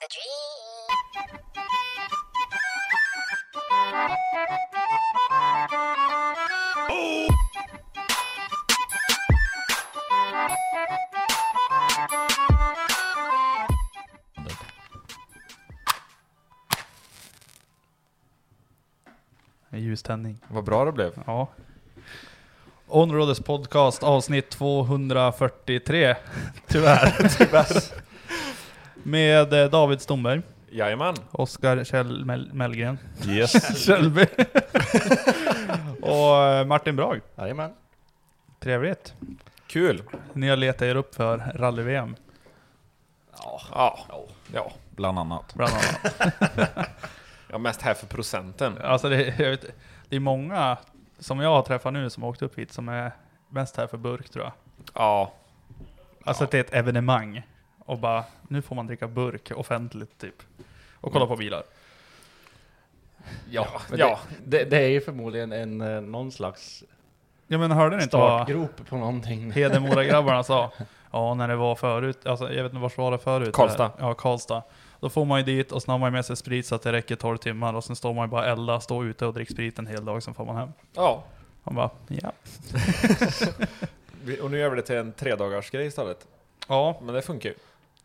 The dream. En ljuständning. Vad bra det blev. Ja. Onroads podcast avsnitt 243. Tyvärr. Tyvärr. Med eh, David Stomberg, Jajamän. Oskar Kjell Mel Mellgren, Yes. Kjellby och eh, Martin Brag. Jajamän. Trevligt. Kul. Ni har letat er upp för rally-VM, Ja. Ja, Bland annat. bland annat. jag är mest här för procenten. Alltså det, jag vet, det är många som jag har träffat nu som har åkt upp hit som är mest här för burk tror jag. Ja. Alltså att det är ett evenemang. Och bara, nu får man dricka burk offentligt typ. Och kolla på bilar. Ja, men ja. Det, det, det är ju förmodligen en, eh, någon slags Ja men hörde ni inte vad startgrop på någonting. Hedemora-grabbarna sa? Ja, när det var förut, alltså jag vet inte vart var det förut? Karlstad. Ja, Karlstad. Då får man ju dit och så har man ju med sig sprit så att det räcker 12 timmar och sen står man ju bara elda, stå ute och dricka sprit en hel dag, sen får man hem. Ja. Man bara, ja. Vi- Och nu gör vi det till en tredagars grej istället. Ja, Men det funkar ju.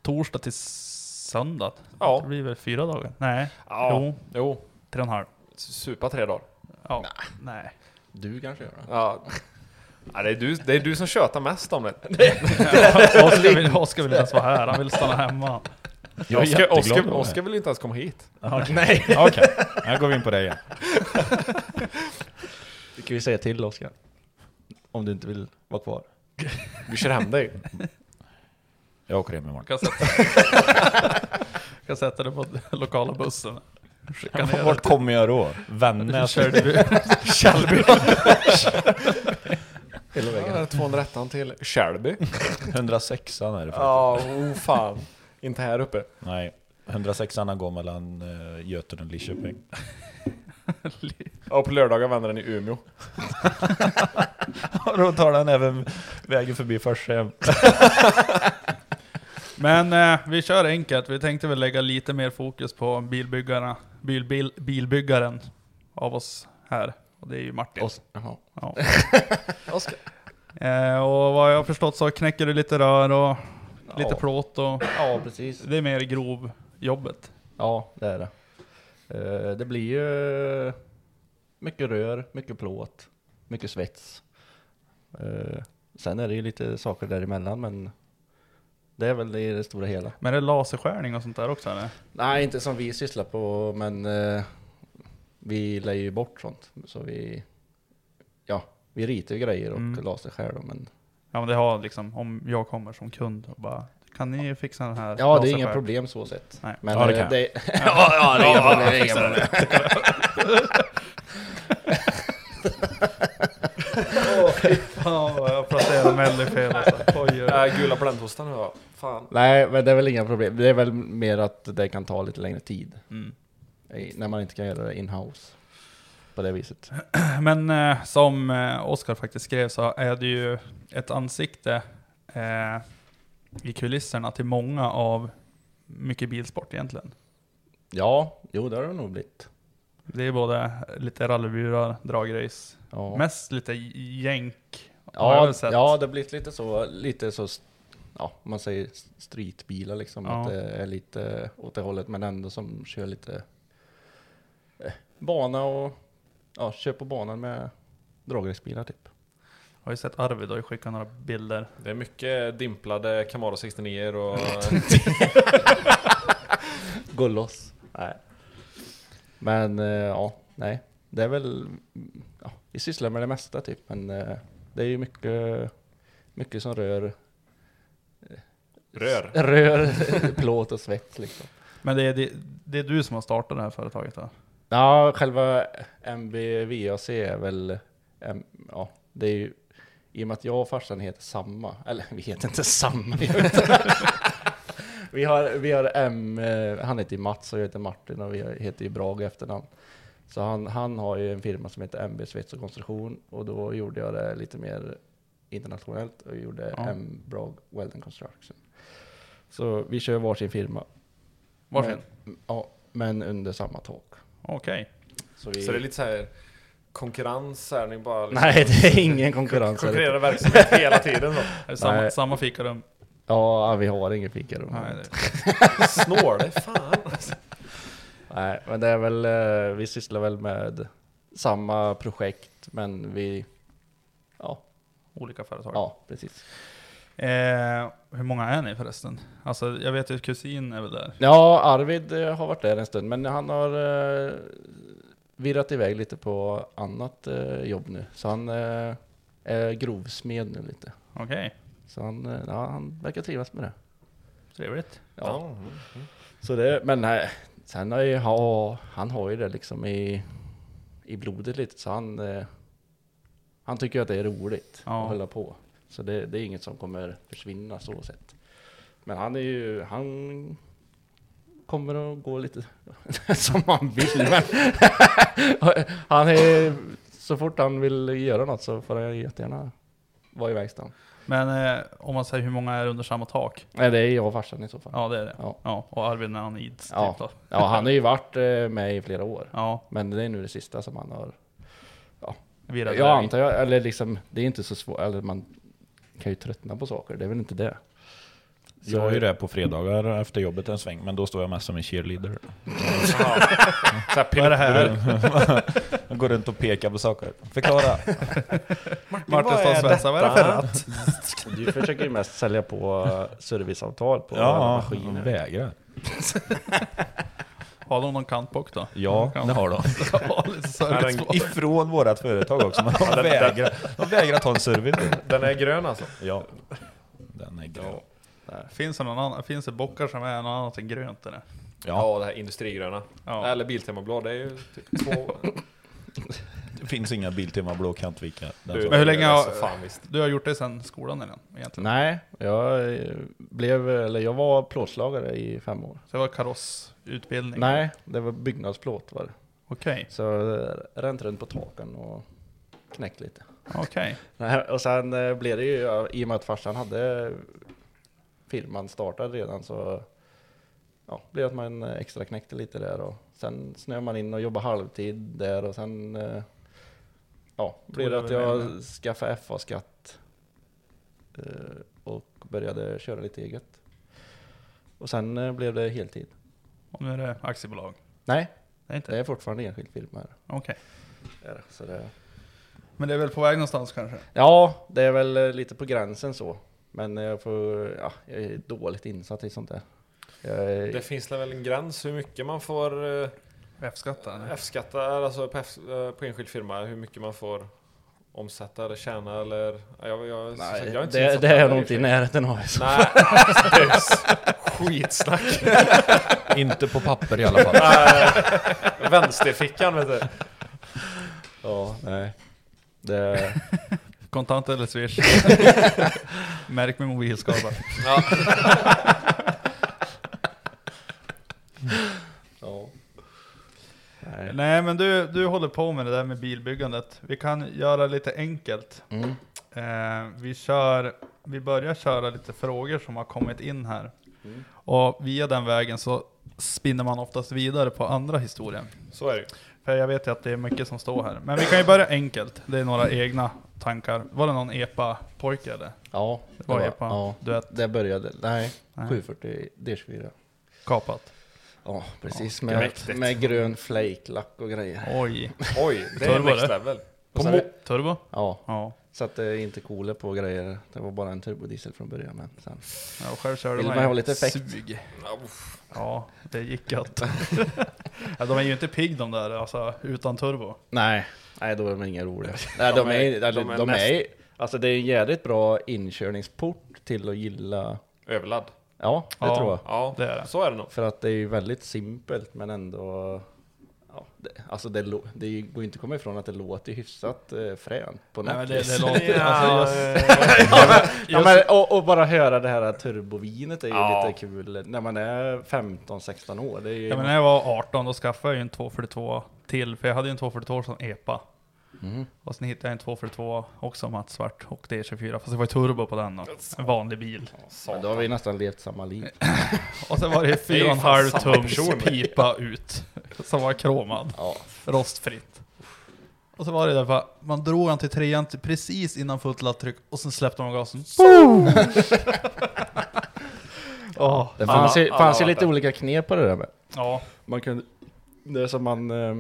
Torsdag till söndag. Ja. Det blir väl fyra dagar? Nej, Ja. Jo. Jo. tre och en halv. Supa tre dagar. Ja. Nej. Du kanske gör det? Ja. ja det, är du, det är du som tjötar mest om det. Oskar vill, Oskar vill inte ens vara här, han vill stanna hemma. Jag Oskar, vill inte ens komma hit. Nej. Okej, här går vi in på det igen. Det kan vi säga till Oskar. Om du inte vill vara kvar. Vi kör hem dig. Jag åker hem imorgon. Kan sätta, kan sätta dig på lokala bussen. Skicka ner Vart kommer jag då? Vännäs? Källby? Hela Ja, vägen. 201 till Kärlby. 106 är det faktiskt. Ja, oh fan. Inte här uppe. Nej, 106 går mellan uh, Götene och Lidköping. Ja, på lördagar vänder den i Umeå. Och då tar den även vägen förbi Forshem. Men eh, vi kör enkelt. Vi tänkte väl lägga lite mer fokus på bilbyggarna, bil, bil, bilbyggaren av oss här. Och det är ju Martin. Och, jaha. Ja. Oskar. Eh, och vad jag har förstått så knäcker du lite rör och lite Ja. plåt och Ja, precis. det är mer grovjobbet. Ja, det är det. Eh, Det blir ju mycket rör, mycket plåt, mycket svets. Eh, Sen är det ju lite saker däremellan, men det är väl det i det stora hela. Men är det laserskärning och sånt där också eller? Nej, inte som vi sysslar på, men eh, vi lägger ju bort sånt. Så vi, ja, vi ritar ju grejer och Mm. laserskär då, men Ja men det har liksom, om jag kommer som kund och bara Kan ni fixa den här ja, det är inga laserskärm?" problem så sett. Nej. Men Ja, det eh, kan det, ja, ja, det är inga problem. Det är inga problem. Fan vad placerar Melly fel alltså. Oj, oj. Äh, gula bländhostan ja. Fan. Nej, men det är väl inga problem. Det är väl mer att det kan ta lite längre tid. Mm. När man inte kan göra det in-house. på det viset. Men eh, som eh, Oskar faktiskt skrev så är det ju ett ansikte eh, i kulisserna till många av mycket bilsport egentligen. Ja, jo det har det nog blivit. Det är både lite rallyburar, dragrace, Ja. mest lite jänk Ja, ja, det har blivit lite så, lite så, ja, man säger streetbilar liksom. Ja. Att det är lite åt det hållet, men ändå som kör lite eh, bana och, ja, kör på banan med dragracebilar typ. Jag har ju sett Arvid har ju skickat några bilder. Det är mycket dimplade Camaro 69 och... Gå loss. Nej. Men eh, ja, nej. Det är väl, ja, vi sysslar med det mesta typ, men eh, det är ju mycket, mycket som rör Rör. Rör, plåt och svett liksom. Men det är, det, det är du som har startat det här företaget då? Ja, själva MBVAC är väl, ja, det är ju, i och med att jag och farsan heter samma, eller vi heter inte samma. vi har, vi har M, eh, han heter Mats och jag heter Martin och vi heter ju Brage efternamn. Så han, han har ju en firma som heter MB Svets och Konstruktion och då gjorde jag det lite mer internationellt och gjorde Ja. M Brage Welding Construction. Så vi kör varsin firma. Varsin? Men, ja, men under samma tak. Okej. Så, vi, Så det är lite så här konkurrens här, ni bara liksom Nej, det är ingen konkurrens. konkurrerar verksamhet hela tiden då. Är det samma, Nej. samma fikarum? Ja, vi har ingen fikarum. Nej, det, Snål, fan. Nej, men det är väl, eh, vi sysslar väl med samma projekt, men vi, ja, olika företag. ja precis. Eh, hur många är ni förresten? Alltså jag vet ju att kusin är väl där. Ja, Arvid eh, har varit där en stund, men han har eh, virrat iväg lite på annat eh, jobb nu. Så han eh, är grovsmed nu lite. Okej, Så han, eh, ja, han verkar trivas med det. trevligt. Ja. mm, Så det, men nej, sen har ju, ha, han har ju det liksom i, i blodet lite, så han, eh, han tycker att det är roligt Ja. att hålla på. Så det, det är inget som kommer försvinna så sett. Men han är ju, han kommer att gå lite som han vill. Han är, så fort han vill göra något så får han jättegärna vara i verkstaden. Men eh, om man säger hur många är under samma tak? Nej, det är jag och farsan i så fall. Ja det är det. Ja. Ja, och Arvid när han ids Ja. typ då. Ja, han har ju varit eh, med i flera år. Ja, Men det är nu det sista som han har virrar Jag iväg. antar jag, eller liksom, det är inte så svårt, eller man kan ju tröttna på saker, det är väl inte det. Så- Jag är ju det på fredagar efter jobbet en sväng, men då står jag mest som en cheerleader. Vad är det här? Jag går runt och pekar på saker. Förklara. Martin och svetsar, vad är det för ratt? Du försöker ju mest sälja på eh, serviceavtal på Ja, maskiner. vägrar. Har de någon kantbock då? Ja, det har de. Ja. Ifrån vårat företag också, men de vägrar, de vägrar ta en service. Den är grön alltså? Ja, den är grön. Finns det någon annan, finns det bockar som är något annat än grönt eller? Ja, det här industrigröna. Ja. Eller Biltema-blå, det är ju typ två... Det finns inga Biltema blå kantvika. Den Du, som- Men hur länge alltså, har- fan visst. Du har gjort det sedan skolan eller? egentligen? Nej, jag blev, eller jag var plåtslagare i fem år. Så det var karossutbildning? Nej, det var byggnadsplåt var det. Okej, Så eh, ränt runt på taken och knäckt lite. okej. Nej, och sen eh, blev det ju, i och med att farsan hade firman startad redan så ja, blev det att man extra knäckte lite där och sen snöade man in och jobbade halvtid där och sen eh, ja, blev det att jag skaffade FA-skatt eh, och började köra lite eget. Och sen eh, blev det heltid. Och nu är det aktiebolag? Nej, Det är inte? det är fortfarande enskild firma. här. Okej. Det. Så det, Men det är väl på väg någonstans kanske? Ja, det är väl eh, lite på gränsen så. Men jag får, ja, jag är dåligt insatt i sånt där. Jag är, Det finns väl en gräns hur mycket man får eh, F-skatta? F-skatta, alltså på, F, eh, på enskild firma, hur mycket man får omsätta eller tjäna eller... Ja, Jag, jag, nej, jag är inte det, det är nog inte i närheten av. Så. Nej, skitsnack. Inte på papper i alla fall. Nej, Vänsterfickan vet du. Ja, nej. Det, Kontant eller swish? Märk med mobilskada. Ja. ja. Nej. Nej men du, du håller på med det där med bilbyggandet. Vi kan göra lite enkelt. Mm. Eh, vi, kör, vi börjar köra lite frågor som har kommit in här. Mm. Och via den vägen så spinner man oftast vidare på andra historier. Så är det. För jag vet ju att det är mycket som står här. Men vi kan ju börja enkelt. Det är några egna tankar. Var det någon EPA-pojke eller? Ja, Det var epa. Ja, det började, nej, Nej. 740 D24. kapat. Ja, precis. Ja, med, med grön flake-lack och grejer. Oj. Oj, det är next det. level. Turbo? Ja, Ja. så att det är inte cooler på grejer. Det var bara en turbodiesel från början. Men sen. ja och själv körde Vill man ha lite effekt? Sug. Ja, det gick gött. ja, de är ju inte pigg de där, alltså utan turbo. Nej, nej då är de inga roliga. Nej, De de, är- är, de de är är, de mest- är, alltså det är en jävligt bra inkörningsport till att gilla, Överladd. Ja det Ja. tror jag. Ja, Det är det. så är det nog. För att det är ju väldigt simpelt men ändå, ja, det, alltså det, det går ju inte att komma ifrån att det låter hyfsat eh, fränt på Nej, något men det, vis. det låter... Ja, Alltså, ja, just, men, och, och bara höra det här turbovinet är ju Ja. lite kul när man är 15-16 år. Det är ju, ja, men när jag var 18 då skaffade jag ju en 242 till, för jag hade ju en 242 som EPA. Mhm. Och sen hittade jag en 242 också matt svart och D24, fast det var ju turbo på den och en vanlig bil. men då har vi nästan levt samma liv. Och sen var det Det är ju fan 4,5 samma tums pipa ut, som var kromad, Ja. rostfritt. Och så var det där, bara, man drog han till trean till precis innan fullt laddtryck och sen släppte man gasen. Åh, Det Alla- fanns ju, alla fanns ju lite det. olika knep på det där med. ja, Man kunde, det som man eh,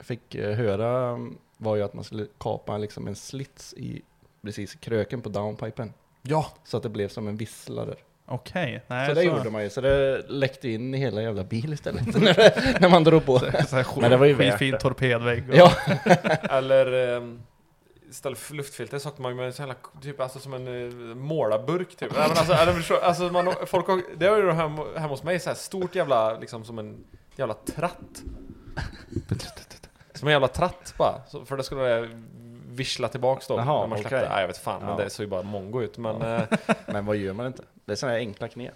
fick höra um, var ju att man skulle kapa liksom en slits i precis kröken på downpipen. ja. Så att det blev som en visslare. okej. Nej, så det gjorde man ju, så det läckte in i hela jävla bil istället. när, när man drog på. Så här, Men det var ju värt det. torpedvägg. och- Ja, Eller um, istället för luftfilter så åkte man med en sån här, typ alltså som en uh, målarburk typ. Nej, men alltså, eller, alltså man, folk, har- det var ju hemma, hemma hos mig så här stort jävla, liksom som en jävla tratt. Som en jävla tratt bara. Så, för det skulle det vissla tillbaks då. Jaha, när man släppte. okej. Nej, jag vet fan, men Ja. det såg ju bara mongo ut. Men eh, men vad gör man inte? Det är sådana här enkla knep.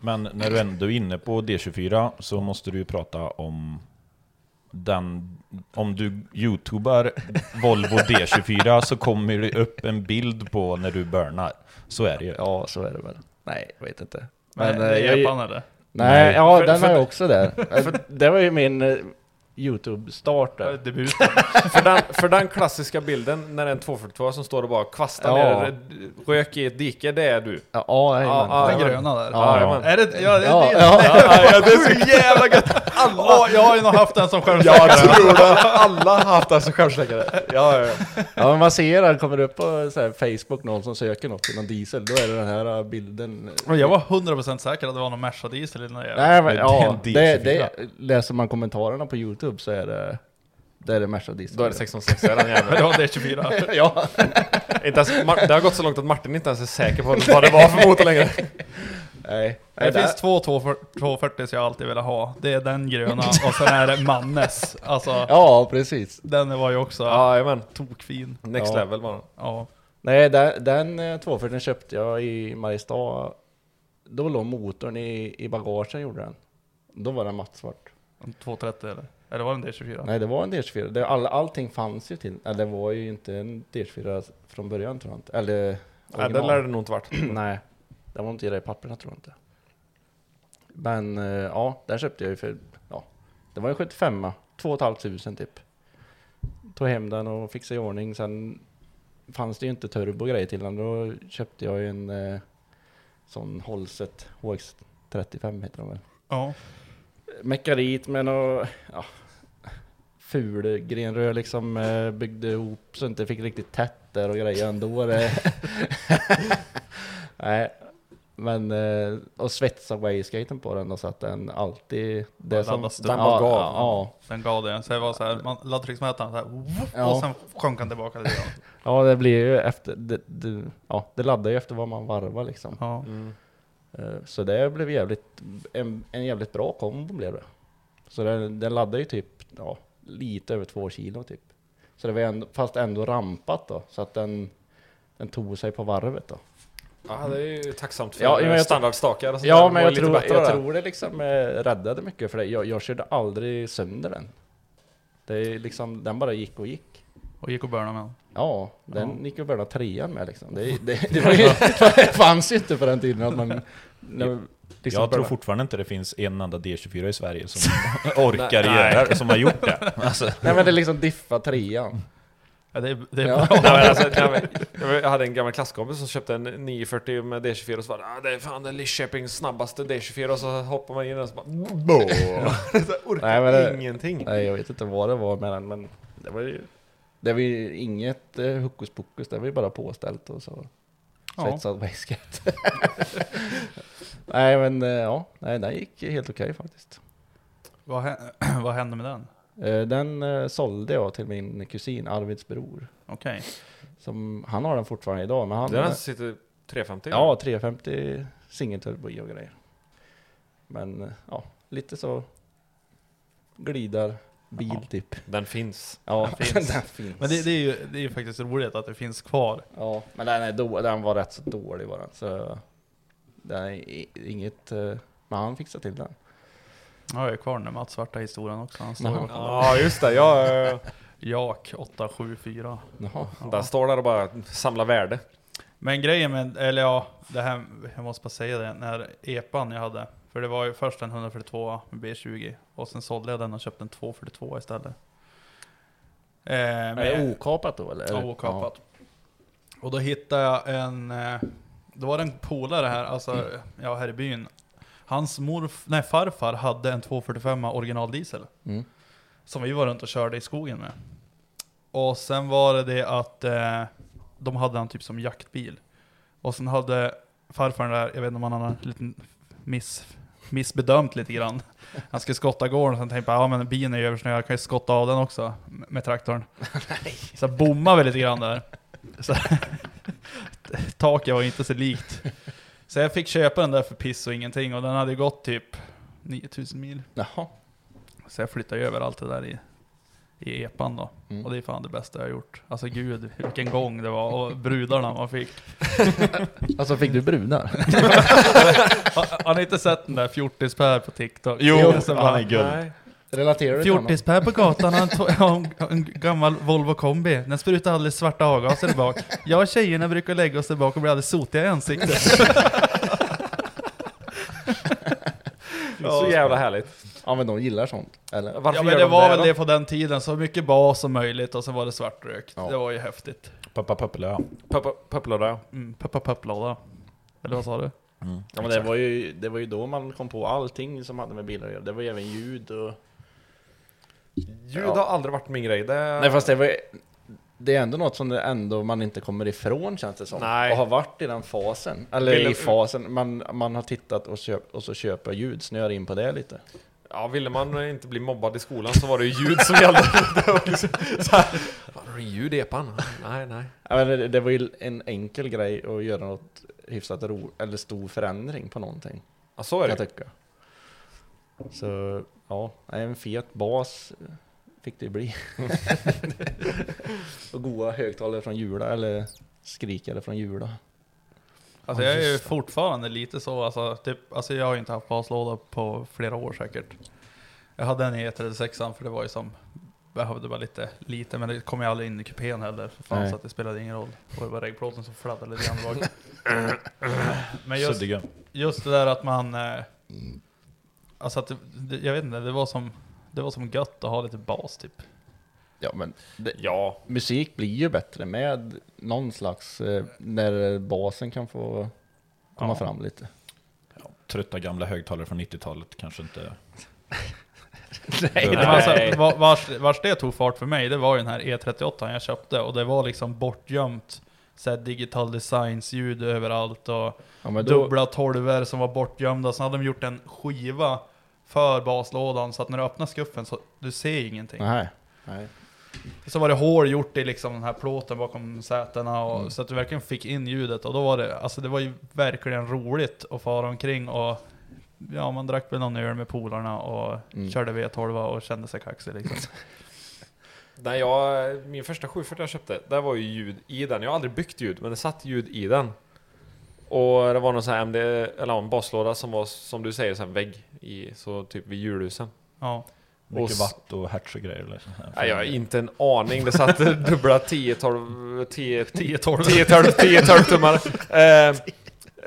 Men när du ändå är inne på D24 så måste du ju prata om den... Om du youtubar Volvo D24 så kommer det upp en bild på när du burnar. Så är det ju. Ja, så är det väl. Nej, jag vet inte. Men, Men, det eh, är jag- epan eller? Nej, Nej. ja För- den för- jag också där. Eh, det var ju min Youtube-start där. Debuten. för, den, för den klassiska bilden när det är en 242 som står och bara kvastar Ja. ner rök i ett dike, det är du. Ja, ja, Ja, ja, Den gröna där. Ja, ja. Är det, ja, det är Ja, det. ja. ja, det är så jävla gött! Alla, jag har ju nog haft den som självsläckare. Jag tror det. Alla har haft den som självsläckare. Ja, ja, ja. Ja men man ser att kommer upp på så här Facebook någon som söker något till någon diesel, då är det den här uh, bilden. Jag var 100% säker att det var någon Merca diesel i den där. Nej men det ja, en det, D24. det, läser man kommentarerna på Youtube så är det, det är det Merca diesel. Då är det 606 är den Men det jäveln. var D24. ja. Inte ens, Mar- det har gått så långt att Martin inte ens är säker på vad det var för motor längre. Nej. Det Nej, finns två 240 som jag alltid velat ha. Det är den gröna och sen är det Mannes. Alltså, Ja precis. den var ju också Jajamän. tokfin. Next Ja. level var den. Ja. Nej den, den eh, 240 köpte jag i Mariestad. Då låg motorn i, i bagagen gjorde den. Då var den mattsvart. En 230 eller? Eller var det en D24? Nej det var en D24. Det, all, allting fanns ju till. Eller det var ju inte en D24 från början tror jag inte. Eller Nej, det lär det nog inte varit. Nej, det var inte i de papperna tror jag inte. Men eh, ja, där köpte jag ju för, ja, det var en 75 2 500 typ. Tog hem den och fixade i ordning. Sen fanns det ju inte turbo och grejer till den. Då köpte jag ju en eh, sån Holset HX35 heter de väl. Ja. Mekarit med något, ja, ful grenrör liksom. Eh, byggde ihop så det inte fick riktigt tätt där och grejer ändå. Det. Nej, men eh, och svetsa waveskaten på den och så att den alltid... Det Den som, laddade den bara gav. Ja, Den gav det. Så det var så här, man, laddtrycksmätaren så här, Ja. och sen sjönk han tillbaka lite grann. ja, det blir ju efter... Det, det, ja, det laddar ju efter vad man varvar liksom. Ja. Mm. Eh, Så det blev jävligt, en, en jävligt bra kombo blev det. Så den, den laddade ju typ, ja, lite över två kilo typ. Så det var ändå, fast ändå rampat då, så att den, den tog sig på varvet då. Ja, det är ju tacksamt för Ja, men jag- standardstakar och sånt Ja, där. men jag tror, bättre jag tror det liksom eh, räddade mycket för det. Jag, jag körde aldrig sönder den. Det är liksom, den bara gick och gick. Och gick och burnade med den. Ja, den Ja. gick och började trean med liksom. Det, det, det, var ju, det fanns ju inte på den tiden att man... När, liksom jag tror fortfarande inte det finns en enda D24 i Sverige som orkar Nej. göra som har gjort det. Alltså, Nej men det liksom diffa trean. Ja, det är, det är Ja. bra. Nej, men alltså, nej, men, jag hade en gammal klasskompis som köpte en 940 med D24 och så det ah, det är fan den Lidköpings snabbaste D24 och så hoppar man in och så bara Boom! så orkar Nej, men det- ingenting. Nej jag vet inte vad det var med den men det var ju... Det var ju inget eh, hokus pokus, det var ju bara påställt och så Ja. svetsad väsket. Nej men eh, ja, nej den gick helt okej faktiskt. Vad, vad hände med den? Eh, Den eh, sålde jag till min kusin Arvids bror. Okej. Som, han har den fortfarande idag men han... Den sitter 350 Ja, 350 singelturbo i och grejer. Men ja, lite så glidar bil Ja. typ. Den finns. Ja, Den finns. den finns. Men det, det är ju det är ju faktiskt roligt att det finns kvar. Ja, men den, är då, den var rätt så dålig var den. Så den är inget... eh, Men han fixade till den. Ja, jag är kvar den Mats svarta historien också. Han står Ja just det, jag, Jak 874. Jaha. den står där och bara samlar värde. Men grejen med, eller ja, det här, jag måste bara säga det, när epan jag hade, för det var ju först en 142 med B20 och sen sålde jag den och köpte en 242 istället. Eh, Är med, det okapat då eller? Ja, okapat. Och då hittade jag en, eh, då var det en polare här, alltså, ja här i byn. Hans morf, nej farfar hade en 245 originaldiesel. Mm. Som vi var runt och körde i skogen med. Och sen var det det att eh, de hade han typ som jaktbil. Och sen hade farfar där, jag vet inte om han hade en liten miss, missbedömt lite grann. Han skulle skotta gården och sen tänkte jag, ja men bilen är ju översnöad, jag kan ju skotta av den också med traktorn. Så jag bommade väl lite grann där. Så, taket var inte så likt. Så jag fick köpa den där för piss och ingenting och den hade gått typ 9000 mil. Jaha. Så jag flyttade över allt det där i, i epan då. Mm. Och det är fan det bästa jag har gjort. Alltså gud, vilken gång det var. Och brudarna man fick. Alltså fick du brudar? Har, har ni inte sett den där Fjortis-Per på TikTok? Jo, han bara, är guld. Nej. Relaterar du till honom? Fjortis-Per på gatan, han har en, en, gammal Volvo kombi. Den sprutar alldeles svarta avgaser bak. Jag och tjejerna brukar lägga oss där bak och bli alldeles sotiga i ansiktet. Så jävla härligt. Ja men de gillar sånt, eller? Varför Ja men gör det de var väl då? det på den tiden, så mycket bas som möjligt och sen var det svartrökt. Ja. Det var ju häftigt. Pappa Pupplö. Puppa- Pupplåda. Mm, puppa pupplåda. Eller vad sa du? Mm. Ja men det var, ju, det var ju då man kom på allting som hade med bilar att göra. Det var ju även ljud och... Ljud Ja. har aldrig varit min grej. Det... Nej fast det var ju- Det är ändå något som det ändå man inte kommer ifrån känns det som. Nej. Och har varit i den fasen. Eller Ville- i fasen, man, man har tittat och, köp, och så köper ljud, snöar in på det lite. Ja, ville man inte bli mobbad i skolan så var det ju ljud som gällde. det var liksom så här, "Fan, Har du en ljud i epan? Nej, nej. Ja, men det, det var ju en enkel grej att göra något hyfsat ro, eller stor förändring på någonting. Ja, så är Kan jag det. tycka. Så ja, en fet bas fick det ju bli. och goa högtalare från Jula, eller skrikare från Jula. Alltså Ja, jag är ju fortfarande lite så, alltså, typ, alltså jag har ju inte haft baslåda på flera år säkert. Jag hade en E36 för det var ju som, behövde bara lite, lite, men det kom ju aldrig in i kupén heller. För fan, Nej. så att det spelade ingen roll. Och det var regplåten som fladdrade lite grann bak. Men just, Suddiga. just det där att man, eh, alltså att det, jag vet inte, det var som, det var som gött att ha lite bas typ. Ja, men det, Ja, musik blir ju bättre med någon slags, eh, när basen kan få komma Ja. fram lite. Trötta gamla högtalare från 90-talet kanske inte... Nej, Men alltså, va- vars, vars det tog fart för mig, det var ju den här E38 jag köpte och det var liksom bortgömt så digital designs ljud överallt och Ja, då, dubbla tolvor som var bortgömda. Sen hade de gjort en skiva för baslådan så att när du öppnar skuffen så du ser ingenting. nej, nej. Så var det hål gjort i liksom den här plåten bakom sätena och, Mm. så att du verkligen fick in ljudet och då var det, alltså det var ju verkligen roligt att fara omkring och Ja, man drack väl någon öl med polarna och Mm. körde V12 och kände sig kaxig liksom. Nej, jag, min första 740 jag köpte, där var ju ljud i den. Jag har aldrig byggt ljud, men det satt ljud i den. Och det var någon sån här MD, eller en baslåda som var, som du säger, här vägg i, så typ vid hjulhusen. Ja. Mycket watt och hertz och grejer liksom. Nej, jag har inte en aning. Det satt dubbla 10-12... 10 10-12. 10-12 10-12 tummar. Eh,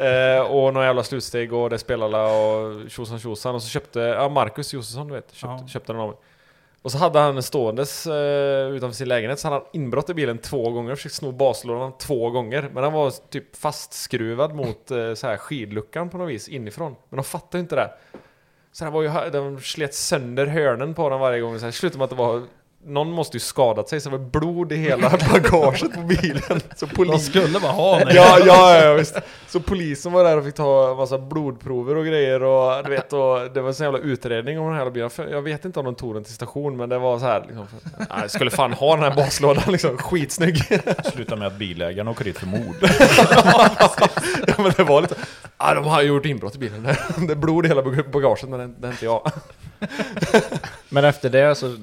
eh, och några jävla slutsteg och det spelade och tjosan tjosan. Och så köpte, ja Marcus Josefsson du vet, köpte, Ja. köpte den av mig. Och så hade han en ståendes eh, utanför sin lägenhet, så hade han inbrott i bilen två gånger, försökt sno baslådan två gånger. Men han var typ fastskruvad mot eh, så här skidluckan på något vis inifrån. Men de fattade inte det. Så det var ju, de slet sönder hörnen på den varje gång. Så här, slutade med att det var någon måste ju skadat sig så det var blod i hela bagaget på bilen. Så De polis... skulle bara ha den. Ja, ja, ja, visst. Så polisen var där och fick ta massa blodprover och grejer och du vet, och det var en sån jävla utredning om den här bilen. Jag vet inte om de tog den till station, men det var så här liksom, jag skulle fan ha den här baslådan liksom, skitsnygg. Slutar med att bilägaren åker dit för mord. ja, men det var lite, ja, de har gjort inbrott i bilen. Det är blod i hela bagaget, men det, är inte jag. Men efter det så...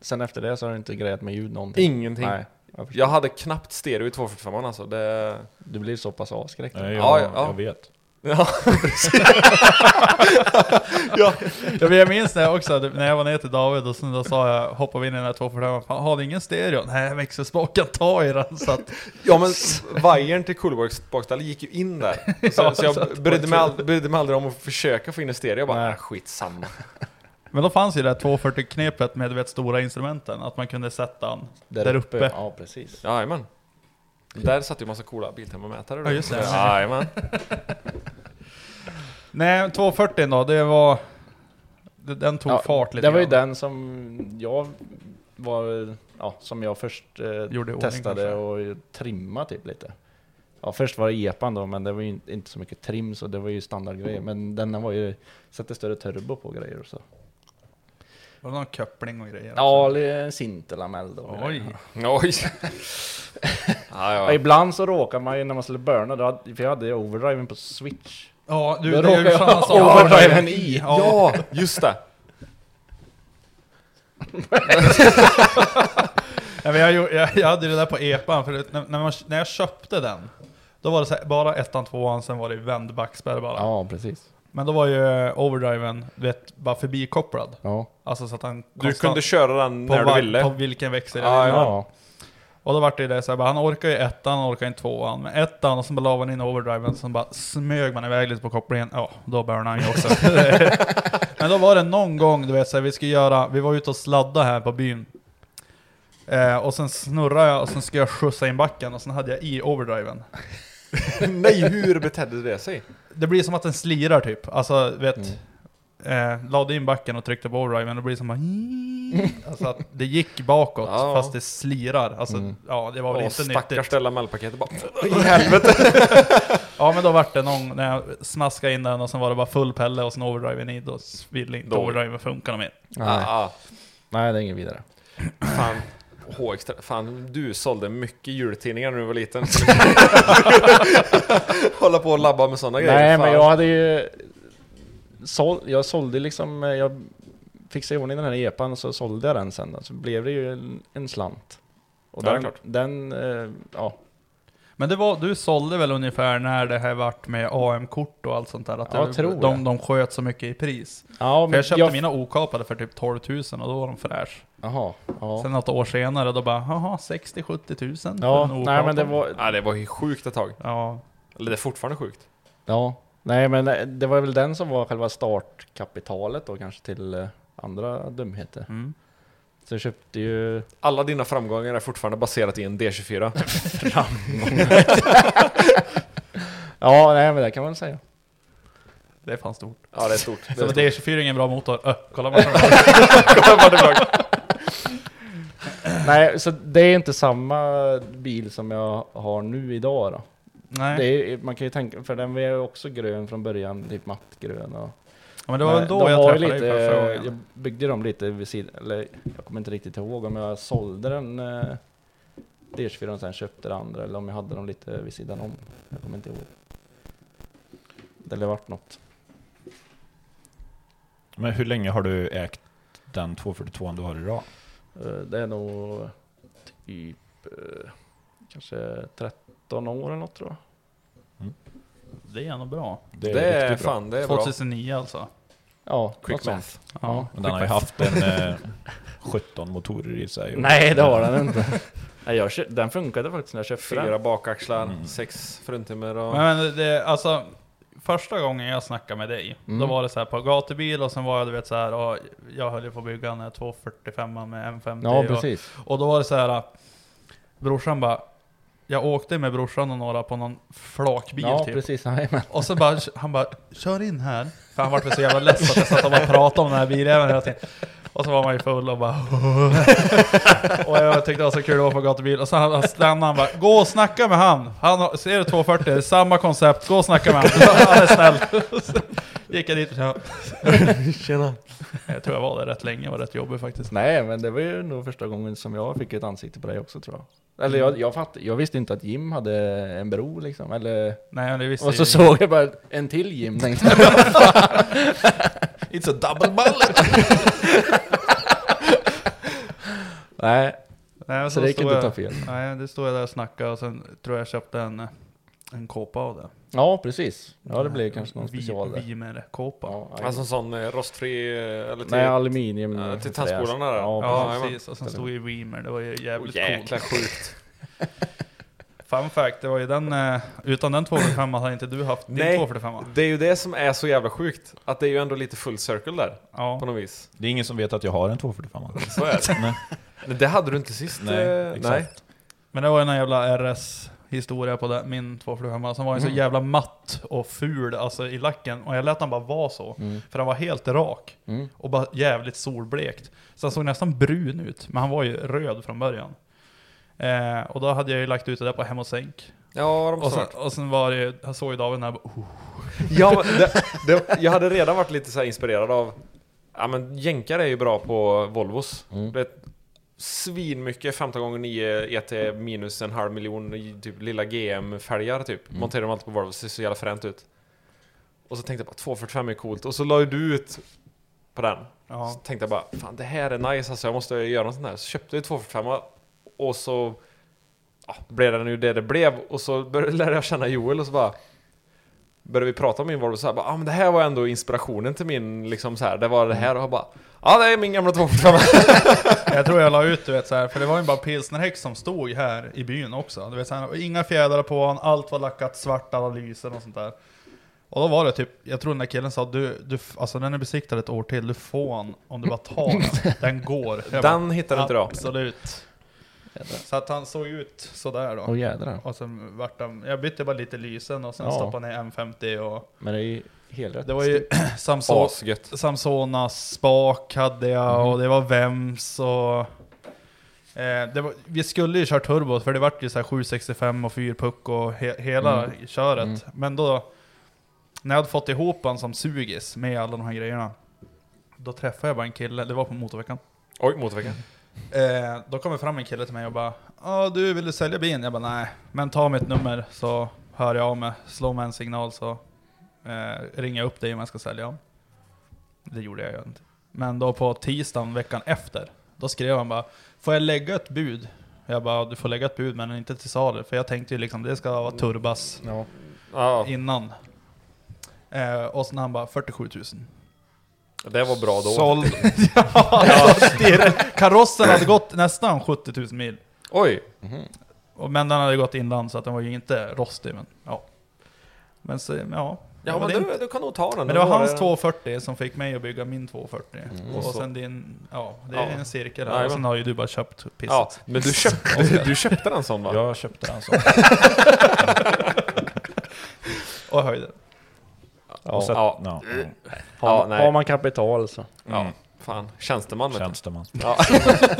Sen efter det så har du inte grejat med ljud någonting? Ingenting. Nej, jag. Jag hade knappt stereo i 245 alltså. Det... Du blir så pass avskräckt? Nej, jag, ja, ja. jag vet. Ja, Ja, men jag minns när jag också, när jag var ner till David och sen då sa jag, hoppade vi in i den här 245 Fan, har du ingen stereo? Nej, växelspaken ta i den så att... Ja men vajern till Coolworks gick ju in där. Så, Ja, så jag så brydde mig, ald- brydde mig aldrig om att försöka få in en stereo. Jag bara, Nej. skitsamma. Men då fanns ju det här 240-knepet med du vet, stora instrumenten, att man kunde sätta den där, uppe. Ja, precis. Jajamän. Där satt ju massa coola biltermomätare. Ja, just det. Jajamän. Nej, 240 då, det var... det- Den tog Ja, fart lite Det var ju grann. den som jag var... Ja, som jag först eh, Gjorde i ordning testade kanske. och trimma typ lite. Ja, först var det epan då, men det var ju inte- inte så mycket trim så det var ju standardgrejer. Men denna var ju... Satte större turbo på grejer och så. Var det någon koppling och grejer? Ja, en sintelamell då. Oj. Oj. ja, Ja, ibland så råkar man ju när man skulle burna, då, hade- för jag hade ju overdriven på switch. Ja, du, Då det är råkar ju samma sak. overdriven i. Ja. ja, just det. Ja, jag, jag, jag hade det där på epan, för när, när, man, när jag köpte den, då var det så här, bara ettan, tvåan, sen var det vänd backspärr bara. Ja, precis. Men då var ju eh, overdriven, du vet, bara förbikopplad. Ja. Alltså så att han Du konstant- kunde köra den på, när var- du ville. på vilken växel Ja, jag ville. Ja. Och då vart det det så här, bara, han orkar ju ettan, han orkar inte tvåan. Men ettan, och sen bara la man in overdriven, så bara smög man iväg lite på kopplingen. Ja, då burnade han ju också. Men då var det någon gång, du vet, så här, vi skulle göra, vi var ute och sladda här på byn. Eh, och sen snurrade jag och sen skulle jag skjutsa in backen och sen hade jag i overdriven. Nej, hur betedde det sig? Det blir som att den slirar typ. Alltså, vet, Mm. eh, lade in backen och tryckte på overdriven, det blir som bara... Alltså att det gick bakåt Ja. fast det slirar. Alltså, Mm. ja det var väl Åh, inte stackars nyttigt. Stella Mellpaketet bara... I helvete! Ja men då vart det någon, när jag smaskade in den och sen var det bara full pelle och sen overdriven i, då ville inte overdriven funka mer. Nej. Ah, Nej, det är inget vidare. fan. HX, fan, du sålde mycket jultidningar när du var liten. Hålla på och labba med sådana grejer. Nej, fan. men jag hade ju... Såld, jag sålde liksom... eh, Jag fixade i ordning den här epan och så sålde jag den sen. Så blev det ju en, en slant. Och Ja, den, den eh, ja, Men det var, du sålde väl ungefär när det här vart med AM-kort och allt sånt där? Att Ja, det, tror de, det. de sköt så mycket i pris. ja, För jag köpte jag, mina okapade för typ 12 000 och då var de fräsch. Jaha, ja. Sen något år senare då bara, jaha 60-70 tusen för Ja, en nej men det var... Ja, det var ju sjukt ett tag. Ja, Eller det är fortfarande sjukt. Ja, nej men eh, det var väl den som var själva startkapitalet då kanske till eh, andra dumheter. mm. Så jag köpte ju... Alla dina framgångar är fortfarande baserat i en D24. Ja, nej men det kan man säga. det är fan stort. Ja, det är stort. Det Så är det är 24 ingen bra motor. Öh, kolla vad den stort. Nej, så det är inte samma bil som jag har nu idag då. Nej, Det är, man kan ju tänka, för den var ju också grön från början, typ mattgrön och... ja, men det var Men då de jag träffade dig för första Jag gången. byggde dem lite vid sidan, eller jag kommer inte riktigt ihåg om jag sålde den eh, D24 och sen köpte det andra, eller om jag hade dem lite vid sidan om. Jag kommer inte ihåg. Det lär varit något. Men hur länge har du ägt den 242 du har idag? Eh, Det är nog typ eh, kanske 13 år eller något tror jag. Det är ändå bra. Det är riktigt bra. fan, det är bra. 2009 alltså. Ja, Quick något sånt. math. Ja. Men den har ju haft en eh, 17 motorer i sig. och- Nej, det har den inte. Nej, jag kö- den funkade faktiskt när jag köpte Fyra den. bakaxlar, Mm. sex fruntimmer och... Men det, alltså, första gången jag snackade med dig, Mm. då var det så här på gatubil och sen var jag du vet så här, och jag höll ju på att bygga en 245 med M50 Ja, och, precis. och då var det så här, brorsan bara, jag åkte med brorsan och några på någon flakbil Ja, typ. precis. Jajamän. Och så bara, han bara, kör in här. För han vart väl så jävla less att jag satt och bara pratade om den här biljäveln hela tiden. Och så var man ju full och bara Och jag tyckte det var så kul att åka på gatubil. Och så han stannade han bara, gå och snacka med han. Han har, ser du 240, det är samma koncept, gå och snacka med han. Han är snäll. Gick jag dit och sa, Tjena. jag tror jag var där rätt länge och var rätt jobbig faktiskt. Nej, men det var ju nog första gången som jag fick ett ansikte på dig också tror jag. Eller jag, jag, fatt, jag visste inte att Jim hade en bro liksom, eller... Nej, det visste Och så såg jag bara en till Jim, tänkte jag. It's a double bullet! Nej, Nej, men så det gick inte att ta fel. Nej, det stod jag där och snackade och sen tror jag jag köpte en, en kåpa av det. Ja, precis. Ja, det blev kanske någon special där. Vimer-kåpa. Ja, Alltså en sån eh, rostfri... eh, Eller till, Nej, aluminium. Ja, till fräs. tandskolan där. Ja, Ja, jajamän. precis. Och sen stod ju Weimer, det var ju oh, jävligt jäkla coolt. sjukt. Fun fact, det var ju den, eh, utan den 245 hade inte du haft din Nej. 245 Det är ju det som är så jävla sjukt. Att det är ju ändå lite full circle där. Ja. På något vis. Det är ingen som vet att jag har en 245. Så är det. Nej. Men det hade du inte sist. Nej, eh, exakt. Men det var ju en jävla RS-historia på det, min 245 som var ju så Mm. jävla matt och ful alltså, i lacken. Och jag lät den bara vara så. Mm. För den var helt rak. Mm. Och bara jävligt solblekt. Så han såg nästan brun ut, men han var ju röd från början. Eh, och då hade jag ju lagt ut det där på Hem och Sänk. Ja, de Och sen, och sen var det jag såg ju David när jag bara, oh. Ja, det, det, jag hade redan varit lite så här inspirerad av... Ja men jänkare är ju bra på Volvos. Mm. Det svinmycket 15x9 ET E minus en halv miljon typ lilla GM-fälgar typ. Mm. Monterar de alltid på Volvos, ser så jävla fränt ut. Och så tänkte jag bara 245 är coolt. Och så la du ut på den. Så Ja. tänkte jag bara, fan det här är nice alltså, jag måste göra något sånt här. Så köpte jag 245 och så ja, blev den ju det det blev. Och så började, lärde jag känna Joel och så bara började vi prata om min Volvo så här, bara, ah, men det här var ändå inspirationen till min, liksom så här, det var det här och jag bara Ja det är min gamla 245 Jag tror jag la ut du vet så här, för det var ju bara pilsnerhäck som stod här i byn också. Du vet, så här, inga fjädrar på honom, allt var lackat svart, alla lysen och sånt där. Och då var det typ, jag tror den där killen sa du, du alltså den är besiktad ett år till, du får den om du bara tar den. Den går. Jag Den hittar du inte då? Absolut. Så att han såg ut sådär då. Åh jädrar. Och sen vart han, jag bytte bara lite lysen och sen Ja. stoppade ner M50 och Men det är ju helt rätt. det var ju Samson, Samsonas spak hade jag och det var Vems och... Eh, var, vi skulle ju köra turbo för det vart ju så här 765 och 4 puck och he, hela Mm. köret. Mm. Men då, när jag hade fått ihop en som sugis med alla de här grejerna, då träffade jag bara en kille, det var på motorveckan. Oj, motorveckan Eh, då kommer fram en kille till mig och bara Ja du, vill du sälja bilen? Jag bara nej, men ta mitt nummer så hör jag av mig. Slå mig en signal så eh, ringer jag upp dig om jag ska sälja. Det gjorde jag ju inte. Men då på tisdagen veckan efter, då skrev han bara Får jag lägga ett bud? Jag bara du får lägga ett bud men inte till salu. För jag tänkte ju liksom det ska vara turbas Ja. Ja, innan. Eh, och sen han bara 47 000. det var bra då Såld. ja, det- Karossen hade gått nästan 70 000 mil. Oj, Och, men den hade gått inland så att den var ju inte rostig. Men, ja. men så, ja. Ja men det, du, du kan nog ta den men det var hans det- 240 som fick mig att bygga min 240. Mm. Och, Och sen din, ja det är Ja. en cirkel Ja, här. ja. Och sen har ju du bara köpt pisset. Ja, men du köpte, du, du köpte den sån va? Jag köpte den så. Och höjde. Ja. Och så, Ja. ja. Har, Ja, man, nej. har man kapital så. Ja, Mm. fan. Tjänsteman. Tjänsteman. Ja,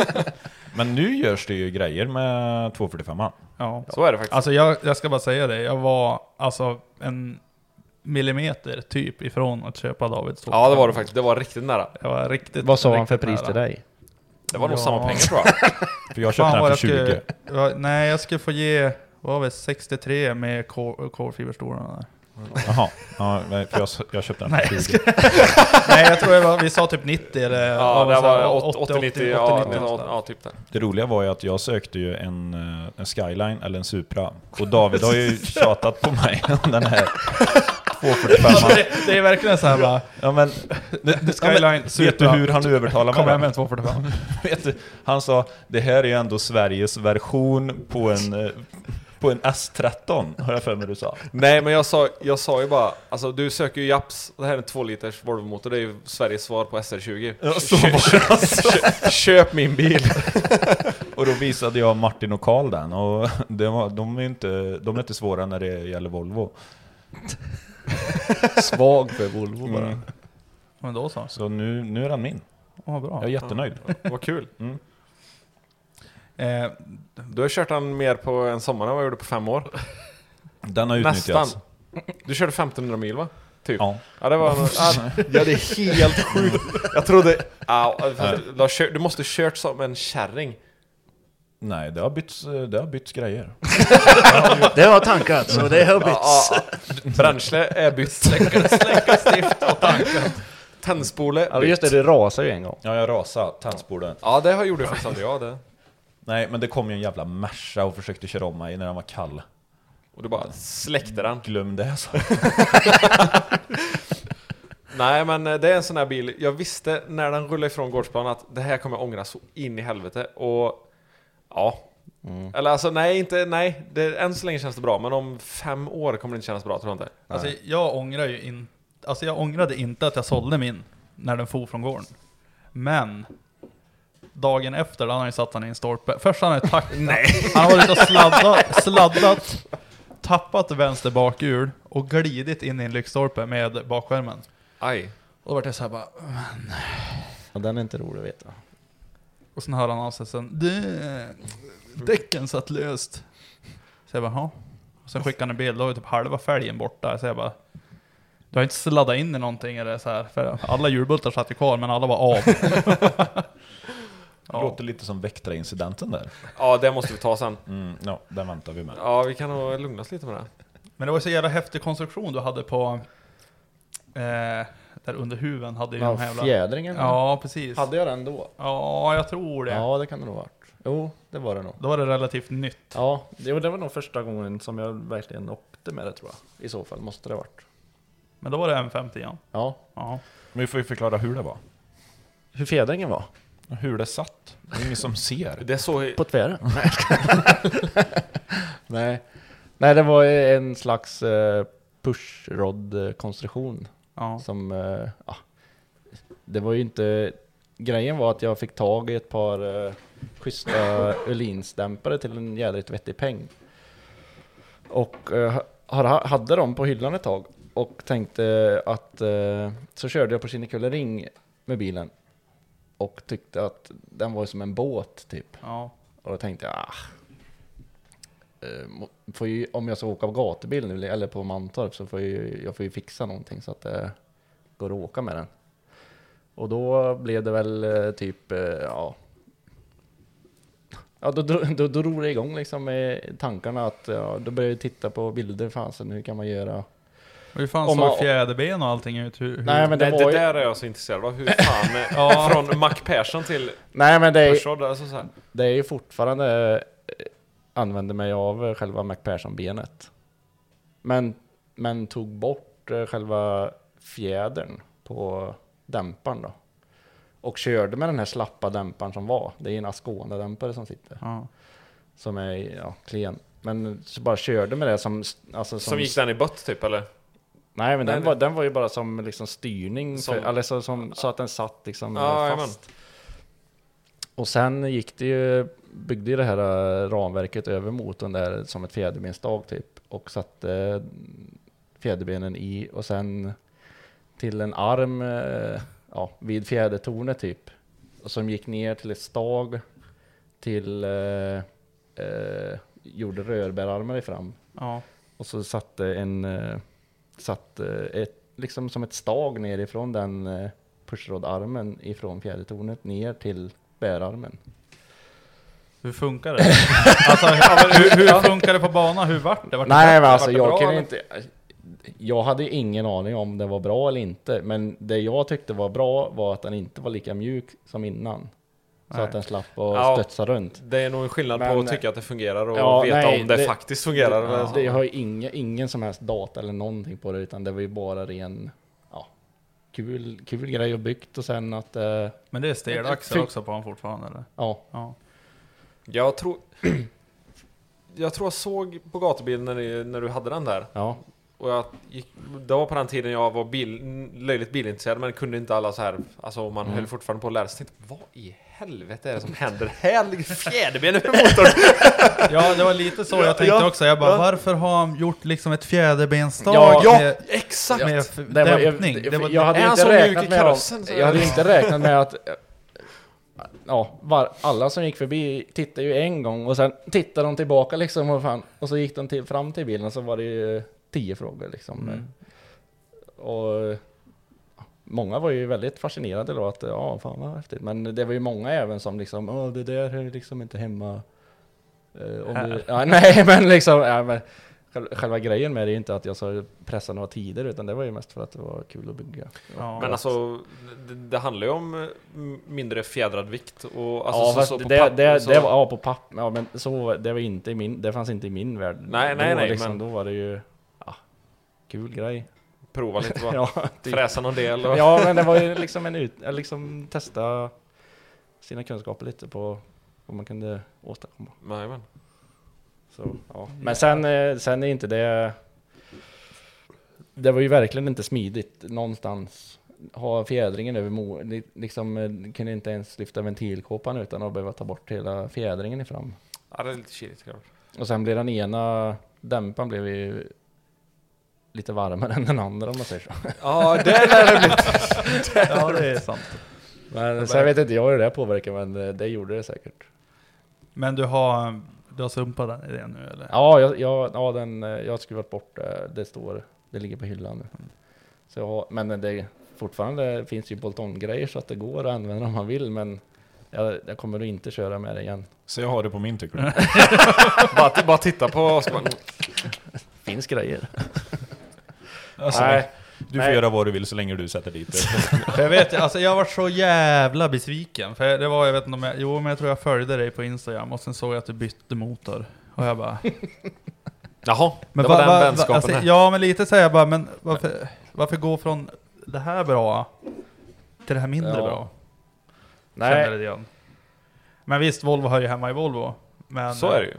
Men nu görs det ju grejer med 245 Ja. så är det faktiskt. Alltså jag, jag ska bara säga det, jag var alltså en millimeter typ ifrån att köpa Davids 240. Ja det var det faktiskt, det var riktigt nära. Jag var riktigt, Vad sa han för pris nära. till dig? Det var nog Ja. samma pengar tror jag. För jag köpte den för jag 20. skulle, ja, Nej, jag skulle få ge, vad var det, 63 med kol- kolfiberstolarna där. Jaha, ja, för jag, jag köpte den Nej, för jag 20. Nej, jag tror det var, vi sa typ 90 eller... Ja, det var 80, 80-90, 80, ja, 90, ja, någonstans. ja, typ där. Det roliga var ju att jag sökte ju en, eh, en Skyline eller en Supra. Och David har ju tjatat på mig om den här 245 Alltså, det, det är verkligen så här bara, Ja men, Skyline, ja, men vet du hur han övertalade kom mig? hem då? med en 245. Vet du, han sa, det här är ju ändå Sveriges version på en, eh, på en S13, har jag för mig du sa. Nej men jag sa, jag sa ju bara, alltså du söker ju Japs, det här är en 2 liters Volvo-motor, det är ju Sveriges svar på SR20. Ja, så var det alltså. Köp, köp min bil! Och då visade jag Martin och Karl den, och det var, de, är inte, de är inte svåra när det gäller Volvo. Svag för Volvo bara. Mm. Men då så. Så nu, nu är den min. Åh, bra. Jag är jättenöjd. Vad kul! Mm. Eh, Du har kört den mer på en sommar än vad jag gjorde på fem år. Den har Nästan. utnyttjats. Du körde 1500 mil va? Typ. Ja. Ja det var... Ja, ja det är helt sjukt. Jag trodde... Ja, du måste kört som en kärring. Nej, det har bytts, det har bytts grejer. Det har tankats och det har bytts. Bränsle är bytt. släcka, släcka stift och tanken. Tändspole Ja just det, det rasade ju en gång. Ja, jag rasade tändspolen. Ja det har gjorde faktiskt aldrig jag det. Nej, men det kom ju en jävla Merca och försökte köra om mig när den var kall. Och du bara släckte den. Glöm det, så. Nej men eh, det är en sån här bil, jag visste när den rullade ifrån gårdsplan att det här kommer jag ångra så in i helvete och ja. Eller alltså nej, inte, nej, det, än så länge känns det bra men om fem år kommer det inte kännas bra tror jag inte. Alltså jag ångrar ju inte, alltså jag ångrade inte att jag sålde min när den for från gården. Men dagen efter, då hade han ju satt den i en stolpe. Först hade han ju tack, Nej. han har varit och sladdat, sladdat, tappat vänster bakhjul och glidit in i en lyktstolpe med bakskärmen. Aj. Och då vart jag såhär bara, Ja, den är inte rolig att veta. Och sen hör han av sig sen, du, däcken satt löst. Så jag bara. Och sen skickade han en bild, då var typ halva fälgen borta. Så jag bara, du har inte sladdat in i någonting eller så här. För alla hjulbultar satt ju kvar, men alla var av. Det låter lite som Vectra-incidenten där. Ja det måste vi ta sen. Mm, ja, den väntar vi med. Ja vi kan nog lugna oss lite med det. Men det var så jävla häftig konstruktion du hade på, eh, där under huven hade ju Ja, de här jävla... fjädringen. Ja, precis. Hade jag den då? Ja, jag tror det. Ja, det kan det nog ha varit. Jo, det var det nog. Då var det relativt nytt. Ja, det var, det var nog första gången som jag verkligen åkte med det tror jag. I så fall måste det ha varit. Men då var det M50 ja. Ja. ja. Men vi får ju förklara hur det var. Hur fjädringen var? Hur det satt. Det är ingen som ser. Det är så... På tvären? Nej. Nej. Nej, det var en slags eh, pushrod-konstruktion. Ja. Som, eh, ja, det var ju inte... Grejen var att jag fick tag i ett par eh, schyssta Öhlins-dämpare till en jädrigt vettig peng. Och eh, ha- hade dem på hyllan ett tag. Och tänkte att... Eh, så körde jag på Kinnekulle med bilen. Och tyckte att den var som en båt typ. Ja. Och då tänkte jag, ah, får ju, om jag ska åka på gatubil nu, eller på Mantorp, så får jag, ju- jag får ju fixa någonting så att det går att åka med den. Och då blev det väl eh, typ, eh, ja, ja då, då, då, då drog det igång liksom med tankarna att, ja, då började jag titta på bilder, fasen hur kan man göra? Hur fan Om såg man- fjäderben och allting ut? Hur, hur... Nej men det Det, var det ju, där är jag så intresserad av. Hur fan... eh, Ja. Från Mac Persson till nej men det är, Pushod, alltså så här. det är ju fortfarande använder mig av eh, själva MacPherson-benet. Men, men tog bort eh, själva fjädern på dämparen då. Och körde med den här slappa dämparen som var. Det är en Ascona-dämpare som sitter. Ja. Som är ja, klen. Men så bara körde med det som... Alltså, som, Som gick den i bött typ eller? Nej men Nej, den, var, den var ju bara som liksom styrning. Som- För, eller så, som, så att den satt liksom Ja, fast. Och sen gick det ju, byggde ju det här eh, ramverket över motorn där som ett fjäderbensstag typ. Och satte eh, fjäderbenen i och sen till en arm eh, ja, vid fjädertornet typ. Och som gick ner till ett stag till eh, eh, gjorde rörbärarmar i fram. Ja. Och så satte en, eh, satte ett, liksom som ett stag nerifrån den eh, pushrodarmen ifrån fjädertornet ner till bärarmen. Hur funkar det? alltså, hur, hur funkar det på banan? Hur vart det? Vart det Nej men alltså jag bra, kunde eller? inte, jag hade ingen aning om det var bra eller inte. Men det jag tyckte var bra var att den inte var lika mjuk som innan. Så Nej. att den slapp och Ja. studsa runt. Det är nog en skillnad på Men- att tycka att det fungerar och Ja, veta nej, om det, det- faktiskt fungerar. Det, eller- det har ju ingen, ingen som helst data eller någonting på det utan det var ju bara ren, ja, kul, kul grej och byggt och sen att, eh, Men det är stelaxlar Fy- också på honom fortfarande eller? ja. Ja. Jag tror... jag tror jag såg på gatubilen när, ni, när du hade den där. Ja, Och jag gick, det var på den tiden jag var bil, löjligt bilintresserad men kunde inte alla så här. Alltså man Mm. höll fortfarande på att lära sig. Tänkte, vad i helvete är det som händer? Här ligger fjäderben över motorn! ja, det var lite så jag tänkte Ja, också. Jag bara, ja. varför har han gjort liksom ett fjäderbenstag Ja, med, exakt! med f- det var, dämpning? jag, Det var, jag hade Är ju han inte så mjuk i räknat med karossen, så- Jag hade ju inte räknat med att Ja, var, alla som gick förbi tittade ju en gång och sen tittade de tillbaka liksom och, fan, och så gick de till, fram till bilen och så var det ju tio frågor liksom. Mm. Och många var ju väldigt fascinerade då att ja, fan vad häftigt. Men det var ju många även som liksom, åh det där är liksom inte hemma. Eh, om du, ja, nej men liksom, ja, men själva, grejen med det är inte att jag sa pressa några tider utan det var ju mest för att det var kul att bygga. Ja. Men alltså, det, det handlar ju om eh, m- mindre fjädrad vikt och alltså ja, så, på det, papper det, så, det var ja, på papper, ja men så, det var inte i min, det fanns inte i min värld. Nej, då, nej, nej, liksom, men- Då var det ju, ja, kul grej. prova lite va? ja, typ. Fräsa någon del och... ja, men det var ju liksom en ut, liksom testa sina kunskaper lite på vad man kunde åstadkomma. Nej, men. Så, ja. Men sen, eh, sen är inte det... Det var ju verkligen inte smidigt någonstans. Ha fjädringen över mo... Liksom, eh, kunde inte ens lyfta ventilkåpan utan att behöva ta bort hela fjädringen i fram. Ja, det är lite chilligt klart. Och sen blev den ena dämparen blev ju lite varmare än den andra om man säger så. Ja, det lär det bli. ja, det är sant. Men sen vet inte jag hur det påverkar men eh, det gjorde det säkert. Men du har, du har sumpat den idén nu eller? Ja, jag, jag, ja den, eh, jag har skruvat bort det. Det står, det ligger på hyllan nu. Så jag har, men det fortfarande finns ju bolt-on-grejer så att det går att använda om man vill. Men jag, jag kommer nog inte köra med det igen. Så jag har det på min tycker du? bara, bara titta på Finns grejer. Alltså, Nej. Du får Nej. göra vad du vill så länge du sätter dit det. Jag vet, alltså jag var så jävla besviken. För det var, jag vet inte om jag, jo men jag tror jag följde dig på Instagram och sen såg jag att du bytte motor. Och jag bara... Jaha, Men det var va- den va- vänskapen alltså, här. Ja men lite säger jag bara, men varför, varför gå från det här bra till det här mindre Ja. bra? Nej. Men visst, Volvo hör ju hemma i Volvo. Men Så är det ju.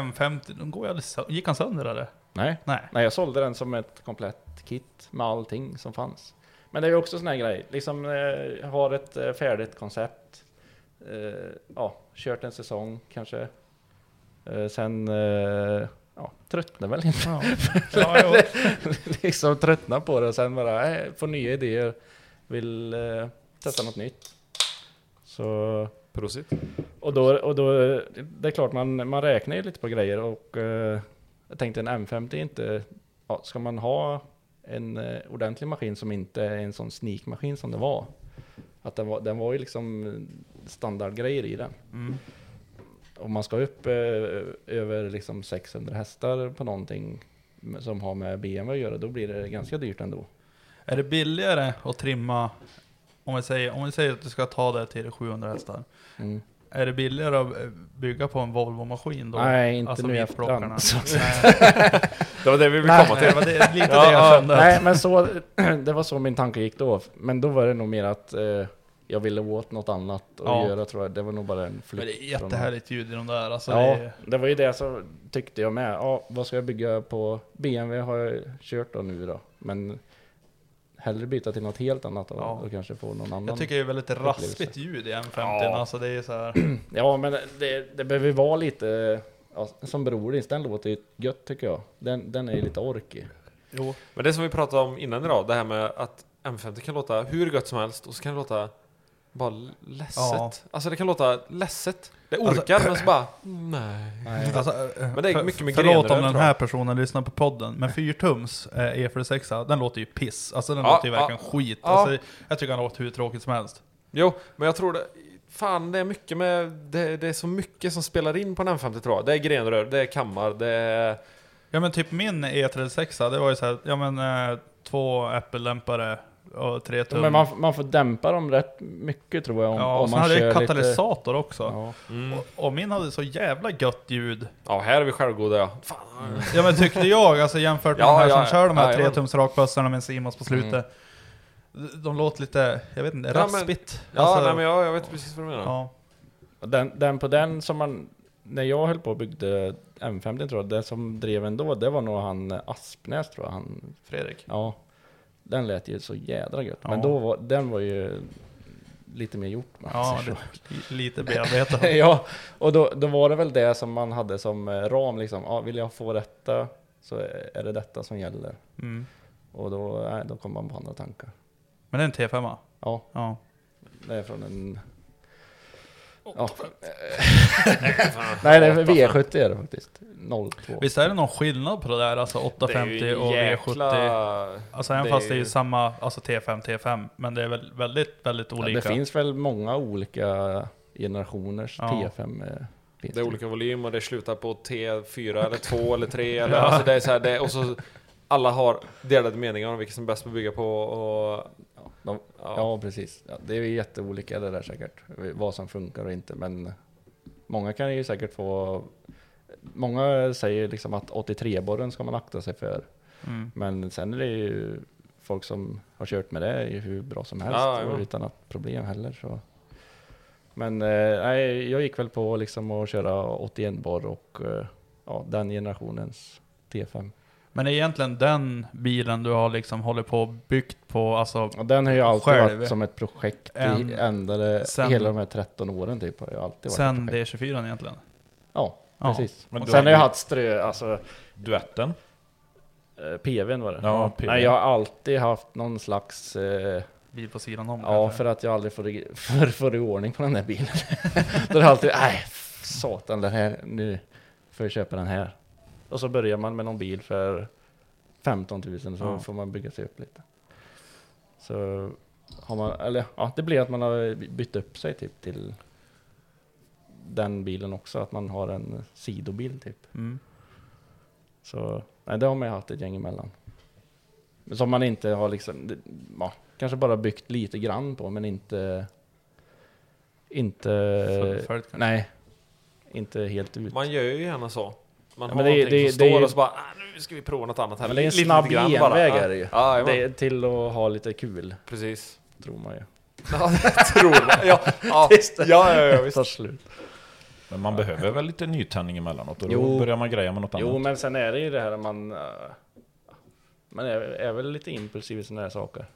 M50, de går ju Gick han sönder eller? nej. Nej. Nej, jag sålde den som ett komplett kit med allting som fanns. Men det är ju också sån här grej, liksom eh, har ett eh, färdigt koncept. Eh, ja, kört en säsong kanske. Eh, sen, eh, ja, tröttnar väl inte. Ja. ja, liksom tröttnar på det och sen bara eh, få nya idéer. Vill eh, testa något nytt. Så, Prosit. och då, och då, det är klart man, man räknar ju lite på grejer och eh, jag tänkte en M50 är inte, ja, ska man ha en eh, ordentlig maskin som inte är en sån sneakmaskin som det var. Att den var, den var ju liksom standardgrejer i den. Mm. Om man ska upp eh, över liksom 600 hästar på någonting som har med BMW att göra, då blir det ganska dyrt ändå. Är det billigare att trimma, om vi säger, om vi säger att du ska ta det till 700 hästar. Mm. Är det billigare att eh, bygga på en Volvo-maskin då? Nej, inte alltså nu i efterhand. Så- Det var det vi ville komma det till. var det, lite Ja, det jag ja, kände. Nej, men så, det var så min tanke gick då. Men då var det nog mer att eh, jag ville åt något annat att Ja. göra tror jag. Det var nog bara en Men flykt. det är från- jättehärligt ljud i de där. Alltså, Ja, det är, det var ju det som tyckte jag med. Ja, vad ska jag bygga på? BMW har jag kört då nu då. Men hellre byta till något helt annat då, Ja. och kanske få någon annan. jag tycker det är väldigt raspigt ljud i M50. Ja. Alltså det är så här. Ja, men det, det behöver vara lite, ja, som Brodins, den låter ju gött tycker jag. Den, den är ju lite orkig. Jo. Men det som vi pratade om innan idag, det här med att M50 kan låta hur gött som helst och så kan det låta bara ledset. Ja. Alltså det kan låta ledset. Det Alltså- orkar men så bara, nej. Alltså, Men det är mycket med Förlåt om den här personen lyssnar på podden, men 4-tums eh, E46, den låter ju piss. Alltså den Ja, låter ju verkligen ja, skit. ja. Alltså, jag tycker den låter hur tråkigt som helst. Jo, men jag tror det, fan det är mycket med, det, det är så mycket som spelar in på en M50 tror jag. Det är grenrör, det är kammar, det är... Ja men typ min E36, det var ju så här, ja men eh, två Apple-dämpare, och 3 tum. Men man, man får dämpa dem rätt mycket tror jag om, ja, om man hade kör jag lite... katalysator också. Ja. Mm. Och, och min hade så jävla gött ljud. Ja, här är vi självgoda ja. Fan. Ja men tyckte jag, alltså jämfört med Ja, de här ja, som kör de här ja, 3 ja. tums rakbössorna med Simons på slutet. De låter lite, jag vet inte, Ja, men- raspigt. Ja, Alltså, nej, men jag, jag vet precis vad du menar. ja. Den, den på den som man, när jag höll på och byggde M50 tror jag, det som drev en då, det var nog han Aspnäs tror jag. Han, Fredrik. ja, den lät ju så jädra gött. Men då var, den var ju lite mer gjort. man Ja, det, lite bearbetat. så. ja, och då, då var det väl det som man hade som eh, ram liksom. Ja, vill jag få detta så är det detta som gäller. Mm. Och då, nej, då kommer man på andra tankar. Men det är en T5 Ja, Ja. det är från en... Ja. Nej, det är V70 är det faktiskt. 02. Visst är det någon skillnad på det där, alltså 850 och V70? Alltså även det fast är det är samma, alltså T5, T5, men det är väl väldigt, väldigt Ja, olika. det finns väl många olika generationers Ja. T5. eh, finns Det är olika volym och det slutar på T4 eller 2 eller 3 eller alltså det är så här, det, och så alla har delade meningar om vilket som är bäst att bygga på och Ja, de, ja. ja, precis. Ja, det är ju jätteolika det där säkert. Vad som funkar och inte. Men många kan ju säkert få... Många säger liksom att 83-borren ska man akta sig för. Mm. Men sen är det ju folk som har kört med det hur bra som helst Ja, ja. utan att problem heller. Så. Men eh, jag gick väl på liksom att köra 81-borr och eh, ja, den generationens T5. Men är egentligen den bilen du har liksom hållit på och byggt på, alltså Och den har ju alltid Själv. varit som ett projekt En- i ända sen- hela de här 13 åren typ. Har ju alltid varit sen ett projekt. D24 egentligen? Ja, Ja. precis. Men sen har jag haft strö, alltså Duetten? eh, PVn var det. Ja, PV. Nej, jag har alltid haft någon slags eh, Bil på sidan om Ja, kanske? för att jag aldrig får, i- för, får i ordning på den där bilen. Då är det alltid, nej, satan den här, nu får jag köpa den här. Och så börjar man med någon bil för 15 000 så Ja. får man bygga sig upp lite. Så har man, eller ja, det blir att man har bytt upp sig typ till den bilen också, att man har en sidobil typ. Mm. Så nej, det har man ju haft ett gäng emellan. Men Som man inte har liksom, ja, kanske bara byggt lite grann på, men inte... Inte... Kanske. nej, inte helt ut. Man gör ju gärna så. Man Ja, har men det- någonting det- som det är står ju- och så bara ah, nu ska vi prova något annat här. men det är en Lite- snabb lite genväg är det ju. Ja, det det är till att ha lite kul, precis. tror man ju. Ja, det tror man. Ja, ja, ja, ja, ja, visst. Tar slut. Men man behöver väl lite nytändning emellanåt och då Jo. börjar man greja med något Jo, annat. men sen är det ju det här att man... eh, man är, är väl lite impulsiv i sådana här saker.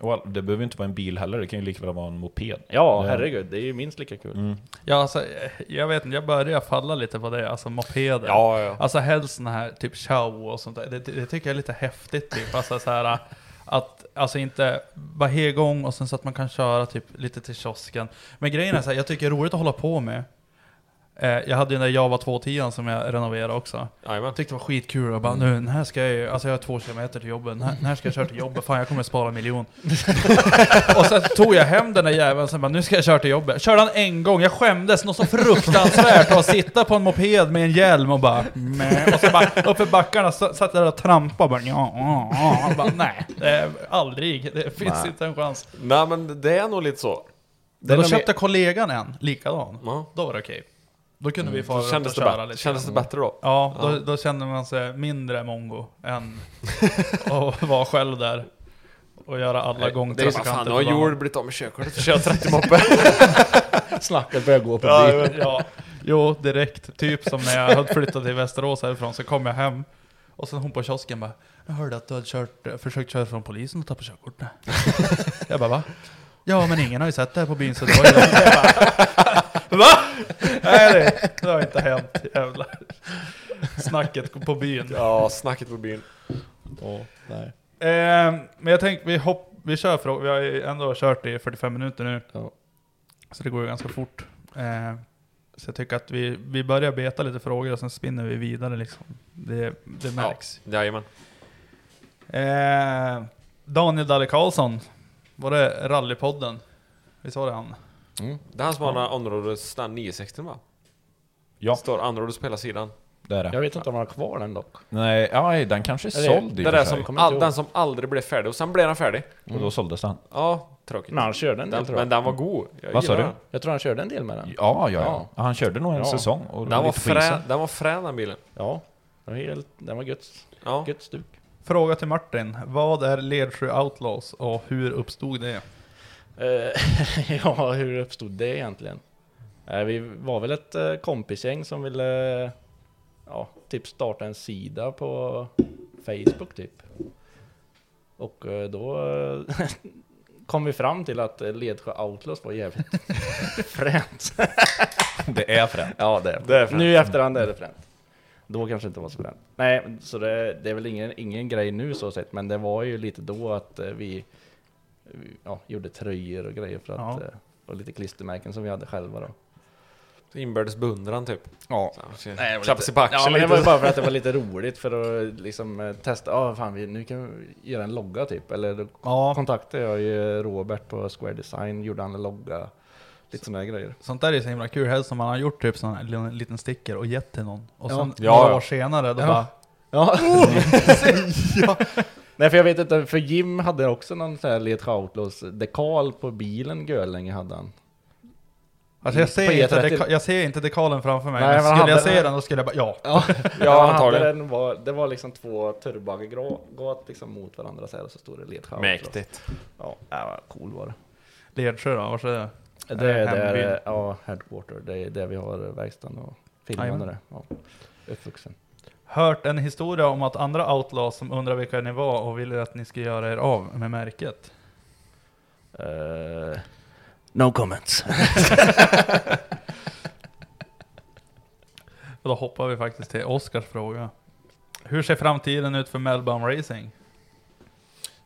Och det behöver inte vara en bil heller, det kan ju lika väl vara en moped. Ja, Det- herregud, det är ju minst lika kul. Mm. Ja, alltså, jag vet inte, jag börjar falla lite på det, alltså mopeder. Ja, ja. Alltså helst såna här typ chow och sånt där. Det, det tycker jag är lite häftigt typ. Alltså så här att, alltså inte bara he igång och sen så att man kan köra typ lite till kiosken. Men grejen är så här, jag tycker det är roligt att hålla på med. Eh, jag hade ju den där Java 210 som jag renoverade också. Jag tyckte det var skitkul och bara nu, den här ska jag ju, alltså jag har två kilometer till jobbet, den här, den här ska jag köra till jobbet, fan jag kommer spara en miljon. och sen tog jag hem den där jäveln, sen bara nu ska jag köra till jobbet. Körde han en gång, jag skämdes något så fruktansvärt att sitta på en moped med en hjälm och bara meh. Och så bara uppför backarna satt jag där och trampade bara ja, ja, ja. bara nej, det aldrig, det finns Nej. inte en chans. Nej, men det är nog lite så. Är då köpte kollegan en, likadan. Då var det okej. Då kunde vi få Då runt och det, köra lite. kändes det bättre då? Ja, då, då kände man sig mindre mongo än att vara själv där och göra alla gångtrafikanter fan, nu har förbannade. Joel blivit av med körkortet och kör 30 moppe. Snacket börjar gå på Ja, bil. ja, jo direkt. Typ som när jag hade flyttat till Västerås härifrån så kom jag hem och sen hon på kiosken bara Jag hörde att du hade kört, försökt köra från polisen och tappat körkortet. jag bara va? Ja men ingen har ju sett det här på byn så det var ju Va? Nej det, det har inte hänt, jävlar. Snacket på byn. ja, snacket på byn. Åh, nej. Eh, men jag tänkte vi, hopp, vi kör frågor, vi har ju ändå kört i 45 minuter nu. Ja. Så det går ju ganska fort. Eh, så jag tycker att vi, vi börjar beta lite frågor och sen spinner vi vidare liksom. Det, det märks. Ja, jajamän. Eh, Daniel Dalle Karlsson, var det Rallypodden? Visst var det han? Mm. Det är han som har den här områdes den här 960 va? Ja. Står områdes på hela sidan. Det är det. Jag vet inte om han har kvar den dock. Nej, ja, den kanske är det- såld i Det och där för sig. som, kommer inte all, ihåg. den som aldrig blev färdig, och sen blev den färdig. Och då såldes den. Ja, tråkigt. Men han körde en del den, tror jag. men den var god. Jag Vad sa gillar du? den. Jag tror han körde en del med den. Ja, ja, Ja. ja. Han körde nog en Ja. säsong. Och Den var, lite på isen. frän, den var frän den bilen. Ja, den var, helt, den var gött, Ja. gött stuk. Fråga till Martin. Vad är Ledsjö Outlaws och hur uppstod det? Eh, ja, hur uppstod det egentligen? Eh, vi var väl ett eh, kompisgäng som ville ja, typ starta en sida på Facebook typ. Och då kom vi fram till att Ledsjö Outlaws var jävligt fränt. Det är fränt. Ja, det är, Det är fränt. Nu i efterhand är det fränt. Då kanske inte var så fränt. Nej, så det, det är väl ingen, ingen grej nu så sett, men det var ju lite då att vi ja, gjorde tröjor och grejer för att, Ja. eh, och lite klistermärken som vi hade själva då. Inbördes beundran typ. Ja. Så, Nej, sig på Ja, men det lite. var bara för att det var lite roligt för att liksom eh, testa, ja fan vi, nu kan vi göra en logga typ. Eller då Ja, kontaktade jag ju Robert på Square Design, gjorde han en logga. Lite sådana grejer. sånt där är så himla kul. Helst om man har gjort typ sån här liten, liten sticker och gett till någon. Och Ja. sen Ja, några ja. år senare, då Ja. bara... Ja. ja. Nej för jag vet inte, för Jim hade också någon sån här Ledsjö Outlaws dekal på bilen länge hade han. Alltså jag ser, inte E30. deka- jag ser inte dekalen framför mig, Nej, men men skulle jag se den- den då skulle jag bara ja. Ja, Ja, han antagligen. hade den var, det var liksom två turboaggregat liksom mot varandra så här och så stod det Ledsjö. Mäktigt. Ja, ja vad cool var det. Ledsjö då, vars är det? Det är där, ja, headquarter, det är där vi har verkstaden och filmen och det. Ja, uppvuxen. Hört en historia om att andra outlaws som undrar vilka ni var och ville att ni skulle göra er av med märket. Eh, no comments. Och då hoppar vi faktiskt till Oskars fråga. Hur ser framtiden ut för Melbourne Racing?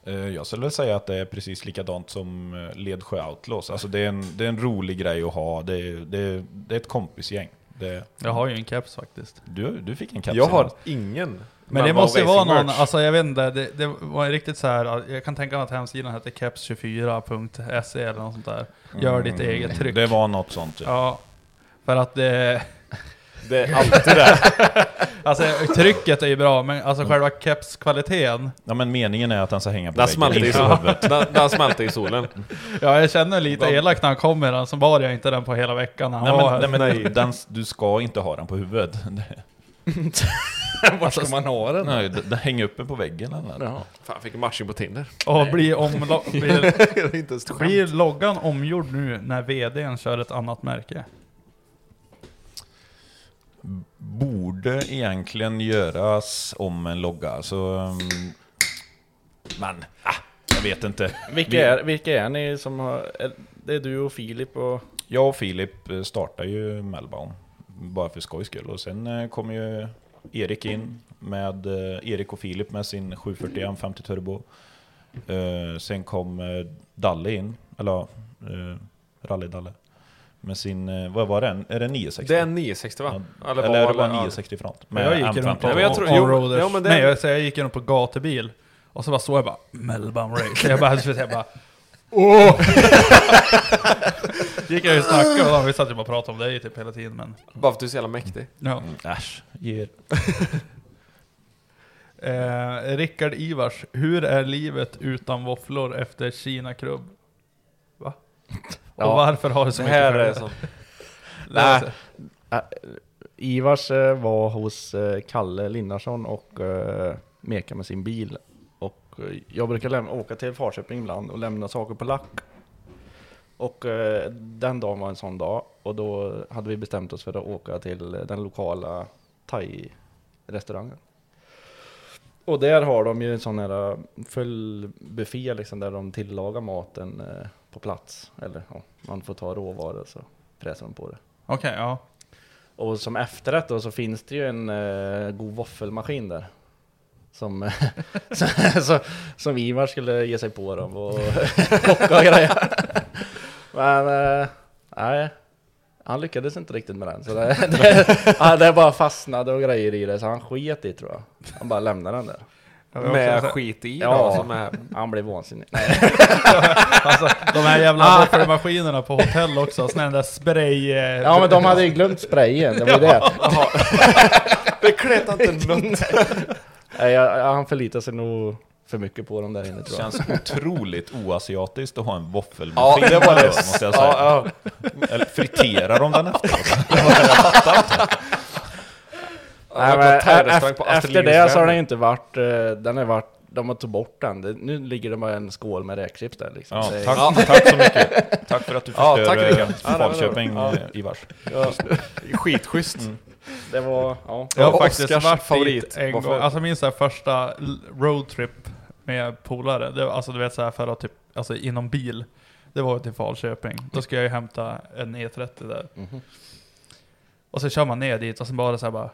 Eh, Jag skulle säga att det är precis likadant som eh, Ledsjö Outlaws. Alltså det är en, det är en rolig grej att ha. Det är, det är, det är ett kompisgäng. Det, Jag har ju en keps faktiskt. du, du fick en keps Jag har ingen. Men det måste ju vara någon, merch. alltså jag vet inte, det, det var ju riktigt så här. jag kan tänka mig att hemsidan hette keps24.se eller något sånt där. Gör ditt eget tryck. Det var något sånt. Ja. Ja, för att det... Det är alltid det. Alltså trycket är ju bra, men alltså själva kepskvaliteten. Ja, men meningen är att den ska hänga på Den väggen. smälter i solen. Den, den smälter i solen. Ja, jag känner lite elak när han kommer, den, så bar jag inte den på hela veckan när han Nej, var här. men, nej, men Den, du ska inte ha den på huvudet. Var ska man ha den? Nej, den, den hänger uppe på väggen eller. Ja. Fan, fick en matchning på Tinder. Och blir, omlo- blir, blir loggan omgjord nu när VDn kör ett annat märke? Borde egentligen göras om en logga, så... Men, ah, jag vet inte. Vilka, Vi- är, vilka är ni som har... Det är du och Filip och... Jag och Filip startade ju Melbourne, bara för skojs skull. Och sen eh, kom ju Erik in, med eh, Erik och Filip med sin 741 50 turbo. Eh, sen kom Dalle in, eller Rally-Dalle. Med sin, eh, vad var det? Är det 960? Det är en 960 va? Ja, Eller eller, det var det? 960 front. Men jag gick runt på M50. Ja, men jag tror- jo, Allroaders. ja, men det- Nej, jag, så jag gick runt på gatubil. Och så bara såg jag bara Melbourne Race. Jag bara, jag bara Åh! gick jag ju och snackade och vi satt ju bara och pratade om dig typ hela tiden men... Bara för att du är så jävla mäktig. Ja. Mm, Äsch, ge er. Eh, Rickard Ivars, hur är livet utan våfflor efter Kina Krubb? Va? Ja. Och varför har du så Det mycket här är som... Nej. Äh, Ivars eh, var hos eh, Kalle Linnarsson och eh, mekade med sin bil. Och eh, jag brukar lämna, åka till Farköping ibland och lämna saker på lack. Och eh, den dagen var en sån dag och då hade vi bestämt oss för att åka till den lokala thai-restaurangen. Och där har de ju en sån här full buffé liksom där de tillagar maten eh, på plats. Eller ja, man får ta råvaror så fräser de på det. Okej, ja. Och som efterrätt då så finns det ju en eh, god våffelmaskin där. Som, så, som Ivar skulle ge sig på dem och kocka och grejer. Men eh, nej, han lyckades inte riktigt med den. Så det, det, ja, det bara fastnade och grejer i det så han sket i tror jag. Han bara lämnade den där. Med skit i Ja. då, som är... Han blev vansinnig. Nej. Alltså, de här jävla våffelmaskinerna på hotell också, sån där spray... eh, Ja men de hade ju glömt sprayen, det var ju det. Det Kletar inte något. Nej, jag, jag, han förlitar sig nog för mycket på dem där inne tror jag. Känns otroligt oasiatiskt att ha en våffelmaskin. Ja, det var det. Måste jag säga. Ja, Eller friterar de den efteråt? Nej, men, efter, efter det så har den inte varit, eh, den har varit, de har tagit bort den. Det, nu ligger det bara en skål med räkchips där liksom. Ja, Det är- tack, tack så mycket. Tack för att du Ja, förstör tack, eh. Ja, men- Falköping, ja. eh, Ivars. Skitschysst. Det var, ja. Jag har faktiskt Oscars varit favorit. en Varför? gång. Alltså min så här första roadtrip med polare. Det var, alltså du vet så här för att typ, alltså inom bil. Det var till Falköping. Då ska jag ju hämta en E30 där. Mhm. Och så kör man ner dit och sen bara så här bara.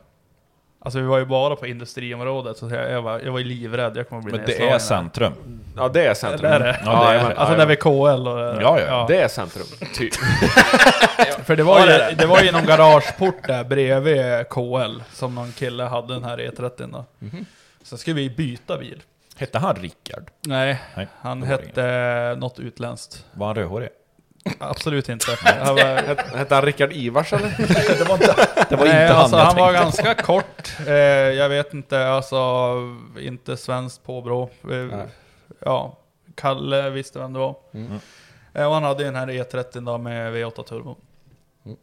Alltså vi var ju bara på industriområdet så jag, jag, var, jag var ju livrädd. Jag kommer bli Men det är centrum. Ja, det är centrum. Det är det. Ja, det är- Alltså där vid KL och... Ja, ja. Det är centrum. Typ. För det var, ju, det var ju någon garageport där bredvid KL som någon kille hade den här E30 då. Mhm. Sen skulle vi byta bil. Hette han Rickard? Nej, Nej, han hette något utländskt. Var han rödhårig? Absolut inte. Han var, Hette hette han Rickard Ivars eller? Det var inte, det var nej, inte alltså, han jag han var tänkte. ganska kort. Eh, jag vet inte, alltså inte svenskt påbrå. Eh, Nej. ja, Kalle visste vem det var. Mm. Eh, och han hade ju den här E30 då med V8 turbo. Mm.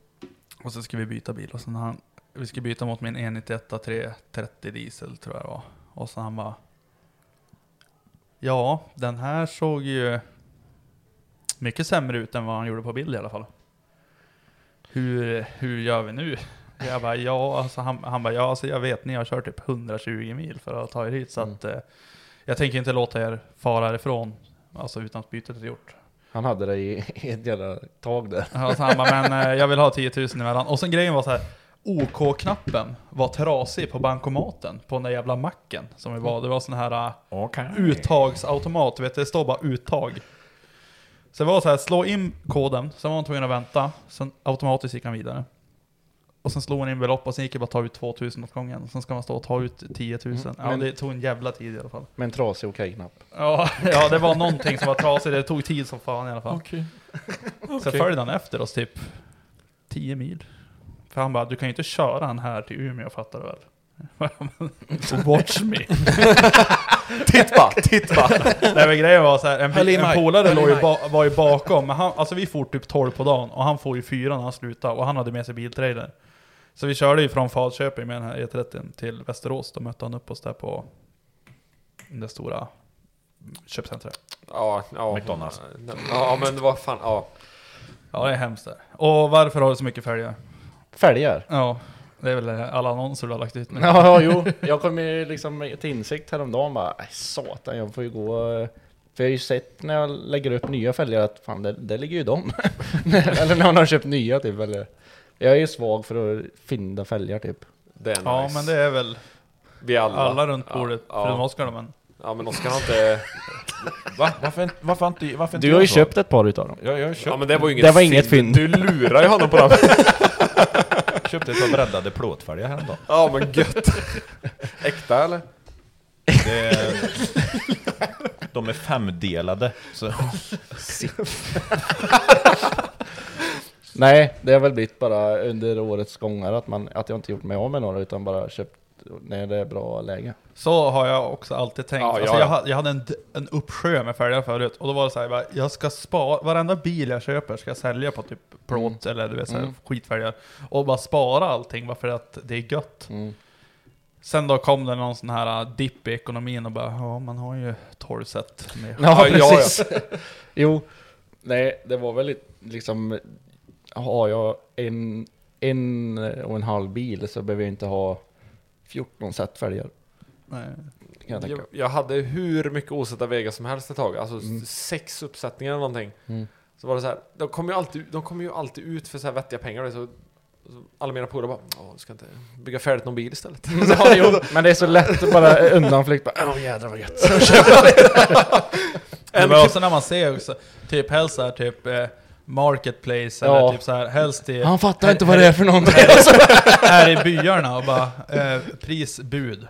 Och så skulle vi byta bil och sen han, vi skulle byta mot min E E91 330 diesel tror jag det var. Och så han bara Ja, den här såg ju mycket sämre ut än vad han gjorde på bild i alla fall. Hur, hur gör vi nu? Jag bara, ja, alltså han, han bara, ja, alltså jag vet, ni har kört typ 120 mil för att ta er hit, så Mm. att eh, jag tänker inte låta er fara härifrån, alltså utan att bytet är gjort. Han hade det i ett jävla tag där. Ja, så han bara, men eh, jag vill ha 10 000 emellan. Och sen grejen var så här. OK-knappen var trasig på bankomaten på den där jävla macken som vi var. Det var sån här eh, Okej. uttagsautomat, du vet det står bara uttag. Så det var så här, slå in koden, sen var man tvungen att vänta, sen automatiskt gick han vidare. Och sen slog han in belopp och sen gick det bara att ta ut 2000 åt gången. Sen ska man stå och ta ut 10 000. Ja, men- det tog en jävla tid i alla fall. Med en trasig okej-knapp. Ja, ja, det var någonting som var trasigt. Det tog tid som fan i alla fall. Okej. Sen följde han efter oss typ 10 mil. För han bara, du kan ju inte köra han här till Umeå fattar du väl? Watch me. Titt bara, titt bara. Nej men grejen var så här, en, en polare låg ju ba, var ju bakom, men han, alltså vi for typ 12 på dagen och han får ju fyra när han slutade och han hade med sig biltrailer. Så vi körde ju från Falköping med den här E30 till Västerås, då mötte han upp oss där på det stora köpcentret. Ja, ja. McDonalds. Ja, men vad fan, ja. Ja det är hemskt där. Och varför har du så mycket fälgar? Fälgar. Ja, det är väl alla annonser du har lagt ut nu. Ja, ja, jo. Jag kom ju liksom till insikt häromdagen bara, satan, jag får ju gå... eh, För jag har ju sett när jag lägger upp nya fälgar att fan, det, det ligger ju de. eller när man har köpt nya typ, eller... Jag är ju svag för att finna fälgar typ. Det är Ja nice. men det är väl Vi alla. alla runt bordet, Ja, förutom ja. Oskar men. ja, men Oskar har inte... Va? Varför, varför inte, varför inte Du har ju köpt ett par utav dem. Jag, jag har köpt, Ja, men det var ju inget Det var inget fynd. Du lurar ju honom på dem. köpte ett par breddade plåtfälgar häromdagen. Ja, men gött. Äkta eller? Det är, de är femdelade. Så. Nej, det har väl blivit bara under årets gångar att, man, att jag inte gjort mig av med några utan bara köpt när det är bra läge. Så har jag också alltid tänkt. Ja, alltså ja, jag, ja. hade, jag hade en, en uppsjö med fälgar förut, och då var det så här, bara, jag ska spara, varenda bil jag köper ska jag sälja på typ plåt eller du vet, så här, Mm. skitfälgar. Och bara spara allting bara för att det är gött. Mm. Sen då kom det någon sån här uh, dipp i ekonomin och bara, ja man har ju 12 set med Ja, Ja, ja, precis. jo, nej, det var väl liksom, har jag en, en och en halv bil så behöver jag inte ha 14 set fälgar. Nej. Kan jag tänka. Jag, jag hade hur mycket osätta vägar som helst ett tag. Alltså sex uppsättningar eller någonting. Mm. Så var det så här, de kommer ju alltid, de kommer ju alltid ut för så här vettiga pengar. Så, så alla mina polare bara, Åh, ska inte bygga färdigt någon bil istället. Men det är så lätt att bara undanflykt. bara, Åh jädrar vad gött. Men också när man ser också, typ här, typ eh, Marketplace eller Ja. typ så här, helst i, Han fattar inte vad det är för någonting. här i byarna och bara eh, prisbud.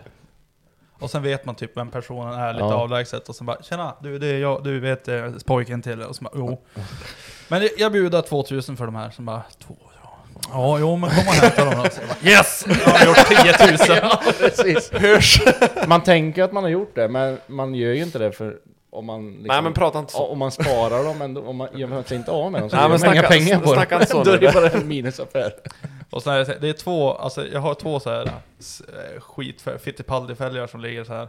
Och sen vet man typ vem personen är lite Ja. avlägset och sen bara Tjena, du det är jag, du vet eh, pojken till och så bara jo. Men jag bjuder 2000 för de här, sen bara två, ja, Ja, jo men kom och hämta dem då. Så jag bara, Yes! Jag har gjort 10 000. ja, precis. Man tänker att man har gjort det, men man gör ju inte det för om man liksom, Nej, men prata inte så. Om man sparar dem, ändå, om man gör man sig inte av med dem så Nej, men man inga snacka- pengar på snacka dem. inte så Då är det bara en minusaffär. Och sen är det, det är två, alltså jag har två så här eh, skit Fittipaldi-fälgar som ligger så här.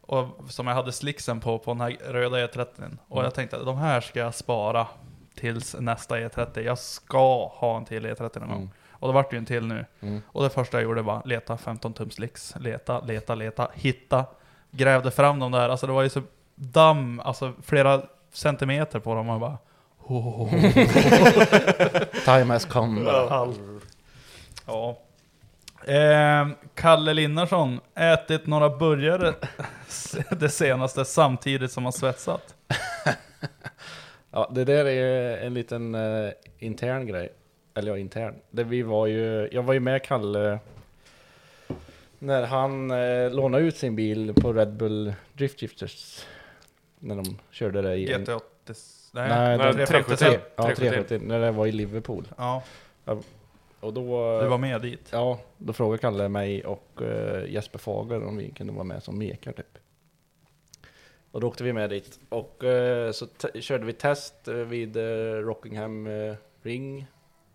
Och som jag hade slicksen på, på den här röda E30. Och jag tänkte att de här ska jag spara tills nästa E30. Jag ska ha en till E30 någon gång. Mm. Och det vart ju en till nu. Mm. Och det första jag gjorde var leta 15 tum slicks. Leta, leta, leta, hitta. Grävde fram dem där. Alltså det var ju så damm, alltså flera centimeter på dem. Jag bara... Time has come. Ja. Eh, Kalle Linnarsson, ätit några burgare det senaste samtidigt som han svetsat? Ja, det där är en liten eh, intern grej. Eller ja, intern. Det vi var ju, jag var ju med Kalle när han eh, lånade ut sin bil på Red Bull Drift Shifters. När de körde det i... en- GT80... Nej, Nej, nej, de- 370. Ja, 370. 370. När det var i Liverpool. Ja, Och då... du var med dit. Ja, då frågade Kalle mig och eh, Jesper Fager om vi kunde vara med som mekar typ. Och då åkte vi med dit och eh, så körde vi test eh, vid eh, Rockingham Ring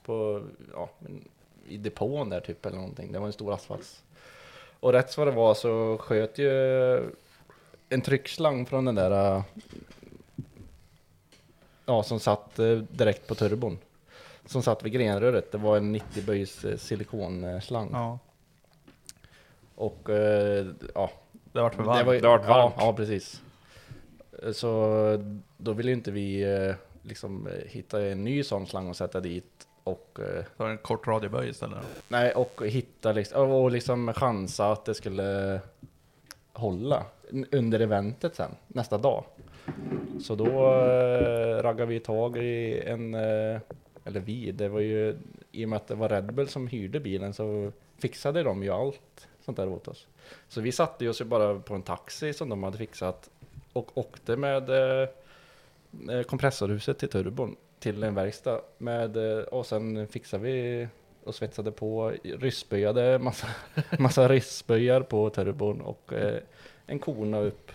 på, ja, i depån där typ eller någonting. Det var en stor asfalt. Och rätt vad det var så sköt ju en tryckslang från den där, eh, ja som satt eh, direkt på turbon. Som satt vid grenröret. Det var en 90 böjs eh, silikonslang. Ja, Och ja, det vart för det varmt. var ju, Det vart ja, varmt. ja, precis. Eh, Så då ville inte vi liksom hitta en ny sån slang och sätta dit och Det var en kort radioböj istället. nej, och hitta liksom, och liksom chansa att det skulle hålla under eventet sen, nästa dag. Så då eh, raggade vi tag i en, eh, eller vi, det var ju i och med att det var Red Bull som hyrde bilen så fixade de ju allt sånt där åt oss. Så vi satte oss ju bara på en taxi som de hade fixat och åkte med eh, eh kompressorhuset till turbon till en verkstad med eh, och sen fixade vi och svetsade på ryssböjade massa, massa ryssböjar på turbon och eh, en kona upp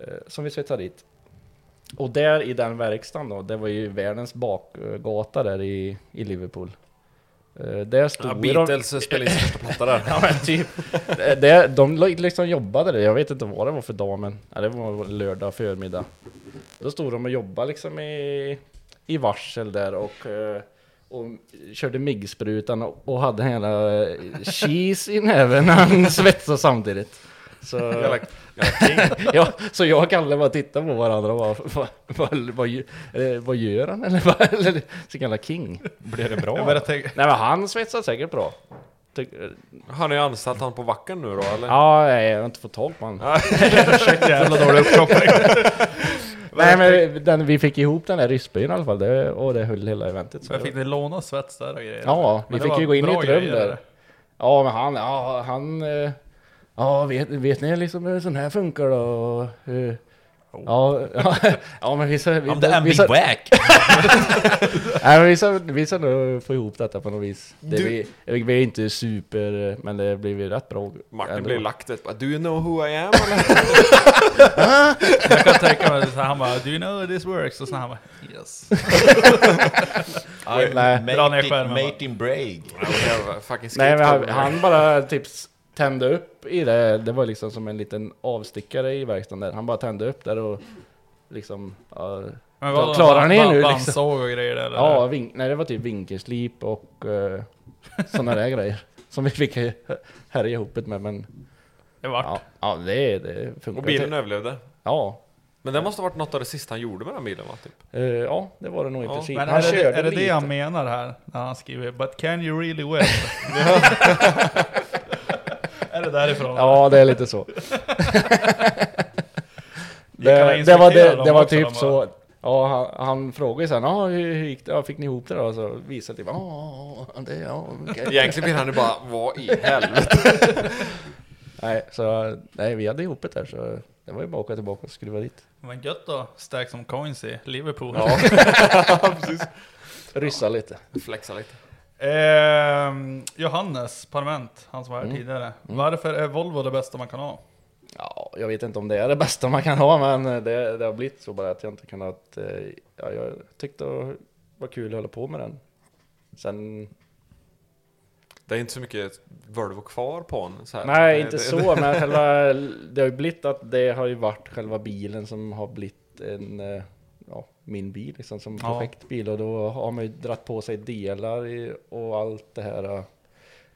eh, som vi svetsade dit. Och där i den verkstaden då, det var ju världens bakgata där i, i Liverpool. Eh, där stod Ja, de- Beatles spelade in största platta där. Ja men typ. Det- Det, de liksom jobbade där, jag vet inte vad det var för dag men ja, det var lördag förmiddag. Då stod de och jobbade liksom i, i varsel där och, eh, och körde MIG-sprutan och, hade jävla eh, cheese i näven när han svetsade samtidigt. Så, Jävla, jävla ja, så jag och Kalle bara tittade på varandra och bara, vad, vad, vad, eh, vad gör han? Eller vad, eller, så jävla king. Blir det bra? Nej men han svetsar säkert bra. Tyck- Har ni anställt han på backen nu då eller? Ja, nej, jag har inte fått tag på honom. jävla dålig uppkoppling. Nej men den, vi fick ihop den där ryssbyn i alla fall det, och det höll hela eventet. Så Jag fick ni låna svets där och grejer? Ja, Men vi fick ju gå in i ett rum där. Ja men han, ja han, eh, ja vet, vet ni liksom hur sån här funkar då? Hur, ja, ja, ja men vi ska, vi, I'm the vi, ska, wack! nej, men vi, ska, nog få ihop detta på något vis. Det, Du- vi, vi är inte super, men det blir ju rätt bra. Martin ändå. blir lagt ett bara, Do you know who I am? Jag kan tänka mig så han bara, do you know this works? Och så han bara, yes. Ner made, made in fucking Nej men han, han bara typ tände upp i det, det var liksom som en liten avstickare i verkstaden där. Han bara tände upp där och liksom, ja, Men Ja, klarar ni nu, liksom? Bandsåg och grejer eller? ja vink, nej det var typ vinkelslip och uh, sådana där grejer. Som vi fick eh, härja ihop det med men Det vart. ja, ja det, det funkar. Och bilen överlevde. Ja, Men det måste ha varit något av det sista han gjorde med den bilen va? Typ. eh, ja det var det nog i Ja, princip. Men han är det, är det det han menar här? När han skriver 'But can you really win?' är det därifrån? Ja det är lite så. Det, det var, det, det var typ de så. Ja, han, han frågade sen, ja hur, hur gick det? Ja, fick ni ihop det då? Så visade typ, ja, det, ja, okej. Egentligen vill han ju bara, vad i helvete? Nej, så nej, vi hade ihop det där så det var ju bara att åka tillbaka och skruva dit. Men gött då, stack som coins i Liverpool. Ja, precis. Ryssa lite. Flexa lite. Ehm, Johannes Parment, han som var här Mm. tidigare. Varför är Volvo det bästa man kan ha? Ja, jag vet inte om det är det bästa man kan ha, men det, det har blivit så bara att jag inte kunnat... eh, Ja, jag tyckte det var kul att hålla på med den. Sen... Det är inte så mycket Volvo kvar på en så här. Nej, inte så, men själva... Det har ju blivit att det har ju varit själva bilen som har blivit en... eh, min bil liksom, som Ja. projektbil. Och då har man ju dratt på sig delar i, och allt det här. eh,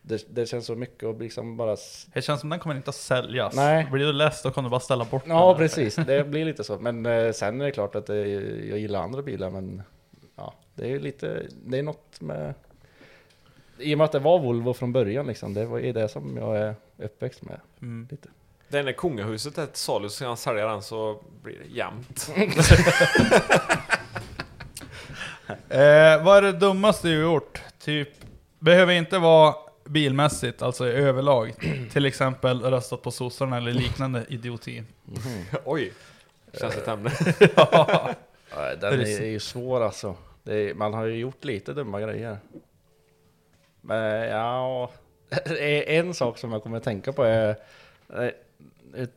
Det, det känns så mycket att liksom bara... Det känns som den kommer inte att säljas. Nej. Blir du less då kan du bara ställa bort den. Ja, precis. Det blir lite så. Men eh, sen är det klart att det, jag gillar andra bilar, men ja, det är lite, det är något med... I och med att det var Volvo från början liksom, det ju det som jag är uppväxt med. Mm. Lite. Det är när kungahuset är ett salu så ska han sälja den så blir det jämnt. Eh, vad är det dummaste du gjort? Typ, behöver inte vara bilmässigt, alltså i överlag. Till exempel röstat på sossarna eller liknande idioti. Oj! Känns ett ämne. Ja, den är, ju svår alltså. Det är, man har ju gjort lite dumma grejer. Men ja, en sak som jag kommer att tänka på är,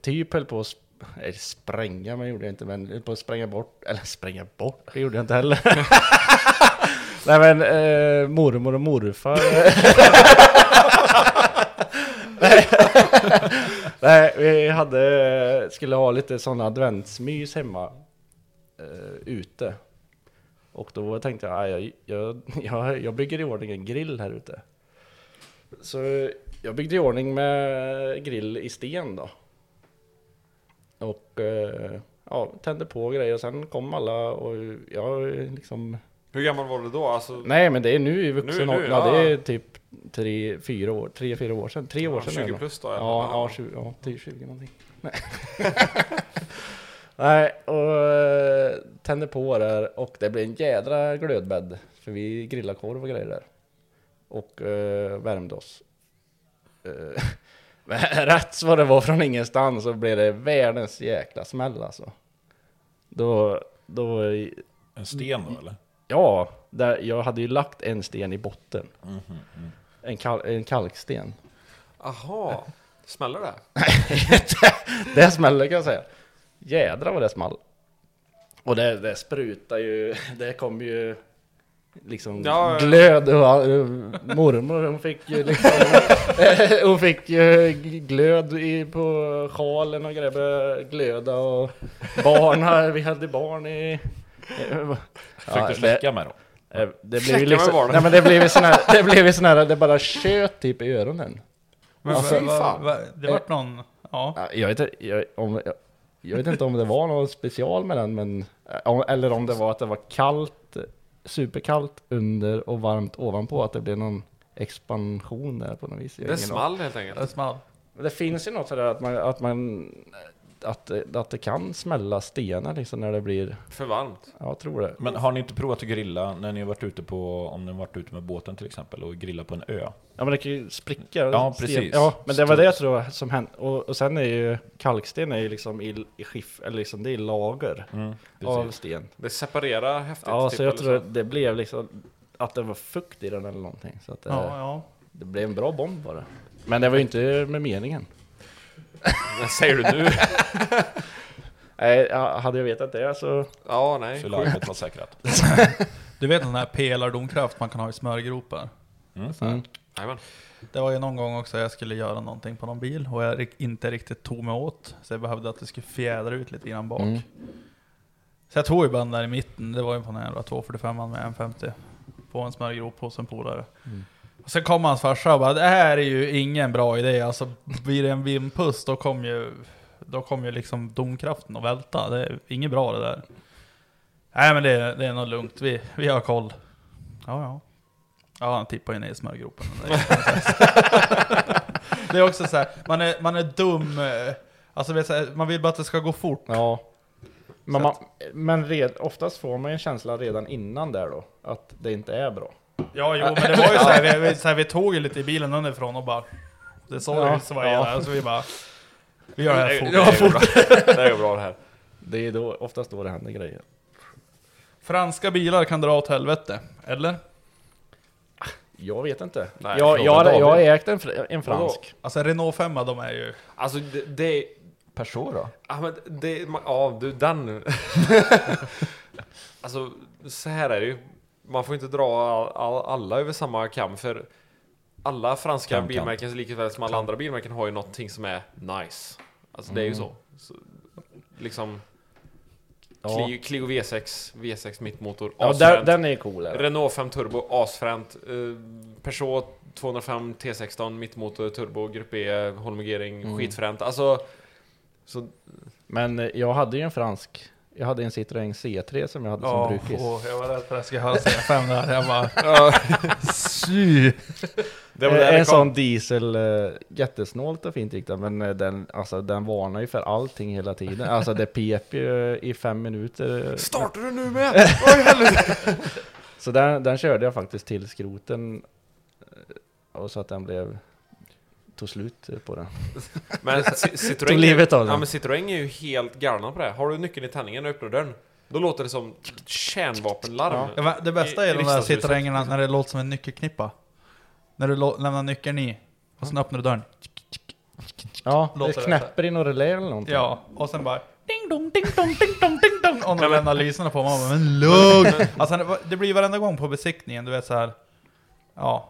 typ höll på att sp- spränga, men gjorde jag inte, men höll på att spränga bort, eller spränga bort, det gjorde jag inte heller. Nej men eh, mormor och morfar. Nej. Vi hade, skulle ha lite sådana adventsmys hemma eh, ute. Och då tänkte jag, jag, jag, jag, jag bygger i ordning en grill här ute. Så jag byggde i ordning med grill i sten då. Och eh, ja, tände på grejer och sen kom alla och jag liksom... Hur gammal var du då? Alltså, Nej men det är nu i vuxen ålder, ja. det är typ tre, fyra år, tre, fyra år sedan. Tre år sedan 20 är det nog. plus då, Ja, eller? ja, Ja. 20, ja, 10, 20 någonting. Nej. Nej, och eh, tände på där och det blev en jädra glödbädd. För vi grillade korv och grejer där. Och eh, värmde oss. Eh, men rätt vad det var från ingenstans så blev det världens jäkla smäll alltså. Då, då, En sten då eller? ja, där, jag hade ju lagt en sten i botten. Mm. En, kal, en kalksten. Aha, smäller det? det smäller kan jag säga. Jädrar vad det small. Och det, det sprutar ju, det kom ju liksom Ja, ja. glöd och mormor hon fick ju liksom, hon fick ju glöd i, på sjalen och grejer, glöda och barn här, vi hade barn i... Försökte det- släcka med då? Eh, Det blev ju liksom, nej men det blev ju sån här, det blev ju sån här, det bara tjöt typ i öronen. Men, Alltså, va- va- fan. va- det vart någon... Ja. Ja, Jag vet, inte- jag, om, jag, jag vet inte om det var något special med den, men, om- eller om det var att det var kallt, superkallt under och varmt ovanpå, att det blev någon expansion där på något vis. Jag har Det ingen small helt Det enkelt. small. aning. Det finns ju något sådär att man, att man, att, det- att det kan smälla stenar liksom när det blir, För varmt. ja, jag tror det. Men har ni inte provat att grilla när ni har varit ute på, om ni har varit ute med båten till exempel och grillat på en ö? Ja men det kan ju spricka. Ja, sten. precis. Ja, men det var det jag tror som hände. Och, och sen är ju kalksten är ju liksom i, i skiff, eller liksom det är lager Mm, av sten. Det separerar häftigt. Ja, typ, så jag tror att det blev liksom att det var fukt i den eller någonting. Så att det, Ja, ja. det blev en bra bomb bara. Men det var ju inte med meningen. Vad säger du nu? Nej, ja, hade jag vetat det så... Ja, nej. Så larmet var säkrat. Du vet den här pelardomkraft man kan ha i smörgropar? Mm. Mm. Jajamän. Det var ju någon gång också jag skulle göra någonting på någon bil och jag rik- inte riktigt tog mig åt. Så jag behövde att det skulle fjädra ut lite grann bak. Mm. Så jag tog ju bara den där i mitten, det var ju på den jävla 245 med 150 på en smörjgrop hos en polare. Mm. Sen kom hans farsa och bara det här är ju ingen bra idé, alltså blir det en vindpust då kommer ju, då kommer ju liksom domkraften att välta. Det är inget bra det där. Nej men det, det är nog lugnt, vi, vi har koll. Ja ja. Ja han tippar ju ner i smörgropen. Det är- också så här, man är, man är dum, eh, alltså vet, man vill bara att det ska gå fort. Ja. Men, man, men red, oftast får man ju en känsla redan innan där då, att det inte är bra. Ja, jo, men det var ju så här, vi, så här, vi tog ju lite i bilen underifrån och bara... Det såg Ja, ju svajade ja. där, så vi bara... Vi gör det här fort. Det är bra. Det är bra det här. Det är då, oftast då det händer grejer. Franska bilar kan dra åt helvete, eller? Jag vet inte. Nej, jag, jag, jag har ägt en, en fransk. Alltså Renault 5 de är ju... Alltså det, det Peugeot då? Ja men det, ja du den. alltså så här är det ju. Man får inte dra all, all, alla över samma kam för alla franska Kam, kam. bilmärken lika väl som alla andra bilmärken har ju någonting som är nice. Alltså det är ju så. så liksom Ja. Clio, Clio V6, V6 mittmotor, Ja, asfränt. den, är cool. det. Renault 5 Turbo, asfränt. Eh, Peugeot 205 T16, mittmotor, turbo, grupp E, holmigering, Mm. skitfränt. Alltså, så Men eh, jag hade ju en fransk. Jag hade en Citroën C3 som jag hade som brukis. åh, jag var rädd för att jag skulle höra C5 där. Jag bara... Sy! det var Eh, där det en kom. sån diesel, eh, jättesnålt och fint gick det, men eh, den, alltså, den varnar ju för allting hela tiden. Alltså det pep ju i fem minuter. Startar du nu med? Oj helvete! Så den, den körde jag faktiskt till skroten. eh, Och så att den blev... Tog slut eh, på den. Men Ci- Citroën, Tog livet av ja, den. men Citroën är ju helt galna på det. Har du nyckeln i tändningen och öppnar dörren, då låter det som kärnvapenlarm. Ja, Det bästa är i de där. Citroënerna när det låter som en nyckelknippa. När du lämnar nyckeln i, och sen öppnar du dörren. Ja, Låter det det knäpper i något relä eller någonting. Ja, och sen bara ding dong, ding dong, ding dong, ding dong. Och de lämnar lyserna på. Man bara, men lugn! Alltså det- det blir varenda gång på besiktningen, du vet så här. Ja,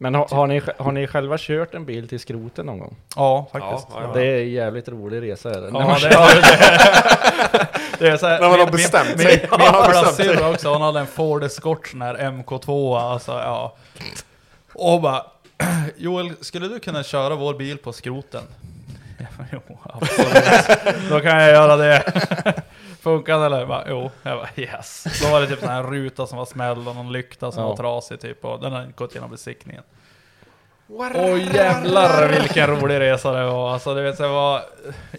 Men har, har, ni, har ni själva kört en bil till skroten någon gång? ja faktiskt. Ja, ja, Det är en jävligt rolig resa är det. När Ja, man det, det, det är så här, När man har min- bestämt min, sig. Min, min sig. syrra också, hon hade en Ford Escort sån här MK2, alltså ja. Och bara, Joel, skulle du kunna köra vår bil på skroten? Ja, Jo, absolut. Då kan jag göra det. Funkar det eller? Jag Bara, jo. Jag bara, yes. Då var det typ sån här ruta som var smälld och någon lykta som Ja. var trasig typ. Och den har inte gått igenom besiktningen. Åh jävlar vilken rolig resa det var. Alltså du vet, det var...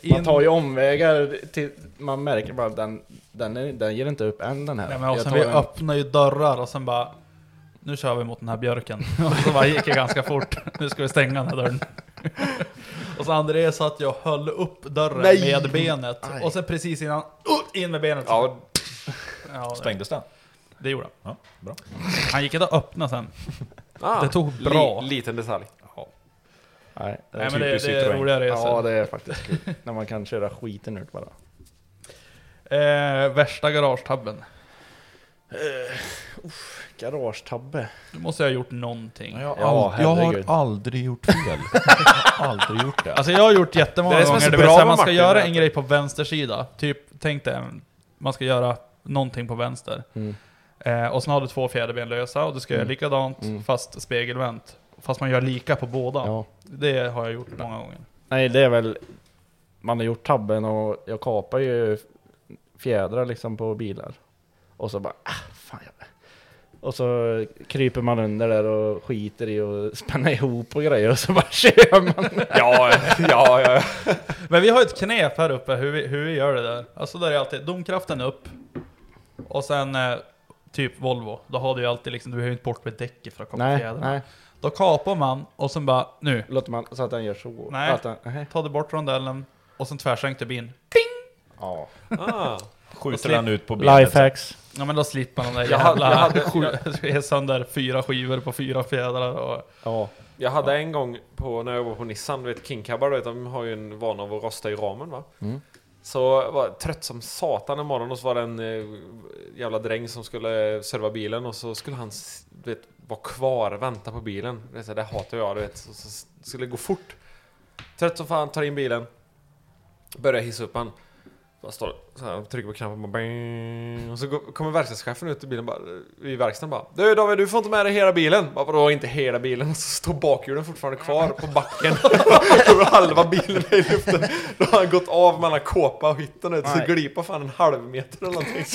Man tar ju omvägar till, man märker bara att den, den, är, den ger inte upp än den här. Nej, men och Jag sen tar vi en- öppnar ju dörrar och sen bara Nu kör vi mot den här björken. Och så bara gick det ganska fort. Nu ska vi stänga den här dörren. Och så André satt jag och höll upp dörren Nej! med benet. Aj. Och sen precis innan, uh, in med benet. Ja, Ja, det, Sprängdes den? det gjorde han. Ja, bra. Han gick inte att öppna sen. ah, Det tog bra. Li, liten detalj. Nej, det är Nej men det, det är roliga resor. Ja det är faktiskt kul. När man kan köra skiten ut bara. Eh, värsta garagetabben. Garagetabbe. Du måste ha gjort någonting. Jag, Ja, jag har aldrig gjort fel. Jag har aldrig gjort det. Alltså jag har gjort jättemånga Det är det gånger, såhär, med man ska Martin, göra en grej på vänster sida. Typ, tänk dig, man ska göra någonting på vänster. Mm. Eh, och sen har du två fjäderben lösa och du ska göra Mm. likadant Mm. fast spegelvänt. Fast man gör lika på båda. Ja. Det har jag gjort många gånger. Nej det är väl, man har gjort tabben och jag kapar ju fjädrar liksom på bilar. Och så bara, ah, fan jag... Och så kryper man under där och skiter i och spänna ihop och grejer och så bara kör man. Ja, ja, ja. Men vi har ett knep här uppe hur vi, hur vi gör det där. Alltså där är alltid domkraften upp. Och sen eh, typ Volvo, då har du ju alltid liksom, du behöver inte bort med däcket för att kapa Nej, nej. Då kapar man och sen bara, nu. Låter man så att den gör så? Nej, Att den, nej. ta du bort rondellen och sen tvärsänkte bin. Ja. Ah. Skjuter den ut på benet. Lifehacks. Ja men då slipper man de där Jag hade- jävla... jag hade- sju- är sönder fyra skivor på fyra fjädrar och... Ja. Jag hade en gång på, när jag var på Nissan, du vet King-cabbar, du vet, de har ju en vana av att rosta i ramen va? Mm. Så var jag trött som satan en morgon och så var det en eh, jävla dräng som skulle serva bilen och så skulle han du vet, vara kvar, vänta på bilen. Det, är så det hatar jag, du vet. Så, så skulle det gå fort. Trött som fan, tar in bilen. Börjar hissa upp han. Bara står så här, trycker på knappen bara bang, Och så kommer verkstadschefen ut i bilen bara, i verkstaden bara Du David, du får inte med dig hela bilen. Bara, vadå inte hela bilen? Och så står bakhjulen fortfarande kvar på backen. Och halva bilen är i luften. Då har han gått av mellan kåpa och hytten ut. Så glipar fan en halv meter eller någonting.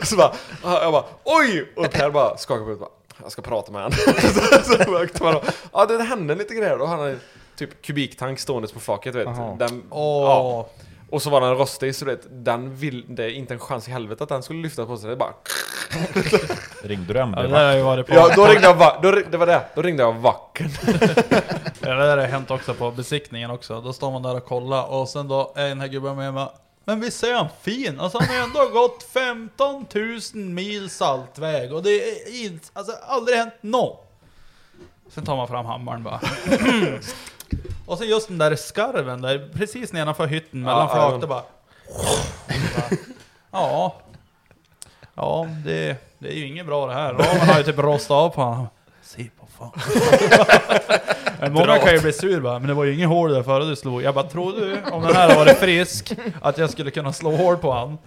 Och så bara, jag bara oj! Och Per bara skakar på huvudet bara, jag ska prata med han. så, så man- ja det hände lite grejer då. Han hade typ kubiktank stående på flaket vet. Jaha. Den, Åh. ja. Och så var den rostig så du vet, den vill, det är inte en chans i helvete att den skulle lyfta på sig. Det bara... Ringde du MB? Ja, det har ju varit på... Ja, då ringde jag va- då, det var det, då ringde jag vacken. Ja, det där har hänt också på besiktningen också. Då står man där och kollar och sen då är den här gubben med mig Men visst är han fin? Alltså han har ändå gått 15 000 mil saltväg och det är inte, alltså aldrig hänt nå. Sen tar man fram hammaren bara. och sen just den där skarven där, precis nedanför hytten mellan Ja, flak, det bara... Ja. Ja, det, det är ju inget bra det här. Ramen har ju typ rostat av på honom. Se på fan. Men många kan ju bli sur bara, men det var ju ingen hål där före du slog. Jag bara, tror du om den här hade varit frisk, att jag skulle kunna slå hål på han?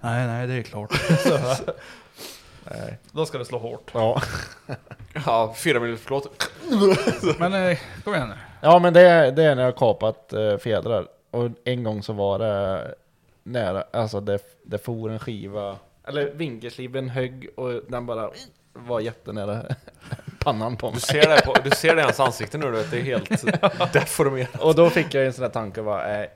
Nej, nej, det är klart. Så, Nej. då ska det slå hårt. Ja. Ja, fyra minuters förlåt. Men eh, kom igen nu. Ja men det, är- det är när jag har kapat eh, fjädrar. Och en gång så var det nära, alltså det, det for en skiva, eller vinkelsliven högg och den bara var jättenära pannan på mig. Du ser det, på, du ser det i hans ansikte nu du vet, det är helt deformerat. Och då fick jag en sån där tanke bara, eh,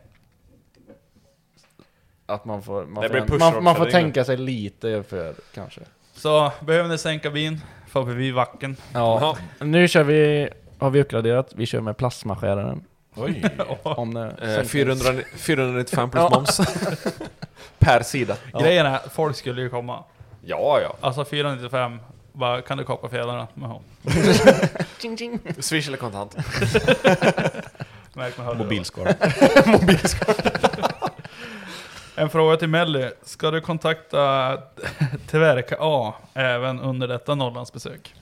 att man får, man Det får, blir man, man får tänka sig lite för kanske. Så, behöver ni sänka bin? Får vi vacken. Ja, nu kör vi, har vi uppgraderat, vi kör med plasmaskäraren. Oj. Om det Eh, sänker- 400, 495 plus moms. per sida. Grejen är, folk skulle ju komma. Ja, ja. Alltså 495, bara, kan du kapa fjädrarna? Jaha. Swish eller kontant. Märk med hörlurar. Mobilskal. En fråga till Melly. Ska du kontakta Tverka A även under detta Norrlandsbesök?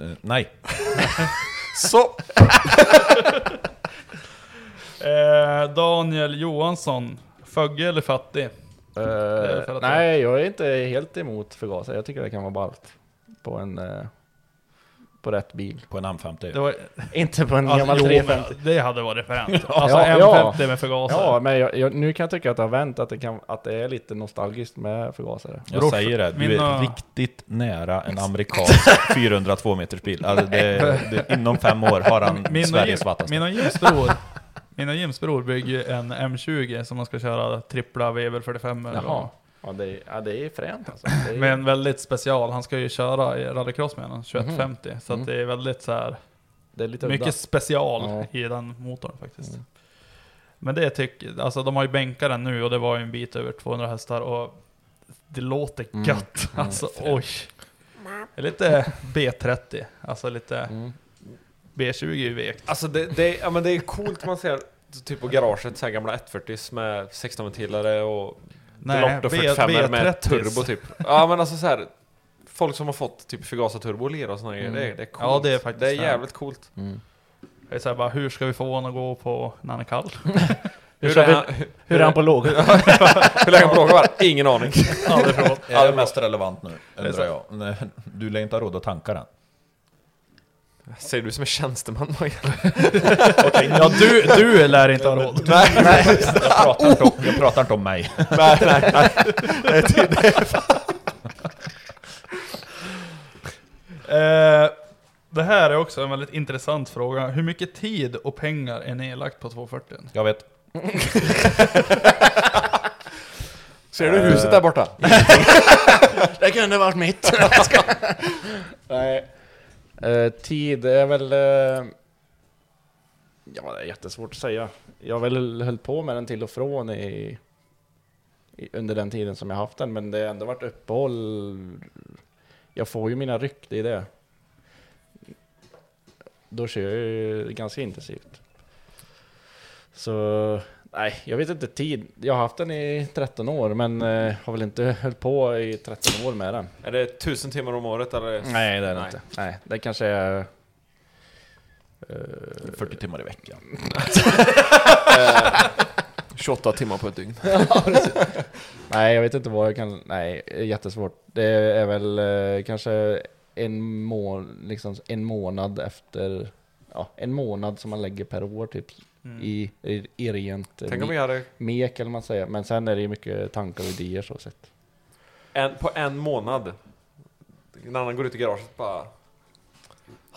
Eh, Nej. Så! Eh, Daniel Johansson. Fögge eller fattig? Eh, nej, jag är inte helt emot förgasare. Jag tycker det kan vara ballt. På en... eh, på rätt bil. På en M50. Det var, Inte på en alltså, gammal jo, 350. men det hade varit fränt. Alltså Ja, M50 ja. med förgasare. Ja, men jag, jag, nu kan jag tycka att det har vänt, att det, kan, att det är lite nostalgiskt med förgasare. Jag Bror, säger det, du mina- är riktigt nära en amerikansk 402 meters bil. Alltså det, det, inom fem år har han Min Sveriges vattaste. min och Jims bror, Jims bygger en M20 som man ska köra trippla Weber 45 Jaha. Ja, det, är- ja, det är fränt alltså. Det är, Med en väldigt special, han ska ju köra i rallycross med den, 2150. Så att Mhm. det är väldigt så här det är lite mycket udda. special Ja. i den motorn faktiskt. Mm. Men det tycker, alltså de har ju bänkat den nu och det var ju en bit över 200 hästar och det låter Mm. gött. Mm. Alltså oj. Det är lite B30, alltså lite Mm. B20 är vekt. Alltså det, det, ja, men det är coolt man ser typ på garaget, så här gamla 140s med 16 ventilare och Nej, Delotto B- 45 med B30s. turbo typ. Ja men alltså så här. Folk som har fått typ förgasarturbo och lera och grejer, Mm. det, är- det är coolt. Ja, det är faktiskt Det är det. jävligt coolt. Mm. Det är så här bara, hur ska vi få honom att gå på när han är kall? Hur, är han, hur är han på låg? Hur länge på låga var? Ingen aning. Aldrig provat. Är det mest relevant nu, undrar jag. Nej, Du lär inte ha råd att tanka den. Säger du som är tjänsteman? Ja, du, du lär inte ha råd. nej, nej. Jag pratar, inte om, jag pratar inte om mig. nej, nej, nej. Det ty- det är- Eh, det här är också en väldigt intressant fråga. Hur mycket tid och pengar är nedlagt på 240? Jag vet. Ser du huset där borta? det kunde varit mitt. Nej. Eh, tid är väl... eh, ja, det är jättesvårt att säga. Jag har väl höll på med den till och från i, i, under den tiden som jag haft den, men det har ändå varit uppehåll. Jag får ju mina ryck, det är det. Då kör jag ju ganska intensivt. Så nej, jag vet inte tid. Jag har haft den i 13 år, men eh, har väl inte höll på i 13 år med den. Är det tusen timmar om året eller? Nej, det är det inte. Nej, det kanske är... eh, 40 timmar i veckan. 28 timmar på ett dygn. Nej, jag vet inte vad jag kan... Nej, det är jättesvårt. Det är väl eh, kanske en, må, liksom en månad efter... Ja, en månad som man lägger per år typ. Mm. I, i, I rent eh, Tänk om vi hade- mek eller man säger. Men sen är det ju mycket tankar och idéer så sett. En, på en månad. En annan går ut i garaget bara...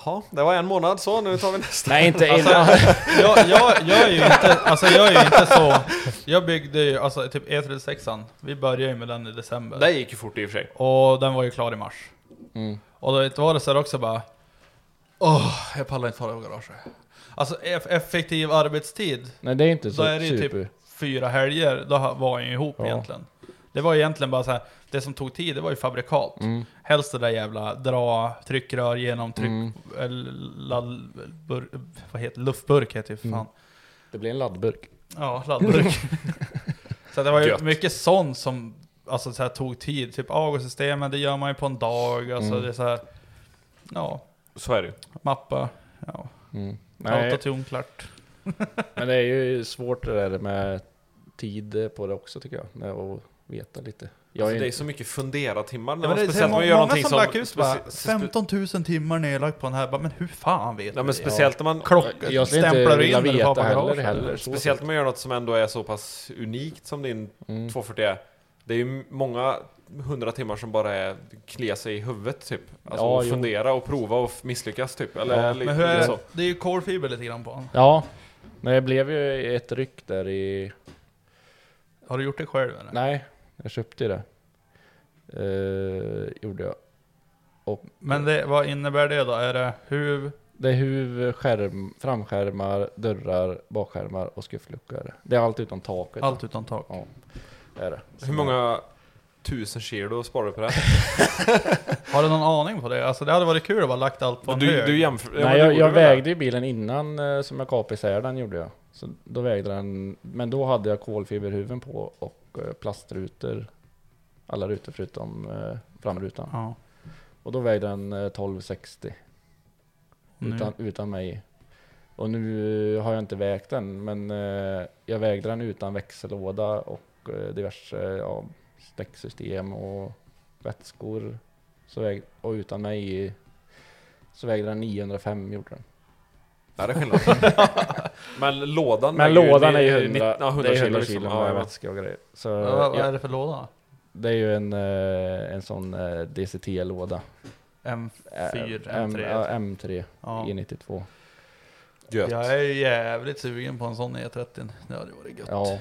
Ja, det var en månad så, nu tar vi nästa. Nej, inte Alltså, jag, jag, jag är ju inte, alltså jag är ju inte så... Jag byggde ju, alltså typ E36an, vi började ju med den i december. Det gick ju fort i och för sig. Och den var ju klar i mars. Mm. Och då var det så här också bara... Åh, jag pallar inte fara över garaget. Alltså eff- effektiv arbetstid. Nej, det är inte så Då är det ju super. typ fyra helger, då var jag ju ihop Ja. egentligen. Det var egentligen bara så här, det som tog tid, det var ju fabrikat. Mm. Helst det där jävla dra tryckrör genom tryck... Mm. Eller, ladd, bur, vad heter luftburk heter det för fan. Mm. Det blir en laddburk. Ja, laddburk. så det var ju Gött. mycket sånt som alltså, så här, tog tid. Typ AGO-systemet, det gör man ju på en dag. Alltså Mm. det är så här, ja. Så är det ju. Mappa, ja. Mm. Nej. Autotune klart. Men det är ju svårt det där med tid på det också tycker jag. Att veta lite. Jag Alltså, är det är inte- så mycket fundera timmar när Ja, man är speciellt man många gör många någonting som som... lagt ut bara, speci- 15 000 timmar nedlagt på den här, bara, men hur fan vet Ja du men speciellt när man... Klock, Jag stämplar in när har veta på heller, heller. eller? Speciellt om man gör något som ändå är så pass unikt som din Mm. 240 är. Det är ju många hundra timmar som bara är klia sig i huvudet typ. Alltså Ja, fundera och prova och misslyckas typ. Eller, Ja, Men hur är, så. det är ju kolfiber lite grann på den. Ja, men det blev ju ett ryck där i... Har du gjort det själv eller? Nej, jag köpte ju det. Eh, gjorde jag. Och Men det, vad innebär det då? Är det huv? det är huv, skärm, framskärmar, dörrar, bakskärmar och skuffluckor. Det är allt utom taket. Allt utan tak? Ja, det är det. Hur många tusen kilo sparar du på det? Har du någon aning på det? Alltså det hade varit kul att bara lagt allt på en Du, hög. du jämför... ja, Nej, men du jag, gjorde jag väl vägde ju bilen innan eh, som jag kapade isär den gjorde jag. Så då vägde den, men då hade jag kolfiberhuven på och eh, plastrutor. Alla rutor förutom eh, framrutan. Ja. Och då vägde den eh, 1260. Nu. Utan, utan mig. Och nu har jag inte vägt den, men eh, jag vägde den utan växellåda och eh, diverse ja, stäcksystem och vätskor. Så väg, och utan mig i- så vägde den 905 gjorde den. Ja, det är skillnad. men lådan Men väger ju lådan är ju ni- 100, ja, 100 det är kilo 100 liksom. kilo med ja. vätska och grejer. Så, Ja, vad, vad ja, är det för låda? det är ju en, eh, en sån eh, DCT-låda. M4, Eh, M, M3? ja, M3 Ja. E92. Gött. Jag är jävligt sugen på en sån E30. Det hade varit gött. Ja.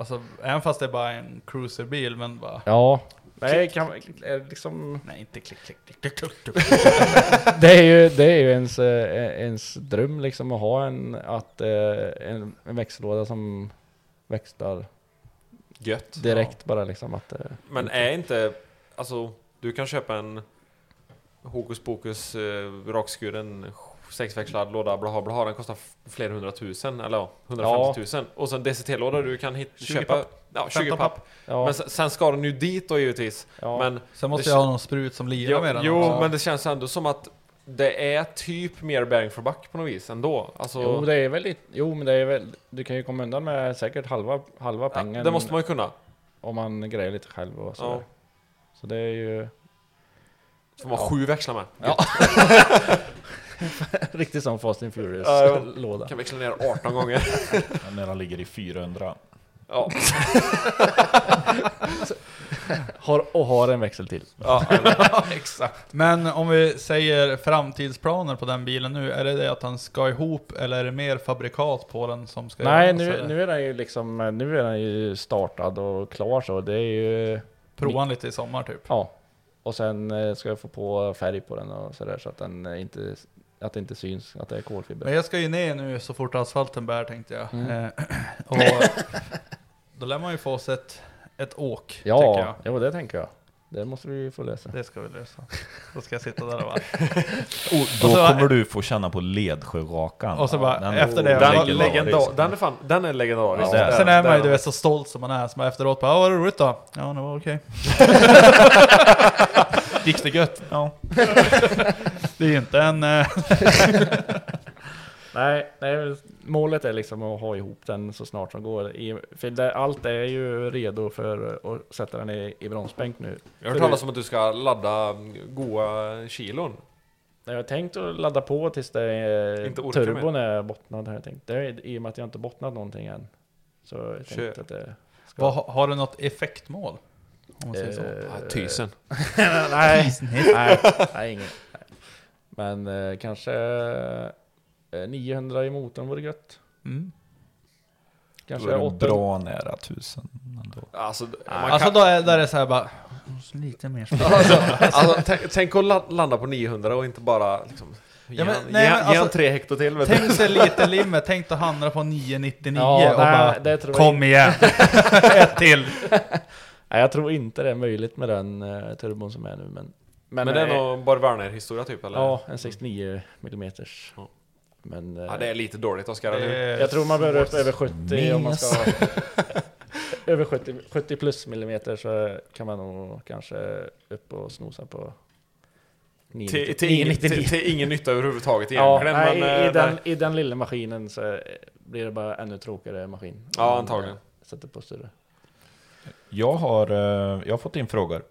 Alltså, även fast det är bara en cruiserbil, men bara... Ja. Nej, kan, eh, liksom... Nej, inte klick, klick, klick, klick, klick, klick. det är ju, det är ju ens, eh, ens dröm liksom att ha en, att, eh, en, en växellåda som växlar Gött. direkt bara liksom. Att, eh, Men är inte... Alltså, du kan köpa en hokus pokus eh, rakskuren sexväxlad låda blaha blaha. Den kostar flera hundratusen, eller ja, 150 000. Och så en DCT-låda du kan hit, 20 köpa... papp. Ja, 20 15 papp. papp. Ja. Men sen, sen ska den ju dit då givetvis. Ja. Men Sen måste jag ha någon sprut som lirar Jo, med den jo också. men det känns ändå som att det är typ mer bang for buck på något vis ändå. Alltså, Jo, det är väl lite, jo, men det är väl, du kan ju komma undan med säkert halva, halva ja, pengen. det måste man ju kunna. Om man grejer lite själv och så. Ja. Så det är ju... Får man Ja. sju växlar med. Ja. Riktigt som Fast and Furious Ja, ja. låda. Kan växla ner 18 gånger. När han ligger i 400. Ja. Har, och har en växel till. Ja, exakt. Men om vi säger framtidsplaner på den bilen nu, är det det att han ska ihop eller är det mer fabrikat på den som ska Nej, göras, nu, nu är den ju liksom, nu är den ju startad och klar så. Det är ju... Prova lite i sommar typ. Ja. Och sen eh, ska jag få på färg på den och sådär så att den inte, att det inte syns att det är kolfiber. Men jag ska ju ner nu så fort asfalten bär tänkte jag. Mm. Eh, och då lär man ju få sig ett, ett åk, tycker jag. Ja, jo det tänker jag. Det måste vi få lösa. Det ska vi lösa. Då ska jag sitta där och bara... Och då Och så- kommer du få känna på ledsjörakan. Och så bara, Den- efter det- Den, legendar, den, är fan, den är legendarisk. Ja, Sen är man ju den- du vet, så stolt som man är, så man efteråt bara, ja vad roligt då? Ja det var okej. Gick det gött? Ja. det är ju inte en... eh, Nej, nej, målet är liksom att ha ihop den så snart som går. I, för det, allt är ju redo för att sätta den i, i bromsbänk nu. Jag har hört talas om att du ska ladda goa kilon. Jag har tänkt att ladda på tills det är, Inte turbon är bottnad. Har jag tänkt. Det är, I och med att jag inte bottnat någonting än. Så jag tänkte att det ska... vad, har du något effektmål? Om man säger så. Eh, Ja, tusen. nej, nej, nej, ingen. Nej. Men eh, kanske eh, 900 i motorn vore gött. Mm. Då Kanske är du 800. bra nära tusen ändå. Alltså, man Alltså kan, då är, där är det så här bara... Lite mer alltså, alltså, tänk, tänk att la- landa på 900 och inte bara liksom... Ge Ja, men- han- nej, ge men han- ge han alltså, tre hekto till. Vet du. Tänk dig lite limmet, tänk dig handla på 999 Ja, och nej, bara det tror jag Kom igen! Ett till! Nej, jag tror inte det är möjligt med den uh, turbon som är nu. Men, Men, det är eh, nog Borg Werner-historia typ eller? Ja, en 69 millimeters. Ja. Men eh, Ja, det är lite dåligt Oskar, eller hur? jag tror man behöver upp över 70 om man ska... över 70, 70 plus millimeter så kan man nog kanske upp och snosa på Till, till, ingen, 999. till, till ingen nytta överhuvudtaget Ja, egentligen. nej, men, i, i, eh, den. I den lilla maskinen så blir det bara ännu tråkigare maskin. Ja, antagligen. eh, Sätter på större. Jag har, eh, jag har fått in frågor.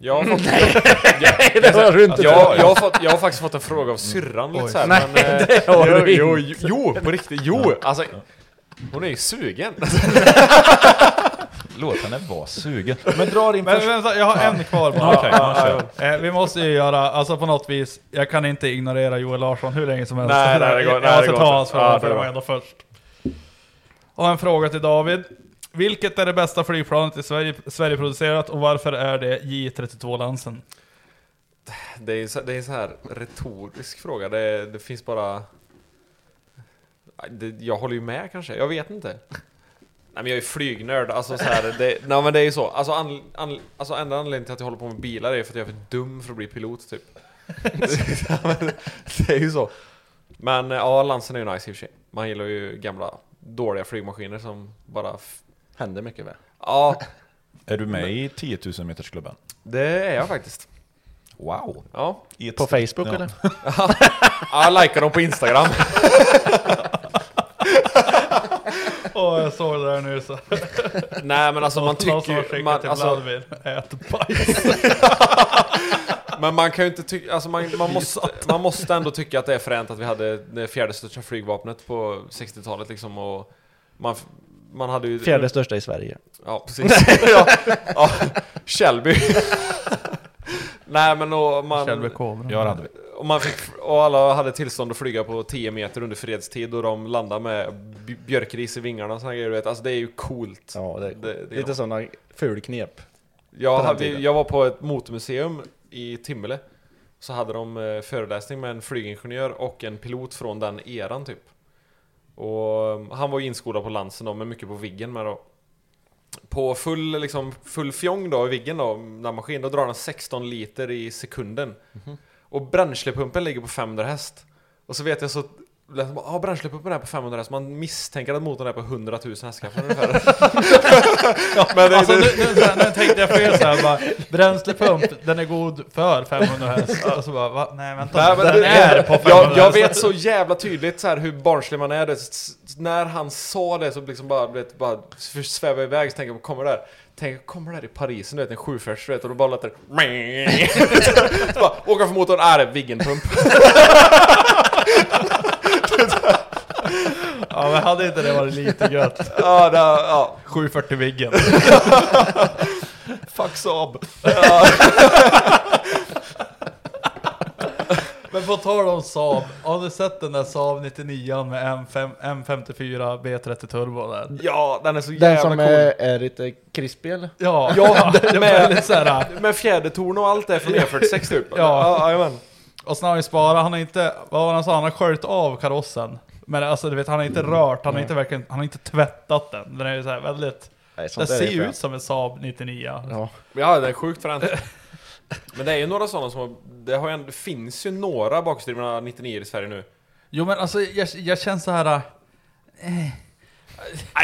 Jag har fått... Nej, det har du inte. jag, jag, har fått, jag har faktiskt fått en fråga av syrran lite Oj. såhär, Nej, men... eh, det har du jo, inte. jo, jo, på riktigt, jo! Alltså, hon är ju sugen. Låt henne vara sugen. Men dra din Men första. vänta, jag har en kvar bara. Okej, ja. Eh, vi måste ju göra, alltså på något vis, jag kan inte ignorera Joel Larsson hur länge som helst. Nej, nej, det går- jag nej, måste det går ta hans fråga Ja, för det var ändå först. Och en fråga till David. Vilket är det bästa flygplanet i Sverige, producerat och varför är det J32 Lansen? Det är, så- det är en så här retorisk fråga, det, det finns bara... Det, jag håller ju med kanske, jag vet inte. Nej men jag är flygnörd, alltså så här, det, nej men det är ju så. Alltså, an, an, alltså enda anledningen till att jag håller på med bilar är för att jag är för dum för att bli pilot typ. Det är ju så. Men ja, Lansen är ju nice i och för sig. Man gillar ju gamla dåliga flygmaskiner som bara... Händer mycket med. Ja, Är du med i 10 000 metersklubben? det är jag faktiskt. Wow! Ja, I ett På Facebook ja. eller? ja jag likar dem på Instagram. Åh, jag såg det där nu så. Nej men alltså man Någon som har tycker ju... skickat Man, till alltså, Vladimir, ät bajs. Men man kan ju inte tycka, alltså man, man, måste, man måste ändå tycka att det är fränt att vi hade det fjärde största flygvapnet på 60-talet liksom och man, man hade ju... Fjärde största i Sverige. Ja, precis. ja, ja, Shelby. Nej men och man... Kjellberg Cobra. Ja, det hade vi. Och, man fick, och alla hade tillstånd att flyga på 10 meter under fredstid och de landade med björkris i vingarna och såna grejer du vet. Alltså det är ju coolt. Ja, det är Det- det lite sådana fulknep. Jag, jag var på ett motormuseum i Timmele Så hade de eh, föreläsning med en flygingenjör och en pilot från den eran typ Och eh, han var ju inskolad på Lansen då, men mycket på Viggen med då. På full, liksom, full fjong då i Viggen då, den maskin, då drar den 16 liter i sekunden. Och bränslepumpen ligger på 500 häst. Och så vet jag så Ja, bränslepumpen är på 500 häst, man misstänker att motorn är på 100 000 hästkrafter ungefär Men det, Alltså det, nu, nu, nu tänkte jag fel såhär bara, bränslepump, den är god för 500 häst. Och så bara, va? Nej vänta, Nej, men den det- är på 500 jag, jag vet så jävla tydligt så här hur barnslig man är. Det, när han sa det så liksom bara, vet, bara sväva iväg så tänker jag, kommer det där? Tänk, kommer det där i Paris, du vet en 740 du vet, och då bara låter det... så bara, åka för motorn, är det Viggenpump? Ja men hade inte det varit lite gött? ja, det, ja. 740 Viggen. Fuck Saab! Men på tal om Saab, har du sett den där Saab 99 med M5, M54 B30 turbo där? Ja, den är så Den jävla som cool. är, är lite krispig eller? Ja, Ja, det var lite såhär... Med fjädertorn och allt det från E46 typ. Ja. ja jajamän. Och sen har han ju sparat, han har inte, vad var det han sa, han har sköljt av karossen. Men alltså du vet, han har inte rört, han har inte verkligen, han har inte tvättat den. Den är ju såhär väldigt, Nej, den sånt är ser ju ut som en Saab 99. Ja. Ja, det är sjukt fränt. Men det är ju några sådana som har, det, har ju, ändå- det finns ju några bakhjulsdrivna 99 i Sverige nu. Jo men alltså jag, jag känner så här. Nej,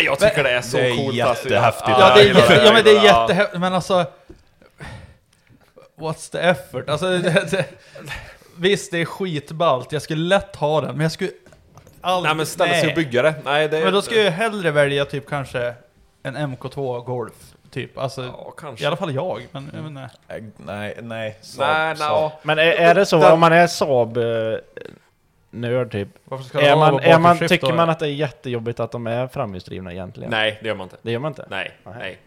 jag tycker det är så Det är coolt alltså. jättehäftigt. Ja, det är, jag gillar jätte, ja men det är jättehäftigt, men alltså... What's the effort? Alltså, det, det, visst det är skitballt, jag skulle lätt ha den, men jag skulle... Aldrig, Nej men ställa sig nej. och bygga det. Nej, det Men då skulle jag hellre välja typ kanske en MK2 Golf, typ. Alltså, Ja, kanske. i alla fall jag, men jag vet inte. Äh, Nej, nej. Saab, Nej, Saab. nej. Men är, är det så, om man är Saab eh, nörd typ, Varför ska är ha man, är man, tycker då? man att det är jättejobbigt att de är framhjulsdrivna egentligen? Nej, det gör man inte. Det gör man inte? Nej, Nej. nej.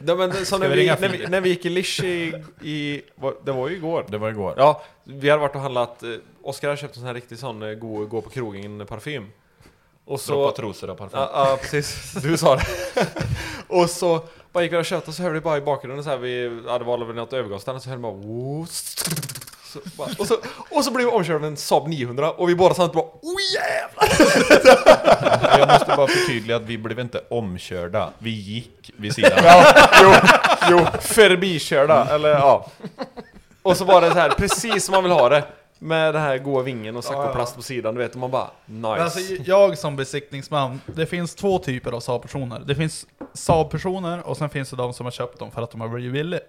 Det, men, det- som när, vi vi, ringa när, vi, Filip? när vi gick i Lish i, i var- det var ju igår. Det var igår. Ja, vi hade varit och handlat, eh, Oskar hade köpt en sån här riktig sån eh, gå, gå på krogen parfym. Och så... Droppa trosor och parfym. Ja, ja, precis. Du sa det. och så bara gick vi och köpte och så hörde vi bara i bakgrunden så här, vi hade varit väl något övergångsställe så hörde man bara, så, bara och, så, och så blev vi omkörda av en Saab 900 och vi båda satt bara oh jävlar! Jag måste bara förtydliga att vi blev inte omkörda. Vi gick vid sidan. Ja, jo, jo, förbikörda, eller ja. Och så var det så här, precis som man vill ha det. Med den här goa vingen och saccoplast på sidan, du vet, och man bara nice. Men alltså, jag som besiktningsman, det finns två typer av Saab-personer. Det finns Saab-personer och sen finns det de som har köpt dem för att de har blivit billiga.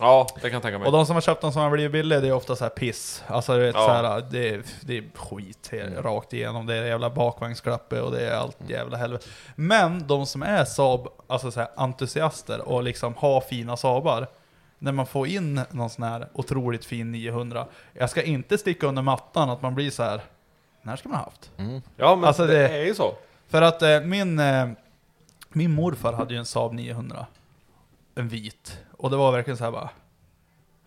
ja, det kan jag tänka mig. Och de som har köpt dem som har blivit billiga, det är ofta så här piss. Alltså du vet, Ja. så här, det, är, det är skit här, rakt igenom. Det är jävla bakvagnsklappe och det är allt jävla helvete. Men de som är Saab, alltså så här, entusiaster och liksom har fina Saabar. När man får in någon sån här otroligt fin 900. Jag ska inte sticka under mattan att man blir så här. Den här ska man ha haft. Ja, men Alltså, det, det- är ju så. För att eh, min, eh, min morfar hade ju en Saab 900. En vit. Och det var verkligen så här bara.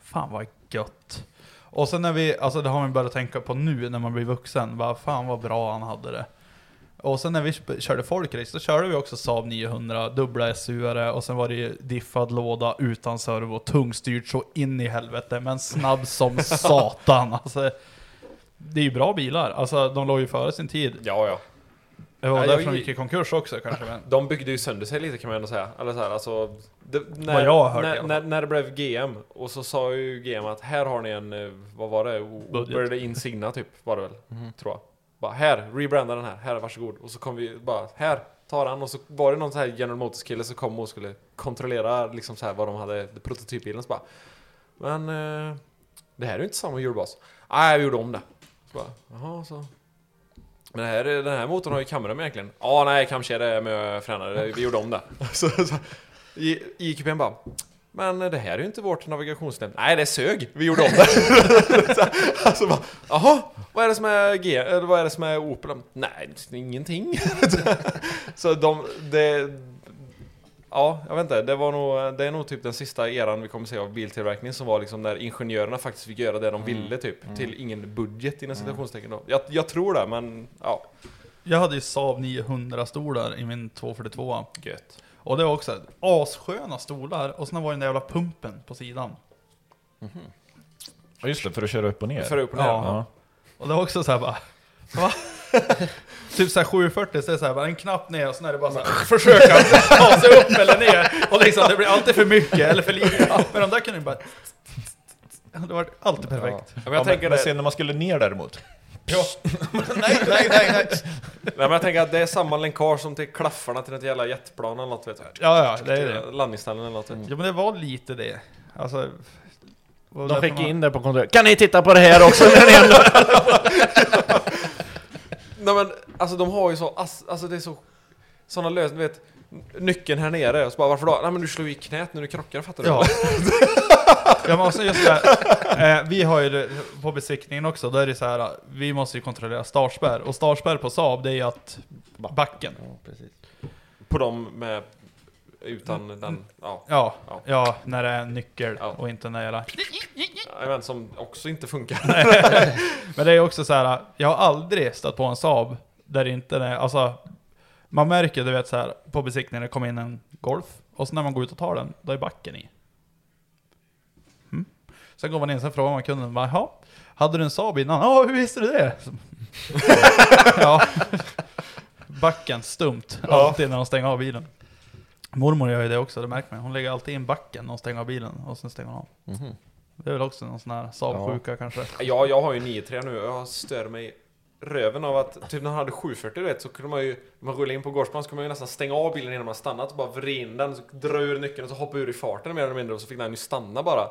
Fan vad gött. Och sen när vi, alltså det har man börjat tänka på nu när man blir vuxen. Bara, fan vad bra han hade det. Och sen när vi körde folkrace, då körde vi också Saab 900, dubbla SU-are och sen var det ju diffad låda utan servo, tungstyrt så in i helvete, men snabb som satan. Alltså, det är ju bra bilar, alltså de låg ju före sin tid. Ja, ja. Det var Ja, därför jag- de gick i konkurs också kanske. Men... De byggde ju sönder sig lite kan man ändå säga. Eller så här, alltså, det, när, Vad jag har hört i när, alla när, fall. när det blev GM, och så sa ju GM att här har ni en, eh, vad var det? Budget. Opel Insigna typ, var det väl? Tror jag. Bara här, rebranda den här, här varsågod. Och så kom vi bara, här, ta den. Och så var det någon sån här General Motors kille som kom och skulle kontrollera liksom så här vad de hade, prototypbilen. Så bara, men eh, det här är ju inte samma hjulbas. Nej, vi gjorde om det. Så bara, jaha, så. Men det här, den här motorn har ju kamera egentligen. Ja, nej, kanske är det med fränare. Vi gjorde om det. Så, så, i IQP'n bara. Men det här är ju inte vårt navigationssystem. Nej, det sög. Vi gjorde om det. Så, alltså bara, jaha, vad är det som är G? Eller vad är det som är Opel? Nej, ingenting. så de, det... Ja, jag vet inte. Det, var nog, det är nog typ den sista eran vi kommer se av biltillverkning som var liksom när ingenjörerna faktiskt fick göra det de ville typ. Till ingen budget inom citationstecken då. Jag, jag tror det, men ja. Jag hade ju Saab 900 stolar i min 242. Gött. Och det var också assköna stolar och sen var ju den där jävla pumpen på sidan. Ja, just det, för att köra upp och ner. För upp och ner. Ja. Ja. Och det var också så här bara, va? typ såhär 740 så är det så här, bara en knapp ner och sen är det bara såhär, försöka ta sig upp eller ner. Och liksom det blir alltid för mycket eller för lite. Men de där kunde ju bara... Det var alltid perfekt. Ja, men jag tänker men det, sen när man skulle ner däremot. Ja. nej, nej, nej, nej. nej, men jag tänker att det är samma länkage som till klaffarna till ett jävla jetplan eller något vet du. Ja, ja, det är det. Landningsställen eller något. du. Ja men det var lite det. Alltså... De skickade in det på kontroll. Kan ni titta på det här också? Nej men alltså de har ju så, alltså det är så Sådana lösningar, du vet Nyckeln här nere, och så bara varför då? Nej men du slår ju i knät när du krockar, fattar du? Ja. ja men också just det här, eh, vi har ju det på besiktningen också, då är det så här, vi måste ju kontrollera startspärr. Och startspärr på Saab, det är ju att backen. På dem med utan den, ja. Ja, Ja. ja, när det är nyckel och inte när jag Jajamän, som också inte funkar. Men det är också så här, jag har aldrig stött på en Saab där det inte är, alltså man märker du vet så här på besiktningen det kommer in en Golf och så när man går ut och tar den, då är backen i. Mm. Sen går man in, sen frågar man kunden, jaha, hade du en Saab innan? Ja, hur visste du det? Ja. Backen stumt, Ja. alltid när de stänger av bilen. Mormor gör ju det också, det märker man. Hon lägger alltid in backen när hon stänger av bilen och sen stänger hon av. Mhm. Det är väl också någon sån här Saab-sjuka kanske. Ja, jag har ju 9-3 nu och jag stör mig röven av att, typ när han hade 740 du vet, så kunde man ju, när man rullade in på gårdsplan så kunde man ju nästan stänga av bilen innan man stannat och bara vrida in den, så dra ur nyckeln och så hoppa ur i farten mer eller mindre och så fick den ju stanna bara.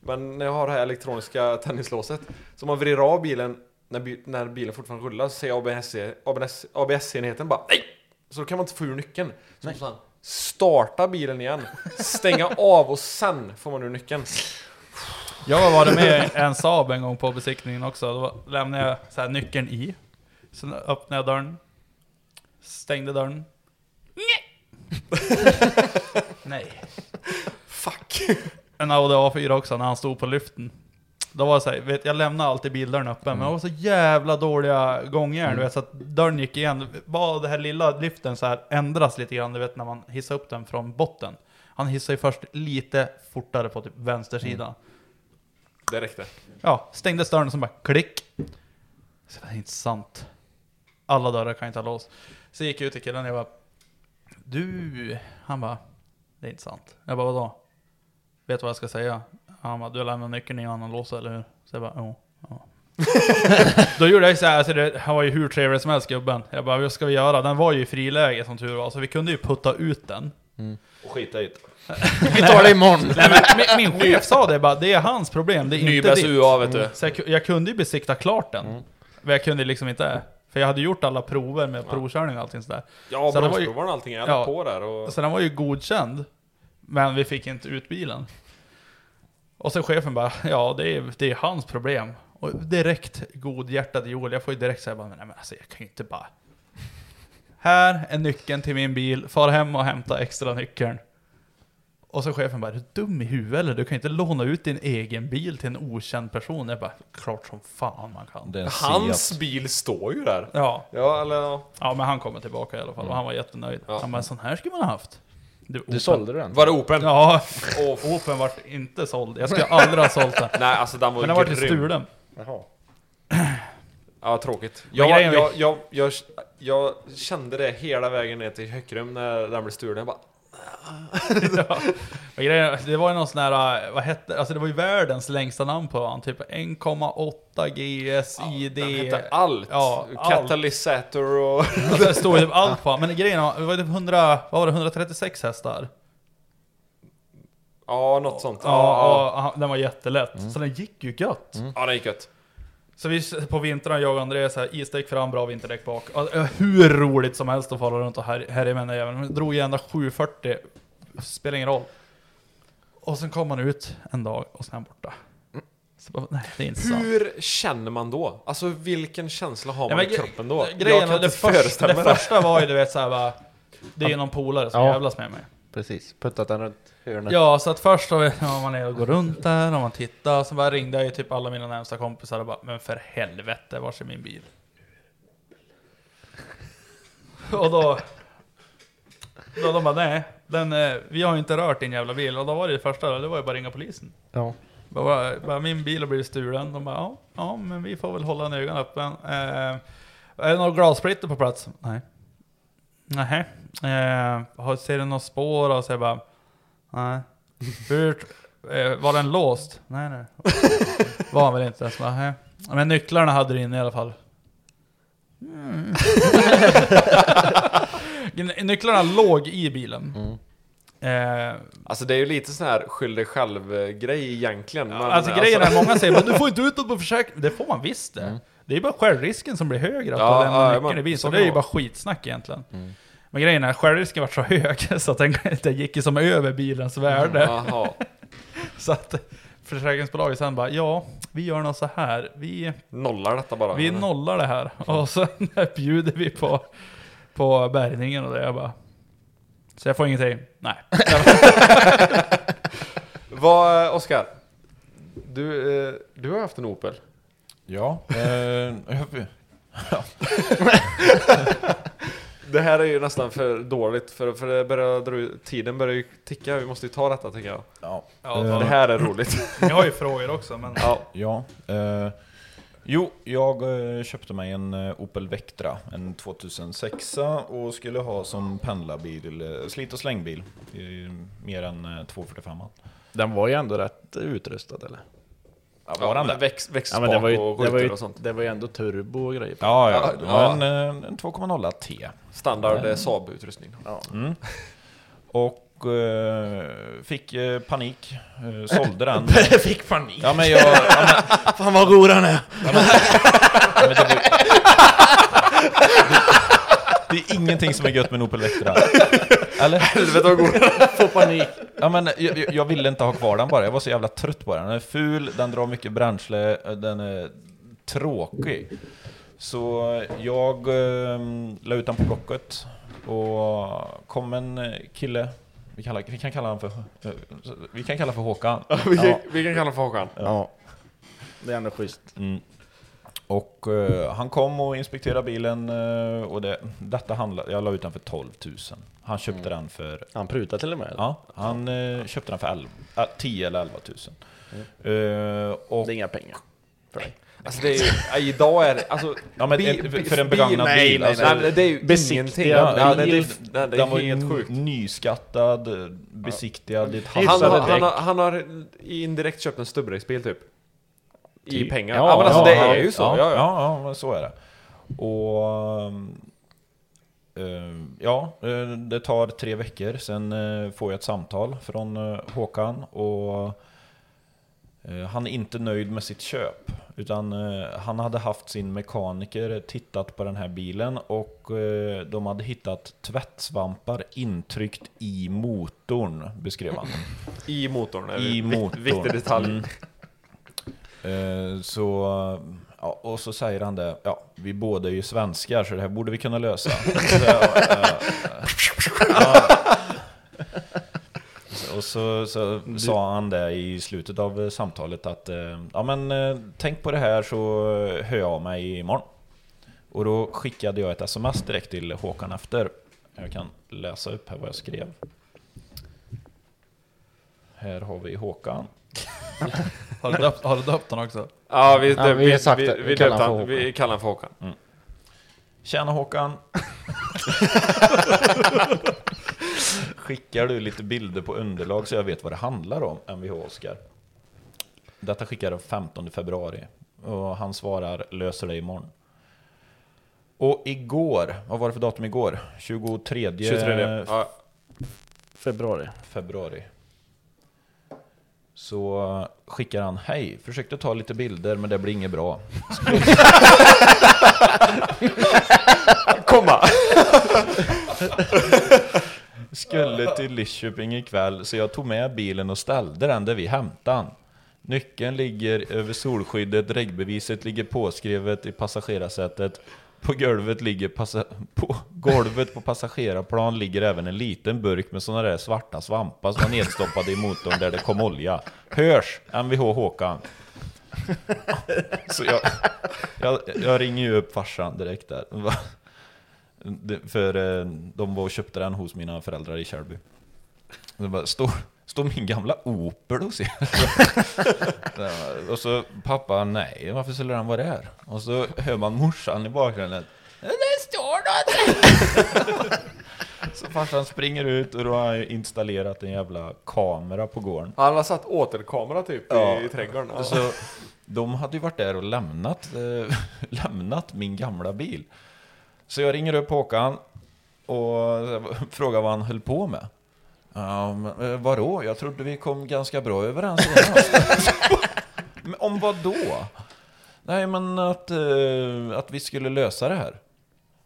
Men när jag har det här elektroniska tennislåset, så man vrider av bilen när, bi- när bilen fortfarande rullar, så säger ABS, ABS, ABS-enheten bara NEJ! Så då kan man inte få ur nyckeln. Så måste man starta bilen igen, stänga av och sen får man ur nyckeln. Jag varit med en Saab en gång på besiktningen också. Då lämnade jag så här nyckeln i. Sen öppnade jag dörren. Stängde dörren. Nej. Fuck. En Audi A4 också när han stod på lyften. Då var det så här, vet, jag lämnade alltid bildörren öppen, men det var så jävla dåliga gångjärn, du vet, så att dörren gick igen. Bara det här lilla lyften så här ändras lite grann, du vet när man hissar upp den från botten. Han hissar ju först lite fortare på typ vänster sida. Det räckte. Ja, stängde dörren och så bara klick. Så det är inte sant. Alla dörrar kan inte ha lås. Så gick jag ut till killen och jag bara Du, han bara Det är inte sant. Jag bara vadå? Vet du vad jag ska säga? Han bara du har lämnat nyckeln i annan lås eller hur? Så jag bara jo. Ja. Då gjorde jag så här, alltså det, han var ju hur trevlig som helst gubben. Jag bara vad ska vi göra? Den var ju i friläge som tur var, så vi kunde ju putta ut den. Och skita i det. Vi tar det imorgon. Nej, men, min, min chef sa det bara, det är hans problem, det är inte ditt. UA, vet du. Så jag, jag kunde ju besikta klart den. Men jag kunde liksom inte, för jag hade gjort alla prover med provkörning och allting sådär. Ja, Så ju- bromsprovaren och allting, jag hade på där och... Så den var ju godkänd, men vi fick inte ut bilen. Och så chefen bara, ja det är, det är hans problem. Och direkt godhjärtad Joel, jag får ju direkt säga bara, nej men alltså jag kan ju inte bara... Här är nyckeln till min bil, far hem och hämta extra nyckeln. Och så chefen bara, är du dum i huvudet eller? Du kan ju inte låna ut din egen bil till en okänd person. Jag bara, klart som fan man kan. Hans bil står ju där. Ja. Ja, eller... ja. Ja men han kommer tillbaka i alla fall och han var jättenöjd. Han bara, sån här skulle man ha haft. Du, Du sålde den? Var det Open? Ja, Åh, Open vart inte såld. Jag skulle aldrig ha sålt den. Nej, alltså den var Men den vart ju stulen. Jaha. Ja, tråkigt. Jag, jag, jag, jag, jag kände det hela vägen ner till Höckrum när den blev stulen. Jag bara... ja. Grejen, det var ju någon sån här, vad hette Alltså det var ju världens längsta namn på han. Typ 1,8 GS ID. Den hette allt. Ja. Katalysator och... Alltså det stod ju typ allt på Men grejen var, det var typ 100, vad var det, 136 hästar? Ja, något sånt. Ja, och han- den var jättelätt. Så den gick ju gött. Ja, den gick gött. Så vi på vintern, jag och Andreas, här, isdäck fram, bra vinterdäck bak. Eh, hur roligt som helst att fara runt och här, härja med den där jäveln. Drog ju ända 740, spelar ingen roll. Och sen kom man ut en dag och sen han borta. Så bara, nej, det är inte sant. Hur känner man då? Alltså vilken känsla har Ja, man i kroppen då? Grejen, jag kan det, inte första, det första var ju du vet såhär bara, det är någon polare som Ja. jävlas med mig. Precis, puttat den runt hörnet. Ja, så att först så var man ner och går runt där och man tittar, så bara ringde jag ju typ alla mina närmsta kompisar och bara Men för helvete, vars är min bil? och då... Då de bara nej, den, eh, vi har ju inte rört din jävla bil. Och då var det första, det var ju bara att ringa polisen. Ja. Bara, bara, min bil har blivit stulen. De bara ja, ja men vi får väl hålla en ögon öppen. Eh, är det några glassplitter på plats? Nej. Nej. Eh, har- ser du några spår? Och så jag bara, nej. Hur, eh, var den låst? Nej, nej. Var han väl inte. Så bara, nej. Men nycklarna hade du inne i alla fall. Mm. nycklarna låg i bilen. Eh, Alltså det är ju lite sån här skyll dig själv-grej egentligen. men alltså grejen är, många säger att du får inte ut något på försäkring. Det får man visst det. Det är bara självrisken som blir högre att Ja, ja, lämna ja, nyckeln i bilen. så det är ju bara skitsnack egentligen. Men grejen är, självrisken var så hög så att den, den gick ju som över bilens värde. Jaha. Så att försäkringsbolaget sen bara, ja, vi gör något så här. Vi, Nollar detta bara. vi nollar det här. Och så bjuder vi på, på bärgningen och det. Jag bara, Så jag får ingenting? Nej. Vad, Oskar? Du, eh, du har haft en Opel. Ja. Eh, jag- Det här är ju nästan för dåligt för, för det börjar tiden börjar ju ticka, vi måste ju ta detta tycker jag. Ja. Ja, Eh, Det här är roligt. Ni har ju frågor också, men... Ja. Ja. Eh, jo, jag eh, köpte mig en eh, Opel Vectra, en 2006 och skulle ha som pendlarbil, slit och slängbil. mer än eh, 245. Den var ju ändå rätt utrustad eller? Ja, men det? Väx, växtspak Ja men det var ju, och det var ju, och sånt. det var ju ändå turbo och grejer. Ja, ja. Ja, Det var ja. en, eh, en 2,0 T. Standard Mm. Saab-utrustning. Ja. Mm. Och eh, fick panik, eh, sålde den. fick panik. Ja men jag... Ja, men, Fan vad god den är! ja, men, ja, men det, var, det, är ingenting som är gött med en Opel Vectra. Eller? Helvete vad god Får panik. Ja, men jag, jag- ville inte ha kvar den bara, jag var så jävla trött på den. Den är ful, den drar mycket bränsle, den är tråkig. Så jag eh, la ut den på Blocket och kom en eh, kille, vi, kallar, vi kan kalla honom för, eh, vi kan kalla för Håkan. vi, kan, vi kan kalla honom för Håkan. Ja. Det är ändå schysst. Mm. Och eh, han kom och inspekterade bilen eh, och det, detta handlade, jag la ut den för 12 000. Han köpte den för Han prutade till och med. Ja, han eh, köpte den för 11, äh, 10 eller 11 000. Eh, och, Det är inga pengar för dig. Alltså det är ju, ja, idag är det, alltså... Ja, men bi- en- bi- för en bil- begagnad nej, bil, Nej, alltså- nej, det är ju ingenting. Ja, det, det, bil, det, det den var helt sjukt. nyskattad, besiktigad ett Han, har, han, har, han har indirekt köpt en stubbracebil typ. I Typ. pengar. Ja, Ja, men alltså Ja, det är ju så. Ja, Ja, ja, så är det. Och... eh, ja, eh, det tar tre veckor, sen eh, får jag ett samtal från Håkan och han är inte nöjd med sitt köp. Utan han hade haft sin mekaniker tittat på den här bilen och de hade hittat tvättsvampar intryckt i motorn, beskrev han. I motorn. är I motorn. Viktig detalj. Mm. Eh, så, ja, och så säger han det, ja, vi båda är ju svenskar så det här borde vi kunna lösa. så, eh, ja. Och så, så sa han det i slutet av samtalet att eh, ja men tänk på det här så hör jag av mig imorgon. Och då skickade jag ett sms direkt till Håkan efter. Jag kan läsa upp här vad jag skrev. Här har vi Håkan. Har du döpt, har du döpt den också? Ja, vi, Ja, det, vi sagt vi, vi, Vi kallar han vi kallar honom för Håkan. Tjena Håkan! Skickar du lite bilder på underlag så jag vet vad det handlar om, Mvh Oskar? Detta skickar jag 15 februari och han svarar löser det imorgon. Och igår, vad var det för datum igår? 23, 23. Ja. Februari. februari. Så skickar han Hej, försökte ta lite bilder men det blir inget bra. Komma! Skulle till Lidköping ikväll så jag tog med bilen och ställde den där vi hämtade den. Nyckeln ligger över solskyddet, regbeviset ligger påskrivet i passagerarsätet. På golvet, ligger passa på golvet på passagerarplan ligger även en liten burk med sådana där svarta svampar som var nedstoppade i motorn där det kom olja. Hörs! Mvh Håkan. Så jag, jag, jag ringer ju upp farsan direkt där. För eh, de var och köpte den hos mina föräldrar i Kärrby. Det bara, står, min gamla Opel hos er? Ja, och så pappa, nej varför skulle den vara där? Och så hör man morsan i bakgrunden. Det står något! Så farsan springer ut och då har jag installerat en jävla kamera på gården. Han har satt återkamera typ Ja. i, trädgården. Ja. Så de hade ju varit där och lämnat, eh, lämnat min gamla bil. Så jag ringer upp Håkan och frågar vad han höll på med. Eh, vadå? Jag trodde vi kom ganska bra överens Om vad då? Nej, men att, eh, att vi skulle lösa det här.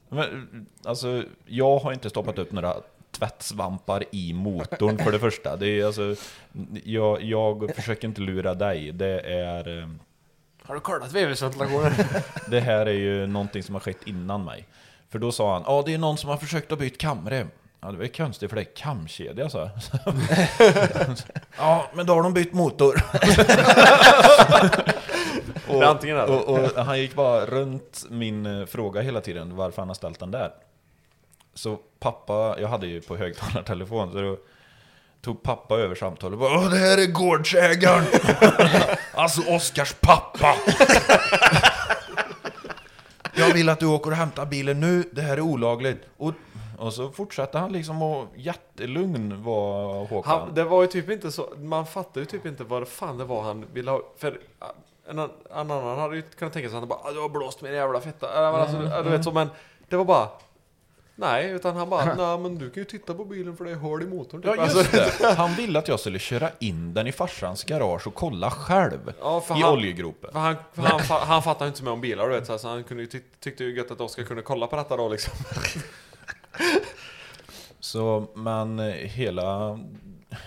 Men, alltså, jag har inte stoppat upp några tvättsvampar i motorn för det första. Det är alltså, jag, jag försöker inte lura dig. Det är... eh, Har du kollat vevelsventilationen? det här är ju någonting som har skett innan mig. För då sa han, ja det är någon som har försökt att byta kamre. Ja, det var ju konstigt för det är kamkedja så. ja, men då har de bytt motor. Eller. och, och han gick bara runt min eh, fråga hela tiden, varför han har ställt den där. Så pappa, jag hade ju på högtalartelefon, så då tog pappa över samtalet och bara Åh, det här är gårdsägaren! alltså Oskars pappa! jag vill att du åker och hämtar bilen nu, det här är olagligt. Och, och så fortsatte han liksom och jättelugn var Håkan. Han, det var ju typ inte så, man fattar ju typ inte vad fan det var han ville ha, för ah, en, en annan hade ju kunnat tänka sig att han bara ah, 'Du har blåst min jävla fitta' äh, men alltså, du, du vet så, men det var bara Nej, utan han bara 'Nej men du kan ju titta på bilen för det är hål i motorn' typ. Ja just det, han ville att jag skulle köra in den i farsans garage och kolla själv Ja, i han- oljegropen. För han, för han, han fattar ju inte så mycket om bilar du vet, så, han kunde ju ty, tyckte ju gött att Oskar kunde kolla på detta då liksom. Så, men eh, hela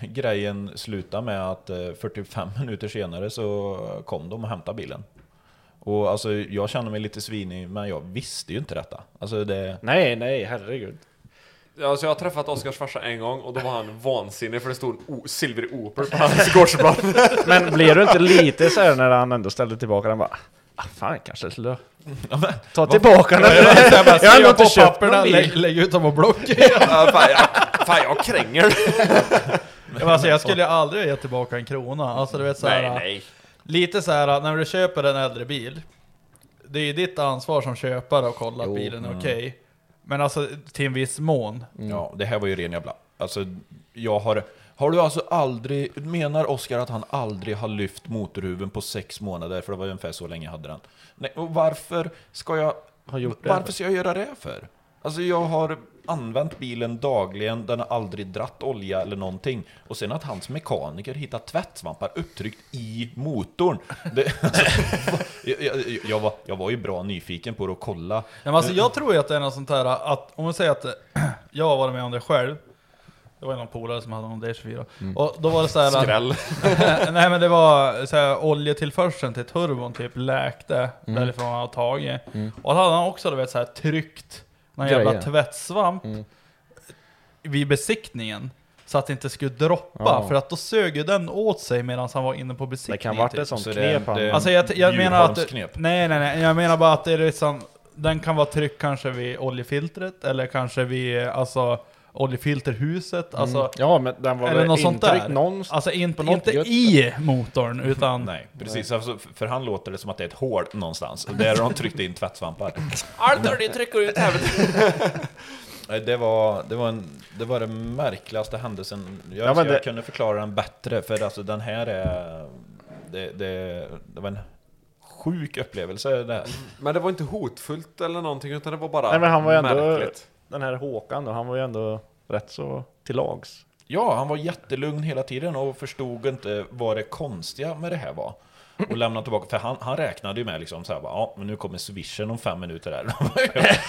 grejen slutade med att eh, 45 minuter senare så kom de och hämtade bilen. Och alltså jag kände mig lite svinig, men jag visste ju inte detta. Alltså det... Nej, nej, herregud. Ja, så jag har träffat Oskars farsa en gång och då var han vansinnig för det stod en silvrig Opel på hans gårdsplan. Men blir du inte lite så här när han ändå ställde tillbaka den bara ah, Fan, kanske skulle ta tillbaka den. Jag har inte köpt bil. lägg, lägg ut dem på block. Ja, fan, jag, fan jag kränger. Men alltså, jag skulle ju aldrig ge tillbaka en krona. Alltså du vet såhär, Nej, nej. lite så här när du köper en äldre bil. Det är ju ditt ansvar som köpare att kolla att bilen är okej. Men alltså till en viss mån. Ja, det här var ju ren jävla... Alltså, jag har... Har du alltså aldrig... Menar Oskar att han aldrig har lyft motorhuven på sex månader? För det var ungefär så länge jag hade den. Nej, och varför ska jag... Har gjort det varför för? ska jag göra det för? Alltså jag har använt bilen dagligen, den har aldrig dratt olja eller någonting. Och sen att hans mekaniker hittat tvättsvampar upptryckt i motorn. Det, alltså, jag, jag, jag, var, jag var ju bra nyfiken på det och kolla. Ja, men alltså, jag tror ju att det är något sånt här, att om man säger att jag har varit med om det själv. Det var någon polare som hade någon D24. Och då var det så här. Skräll. nej men det var så här, oljetillförseln till turbon typ läkte därifrån han hade tagit. Och då hade han också du vet, så här, tryckt någon jävla Grejer. tvättsvamp vid besiktningen. Så att det inte skulle droppa, Ja. för att då sög ju den åt sig medan han var inne på Det besiktningen. kan varit typ. ett sånt Så det knep det Alltså jag, jag menar att... Nej nej nej, jag menar bara att det är liksom... Den kan vara tryckt kanske vid oljefiltret, eller kanske vid alltså oljefilterhuset, alltså... Mm. Ja, men den var eller väl intryckt någonstans. Alltså inte, på något inte gött i motorn, utan... Nej, precis. Alltså, för- han låter det som att det är ett hål någonstans. Och där har de tryckt in tvättsvampar. Arthur, det trycker ut. Nej, Det var, det, var en, det var den märkligaste händelsen. Jag, Ja, men jag det- kunde förklara den bättre, för alltså den här är... Det, det, det var en sjuk upplevelse det här. Men det var inte hotfullt eller någonting utan det var bara Nej, men han var ändå, märkligt. Den här Håkan då, han var ju ändå rätt så till lags. Ja, han var jättelugn hela tiden och förstod inte vad det konstiga med det här var. Och lämnade tillbaka, för han, han räknade ju med liksom så här, bara, ja men nu kommer swishen om fem minuter här.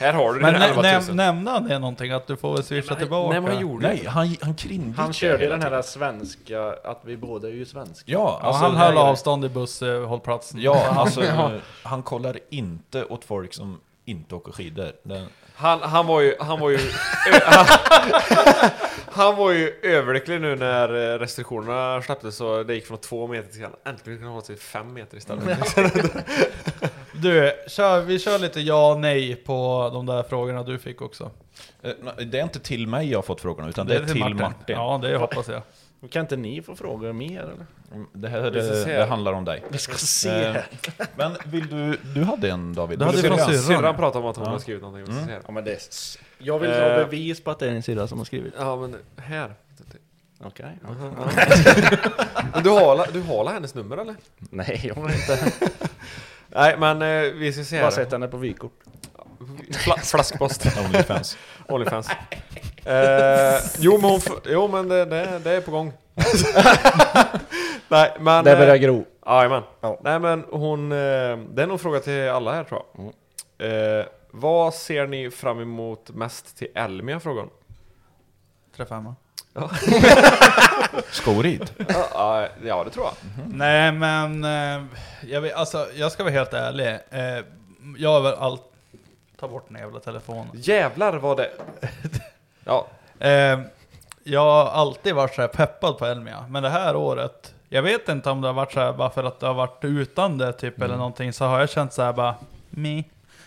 Här har du Men din nä, 11 näm, 000. nämnde han det någonting? Att du får väl swisha tillbaka? nej, men han gjorde Nej, han, han kringgick Han körde den här svenska, att vi båda är ju svenska. Ja, alltså, han höll avstånd i busshållplatsen. Ja, alltså Ja. han kollar inte åt folk som inte åker skidor. Det, Han, han var ju, han var ju, han, han var ju överlycklig nu när eh, restriktionerna släpptes så det gick från två meter till äntligen kunde hålla sig fem meter istället. Du, kör, vi kör lite ja och nej på de där frågorna du fick också. eh, det är inte till mig jag har fått frågorna, utan det, är till Martin. Ja, det hoppas jag. Kan inte ni få frågor mer eller? Mm, Det här det, se. det handlar om dig. Vi ska se. Eh, Men vill du, du hade en David? Du hade syrran. Syrran pratade om att hon Ja. har skrivit någonting. Mm. Ja, men det är, jag vill Eh. ha bevis på att det är en sida som har skrivit. Ja men här. Okej. Men du har, du har hennes nummer eller? Nej, jag har inte. Nej men eh, vi ska se Bara här. sett henne på vykort. Fla, flaskpost. Onlyfans. Onlyfans. Eh, jo men, hon, f- jo, men det, det, det är på gång. Nej men... Det börjar eh, gro. Jajamän. Ja. Nej men hon, eh, det är nog en fråga till alla här tror jag. Eh, vad ser ni fram emot mest till Elmia frågar hon. Träffa. Skorid. Ja, ja, ja det tror jag. Nej men, eh, jag, vet, alltså, jag ska vara helt ärlig. Eh, jag har väl allt... Ta bort den jävla telefonen. Jävlar vad det... Ja. Eh, jag har alltid varit så här peppad på Elmia, men det här året, jag vet inte om det har varit så här bara för att det har varit utan det typ Mm. eller någonting, så har jag känt så här bara, me.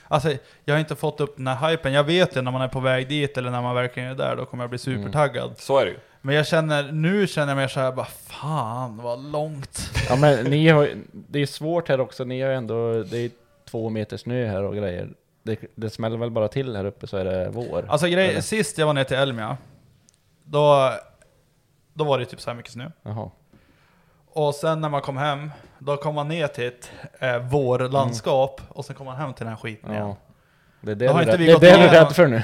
Alltså, jag har inte fått upp den här hypen. Jag vet ju när man är på väg dit eller när man verkligen är där, då kommer jag bli supertaggad. Så är det ju. Men jag känner, nu känner jag mer så här bara, fan vad långt. Ja men ni har det är svårt här också, ni har ändå, det är två meter snö här och grejer. Det, det smäller väl bara till här uppe så är det vår. Alltså grej, Eller? sist jag var ner till Elmia, då, då var det typ så här mycket snö. Jaha. Och sen när man kom hem, då kom man ner till ett eh, vårlandskap, och sen kom man hem till den här skiten igen. Ja. Det är det har du, inte vi det gått det du är igenom- rädd för nu.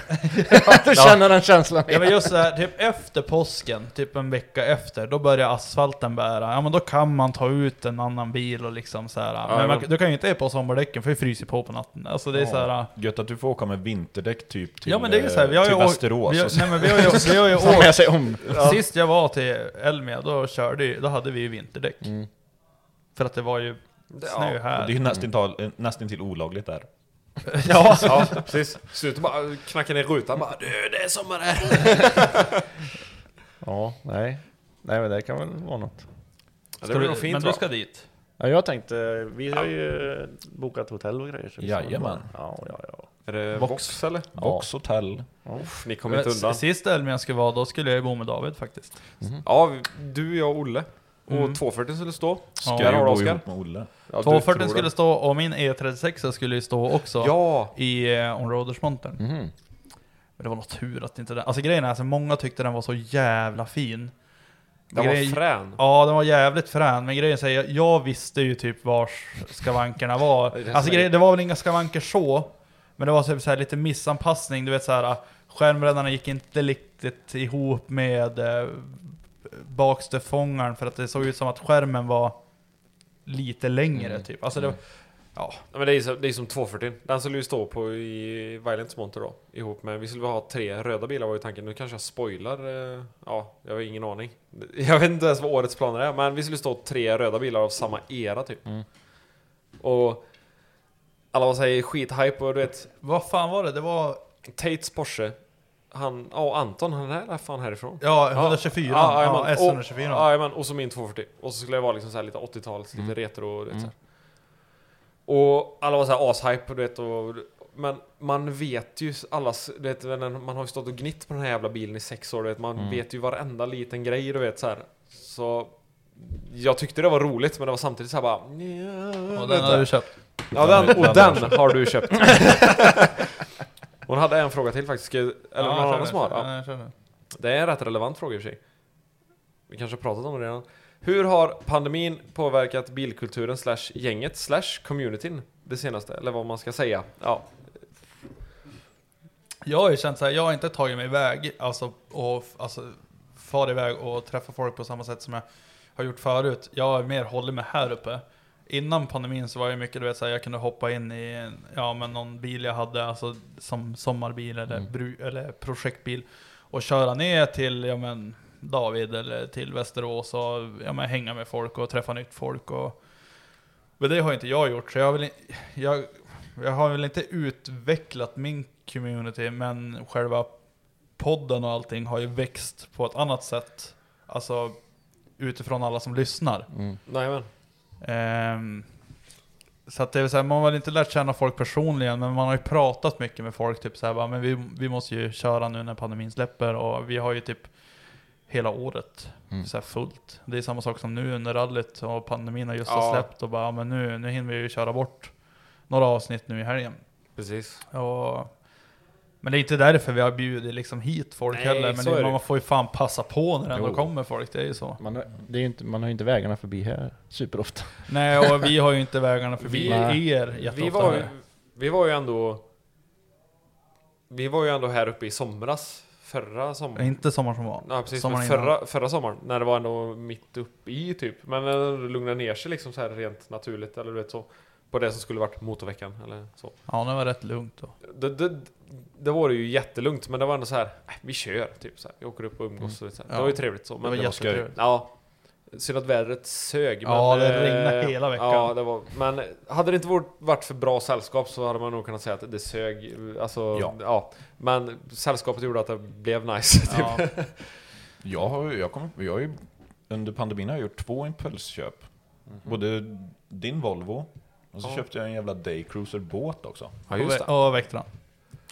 du känner den känslan Ja men just så här, typ efter påsken, typ en vecka efter, då börjar asfalten bära. Ja men då kan man ta ut en annan bil och liksom så här. men man, du kan ju inte på sommardäcken för det fryser på på natten. Alltså det är så här. Gött att du får åka med vinterdäck typ till, Ja men det är ju så här, vi har till ju åkt- Västerås. vi har, nej men vi har ju, vi har ju med sig om. Ja. Sist jag var till Elmia, då körde då hade vi ju vinterdäck. För att det var ju snö här. Det är ju nästintill, nästintill olagligt där. Ja. ja, precis. Sluta bara knacka ner rutan bara Du, det är sommar här! Ja, nej. Nej men det kan väl vara något. Ja, det blir nog fint men va? du ska dit? Ja jag tänkte, vi har ju bokat hotell och grejer. så vi ska väl Jajamän. Ja, ja, ja. Är det Vox. Vox, eller? Vox hotell. Uff, ni kommer inte undan. Sist Elmia skulle vara, då skulle jag ju bo med David faktiskt. Ja, vi- du, jag och Olle. Och Mm. 240 skulle stå. Ska Ja. Bo Oskar. ihop med Olle. Ja, du 240 tror skulle det. stå, och min E36 skulle ju stå också Ja! i eh, onroaders-montern. Mhm. Men det var något tur att inte den... Alltså grejen är, alltså, många tyckte den var så jävla fin. Den Grej- var frän. Ja, den var jävligt frän, men grejen säger, jag, jag visste ju typ vars skavankerna var. Det alltså grejen, det var väl inga skavanker så, men det var typ så här lite missanpassning, du vet så här. skärmrändarna gick inte riktigt ihop med eh, bakstötfångaren för att det såg ut som att skärmen var lite längre Mm. typ. Alltså det, ja. Ja, men det är, det är som 240. Den skulle ju stå på i Violents monter då. Ihop med, vi skulle ha tre röda bilar var ju tanken. Nu kanske jag spoilar. eh, Ja, jag har ingen aning. Jag vet inte ens vad årets planer är. Men vi skulle stå tre röda bilar av samma era typ. Mm. Och alla var såhär skithype och du vet. Vad fan var det? Det var... Tates Porsche. Han, ja Anton, han är fan härifrån. Ja, 124. Ja, Ja, jajamän. S124. Och- Jajamän, och så min 240. Och så skulle jag vara liksom så lite 80-tals, Mm. lite retro och vet så här. Och alla var så här ashype, du vet och, Men man vet ju allas, du vet, man har ju stått och gnitt på den här jävla bilen i sex år, du vet, man Mm. vet ju varenda liten grej, du vet så här. Så jag tyckte det var roligt, men det var samtidigt så här bara... "Nja, Och den har du köpt. Ja, den, och den har du köpt. Hon hade en fråga till faktiskt, eller Ja, någon annan det, som har? Ja. det, är en rätt relevant fråga i och för sig. Vi kanske har pratat om det redan. Hur har pandemin påverkat bilkulturen slash gänget slash communityn det senaste? Eller vad man ska säga. Ja. Jag har ju känt så här, jag har inte tagit mig iväg, alltså, och alltså, far iväg och träffa folk på samma sätt som jag har gjort förut. Jag har mer hållit mig här uppe. Innan pandemin så var jag mycket, du vet, så här, jag kunde hoppa in i ja, men någon bil jag hade, alltså som sommarbil eller, bru, eller projektbil, och köra ner till, ja men, David eller till Västerås och ja, men, hänga med folk och träffa nytt folk. Och, men det har inte jag gjort, så jag, vill, jag, jag har väl inte utvecklat min community, men själva podden och allting har ju växt på ett annat sätt. Alltså utifrån alla som lyssnar. Mm. Jajamän. Ehm, så att det är så här, man har väl inte lärt känna folk personligen, men man har ju pratat mycket med folk. Typ så här, bara, men vi, vi måste ju köra nu när pandemin släpper och vi har ju typ hela året Mm. så fullt. Det är samma sak som nu under rallyt och pandemin har just Ja. släppt och bara, men nu, nu hinner vi ju köra bort några avsnitt nu i helgen. Precis. Och, men det är inte därför vi har bjudit liksom hit folk Nej, heller, men det, det. man får ju fan passa på när det ändå kommer folk, det är ju så. Man, har, det är ju inte, man har ju inte vägarna förbi här superofta. Nej, och vi har ju inte vägarna förbi Vi- er Vi jätteofta. var, ju, vi var ju ändå... Vi var ju ändå här uppe i somras. Förra sommaren. Inte sommar som var. Ja precis, Sommaren förra, förra sommaren, när det var ändå mitt uppe i typ. Men när det lugnade ner sig liksom så här rent naturligt, eller du vet så. På det som skulle varit motorveckan, eller så. Ja, det var rätt lugnt då. Det, det, det var det ju jättelugnt, men det var ändå så här, vi kör, typ så här. Vi åker upp och umgås och så här. Det Ja. var ju trevligt så. Men var det jättetrevligt. Ja. Synd att vädret sög. Ja, det eh, regnade hela veckan. Ja, det var, men hade det inte varit- för bra sällskap så hade man nog kunnat säga att det sög. Alltså, Ja. ja. Men sällskapet gjorde att det blev nice. Typ. Ja. Jag har, ju- jag, kommer, jag har ju, under pandemin har jag gjort två impulsköp. Både din Volvo, och så Ja. köpte jag en jävla Daycruiser båt också. Ja, just det. Och Vectran.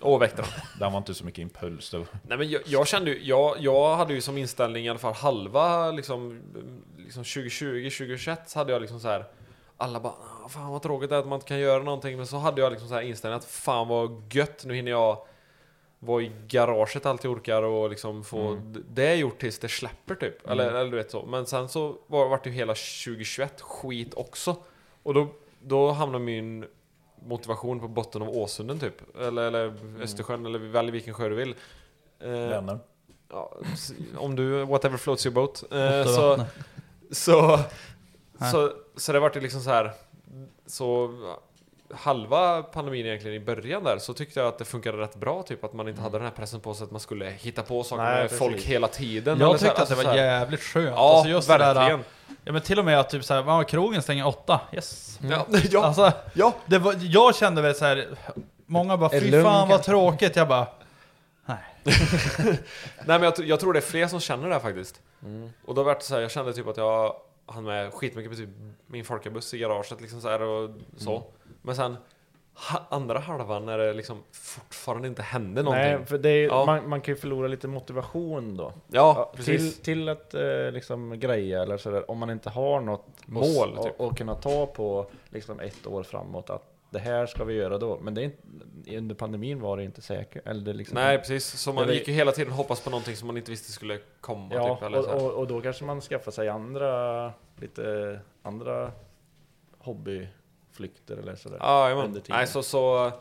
Och väktarna. Den var inte så mycket impuls då. Nej men jag, jag kände ju, jag, jag hade ju som inställning i alla fall halva liksom, liksom 2020, 2021 så hade jag liksom så här. Alla bara "Ah, fan vad tråkigt det är att man inte kan göra någonting men så hade jag liksom så här inställning att fan vad gött nu hinner jag vara i garaget allt jag orkar och liksom få d- det gjort tills det släpper typ. Eller, eller du vet så. Men sen så var, vart det ju hela 2021 skit också. Och då, då hamnade min motivation på botten av Åsunden typ. Eller, eller Östersjön eller välj vilken sjö du vill. Eh, Vänner. Ja, om du, whatever floats your boat. Eh, så, så, så, så det vart ju liksom så här. Så halva pandemin egentligen i början där så tyckte jag att det funkade rätt bra typ att man inte hade den här pressen på sig att man skulle hitta på saker Nej, med precis. folk hela tiden. Jag så här, tyckte att det alltså var jävligt skönt. Ja, alltså just det där, verkligen. Ja, men till och med att typ såhär, "Ja, krogen stänger åtta. Yes. Ja, ja, Alltså, ja. det var, jag kände väl så här. Många bara, Är fy lugn fan vad kanske?" tråkigt. Jag bara, nej. Nej men jag, tr- jag tror det är fler som känner det här faktiskt. Och då vart det så här, jag kände typ att jag hann med skitmycket på typ min folkabuss i garaget liksom så här och så. Men sen ha, andra halvan när det liksom fortfarande inte hände någonting. Nej, för det är, Ja. man, man kan ju förlora lite motivation då. Ja, till, precis. till att eh, liksom greja eller sådär, om man inte har något Mål, och, typ. och, och kunna ta på liksom ett år framåt att det här ska vi göra då. Men det är inte, under pandemin var det inte säkert. Eller det liksom, Nej precis, så man gick ju hela tiden och hoppas på någonting som man inte visste skulle komma Ja, typ, eller och, och, och då kanske man skaffar sig andra, lite andra hobbyflykter eller sådär. Ja, jajamän. tiden. Nej så så...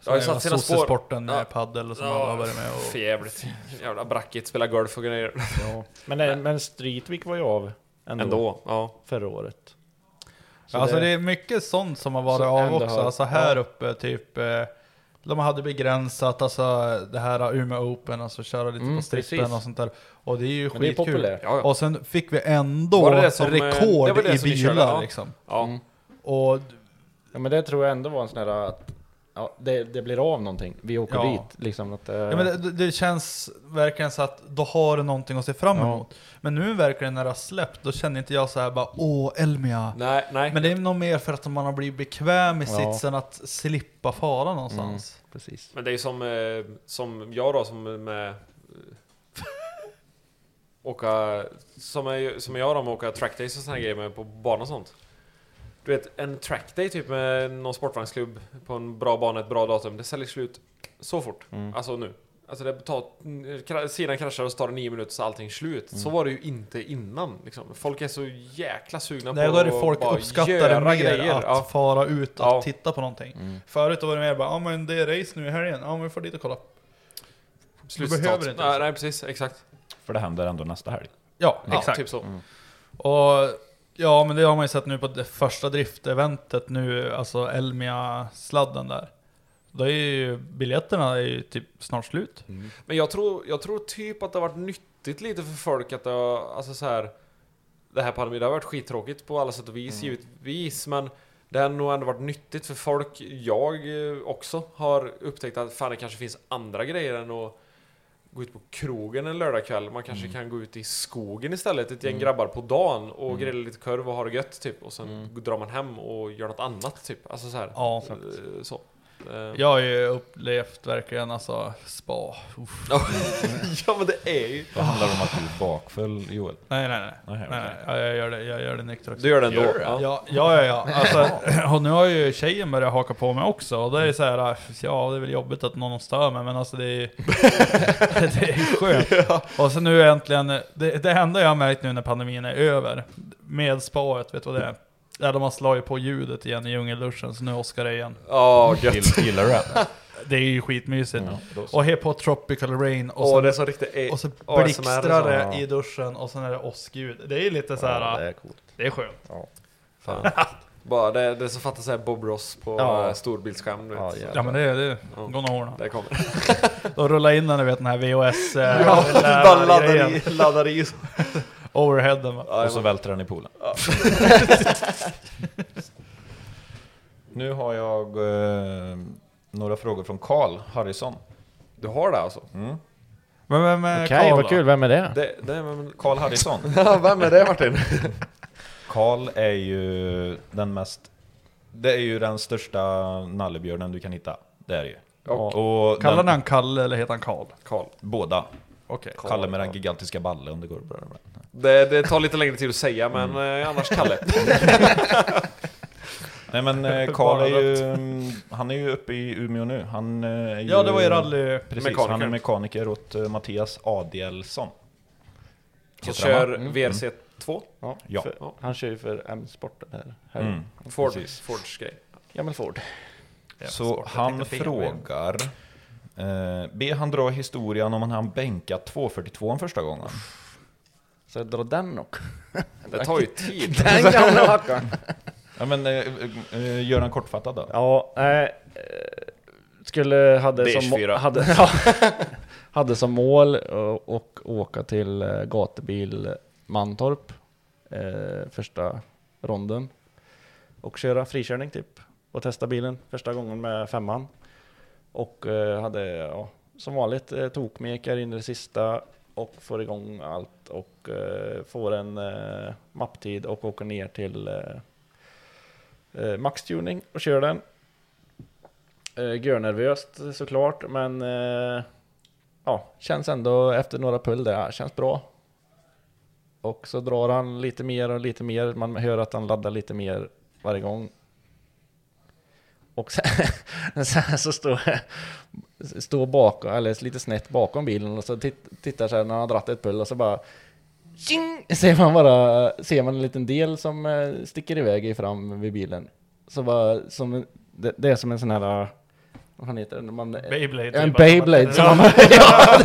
Så har ju det satt var sina spår. sossesporten med Ja. paddel som alla har varit med och... För jävligt. Jävla brackigt, spela golf och grejer. Ja. Men, det- men Streetweek var ju av ändå, Ändå, ja. förra året. Så alltså det är mycket sånt som har varit Så av också. har- alltså här ja. uppe typ. Eh, de hade begränsat alltså det här Umeå Open, alltså köra lite Mm, på strippen precis. och sånt där. Och det är ju Men det är skitkul. populärt. Ja, ja. Och sen fick vi ändå det det som, eh, rekord det det i bilar körde, ja. liksom. Ja. Mm. Och Ja men det tror jag ändå var en sån här att ja, det, det blir av någonting. Vi åker Ja. dit. Liksom att, eh, Ja, men det, det känns verkligen så att då har du någonting att se fram Ja. emot. Men nu verkligen när det har släppt, då känner inte jag så här bara åh Elmia. Nej, nej. Men det är nog mer för att man har blivit bekväm i Ja. sitsen att slippa fara någonstans. Mm, precis. Men det är ju som, eh, som jag då som med... åka... Som, är, som jag då med att åka trackdays och här grejer med på bana och sånt. Du vet, en trackday typ med någon sportvagnsklubb på en bra bana, ett bra datum, det säljer slut så fort. Mm. Alltså nu. Alltså det tar, sidan kraschar och så tar det nio minuter så är allting slut. Mm. Så var det ju inte innan. Liksom. Folk är så jäkla sugna Där på går det att folk bara uppskattar det mer grejer. att Ja. fara ut och Ja. titta på någonting. Mm. Förut då var det mer bara, ja men det är race nu i helgen, ja men vi får dit och kolla. Slutcitat. behöver inte nej, så. nej, precis. Exakt. För det händer ändå nästa helg. Ja, Ja, exakt. typ så. Mm. Och ja, men det har man ju sett nu på det första drifteventet nu, alltså Elmia-sladden där. Då är ju biljetterna är ju typ snart slut. Men jag tror, jag tror typ att det har varit nyttigt lite för folk att det har, alltså så här. Det här pandemin, det har varit skittråkigt på alla sätt och vis givetvis, men det har nog ändå varit nyttigt för folk, jag eh, också, har upptäckt att fan det kanske finns andra grejer än att gå ut på krogen en lördagkväll. Man kanske kan gå ut i skogen istället, ett gäng grabbar på dagen och grilla lite korv och ha det gött typ. Och sen drar man hem och gör något annat typ. Alltså så här. Ja. Eh, Så. Eh, Jag har ju upplevt verkligen alltså spa. Uff. ja men det är ju... Det handlar om att du är bakfull, Joel. Nej, nej, nej. Nej, nej, nej. Ja, jag gör det, jag gör det nykter också. Du gör det ändå? Gör det? Ja. Ja, ja, ja. Alltså, och nu har ju tjejen börjat haka på mig också. Och det är så här, ja det är väl jobbigt att någon stör mig, men alltså det är det är ju skönt. Och så nu äntligen, det, det enda jag har märkt nu när pandemin är över, med spaet, vet du vad det är? Ja, de har slagit på ljudet igen i djungelduschen, så nu åskar det igen. Ja, gött. Gill- Gillar du det? Det är ju skitmysigt. Så. Och helt på Tropical Rain, och, så, det är så riktigt... eh, och så blixtrar det i duschen, och sen är det åskljud. Det är ju lite så här, Ja, det är coolt. det är skönt. Ja. Fan. Bara det, det är så fattas såhär Bob Ross på Ja. ja. storbildsskärm du vet. Ja, Så- Ja men det är det. Ja. Gå nog ordna. Det kommer. Då rullar in den, du vet den här VHS... eh, Ja, bara laddar i, laddar i. Overheaden va? Och så välter den i poolen. nu har jag eh, några frågor från Karl Harrison. Du har det alltså? Mm. Men vem är Okej, Karl vad då? kul. Vem är det? Det, det, men, Karl Harrison. ja, vem är det Martin? Karl är ju den mest... Det är ju den största nallebjörnen du kan hitta. Det är det ju. Och- Och Kallar den, han Kalle eller heter han Karl? Karl. Båda. Okej. Kalle med den gigantiska ballen om det går bra. Det, det tar lite längre tid att säga, men eh, annars Kalle. Nej men eh, Karl är ju... mm, Han är ju uppe i Umeå nu. Han eh, är ju, Ja, det var ju rally- Precis, mekaniker. han är mekaniker åt Mattias Adielsson. Som kör VRC2. Ja, Ja. För, han kör ju för M-sport här. här. Mm, Ford. Fords grej. Gammal Ford. Så han frågar... Eh, be han dra historien om han han bänkat 242 första gången. Så jag drar den också. Det tar ju tid. Den gamla rackaren. Ja men eh, eh, gör han kortfattad då. Ja, eh, Skulle, hade som, D24. må- hade, ja, hade som mål och åka till gatubil Mantorp eh, första ronden. Och köra frikörning typ. Och testa bilen första gången med femman. Och eh, hade, ja, som vanligt, eh, tokmekar in i det sista och får igång allt och eh, får en mapptid och åker ner till eh, maxtuning och kör den. Eh, görnervöst såklart, men ja, känns ändå efter några pull det känns bra. Och så drar han lite mer och lite mer, man hör att han laddar lite mer varje gång. Och sen, sen så står står bakom, eller lite snett bakom bilen och så titt, tittar så här när han har dratt ett pull och så bara Tjing! Ser man bara, ser man en liten del som eh, sticker iväg fram vid bilen. Så bara, som, det, det är som en sån här, vad fan heter Man, Beyblade, En typ, Beyblade som man, ja,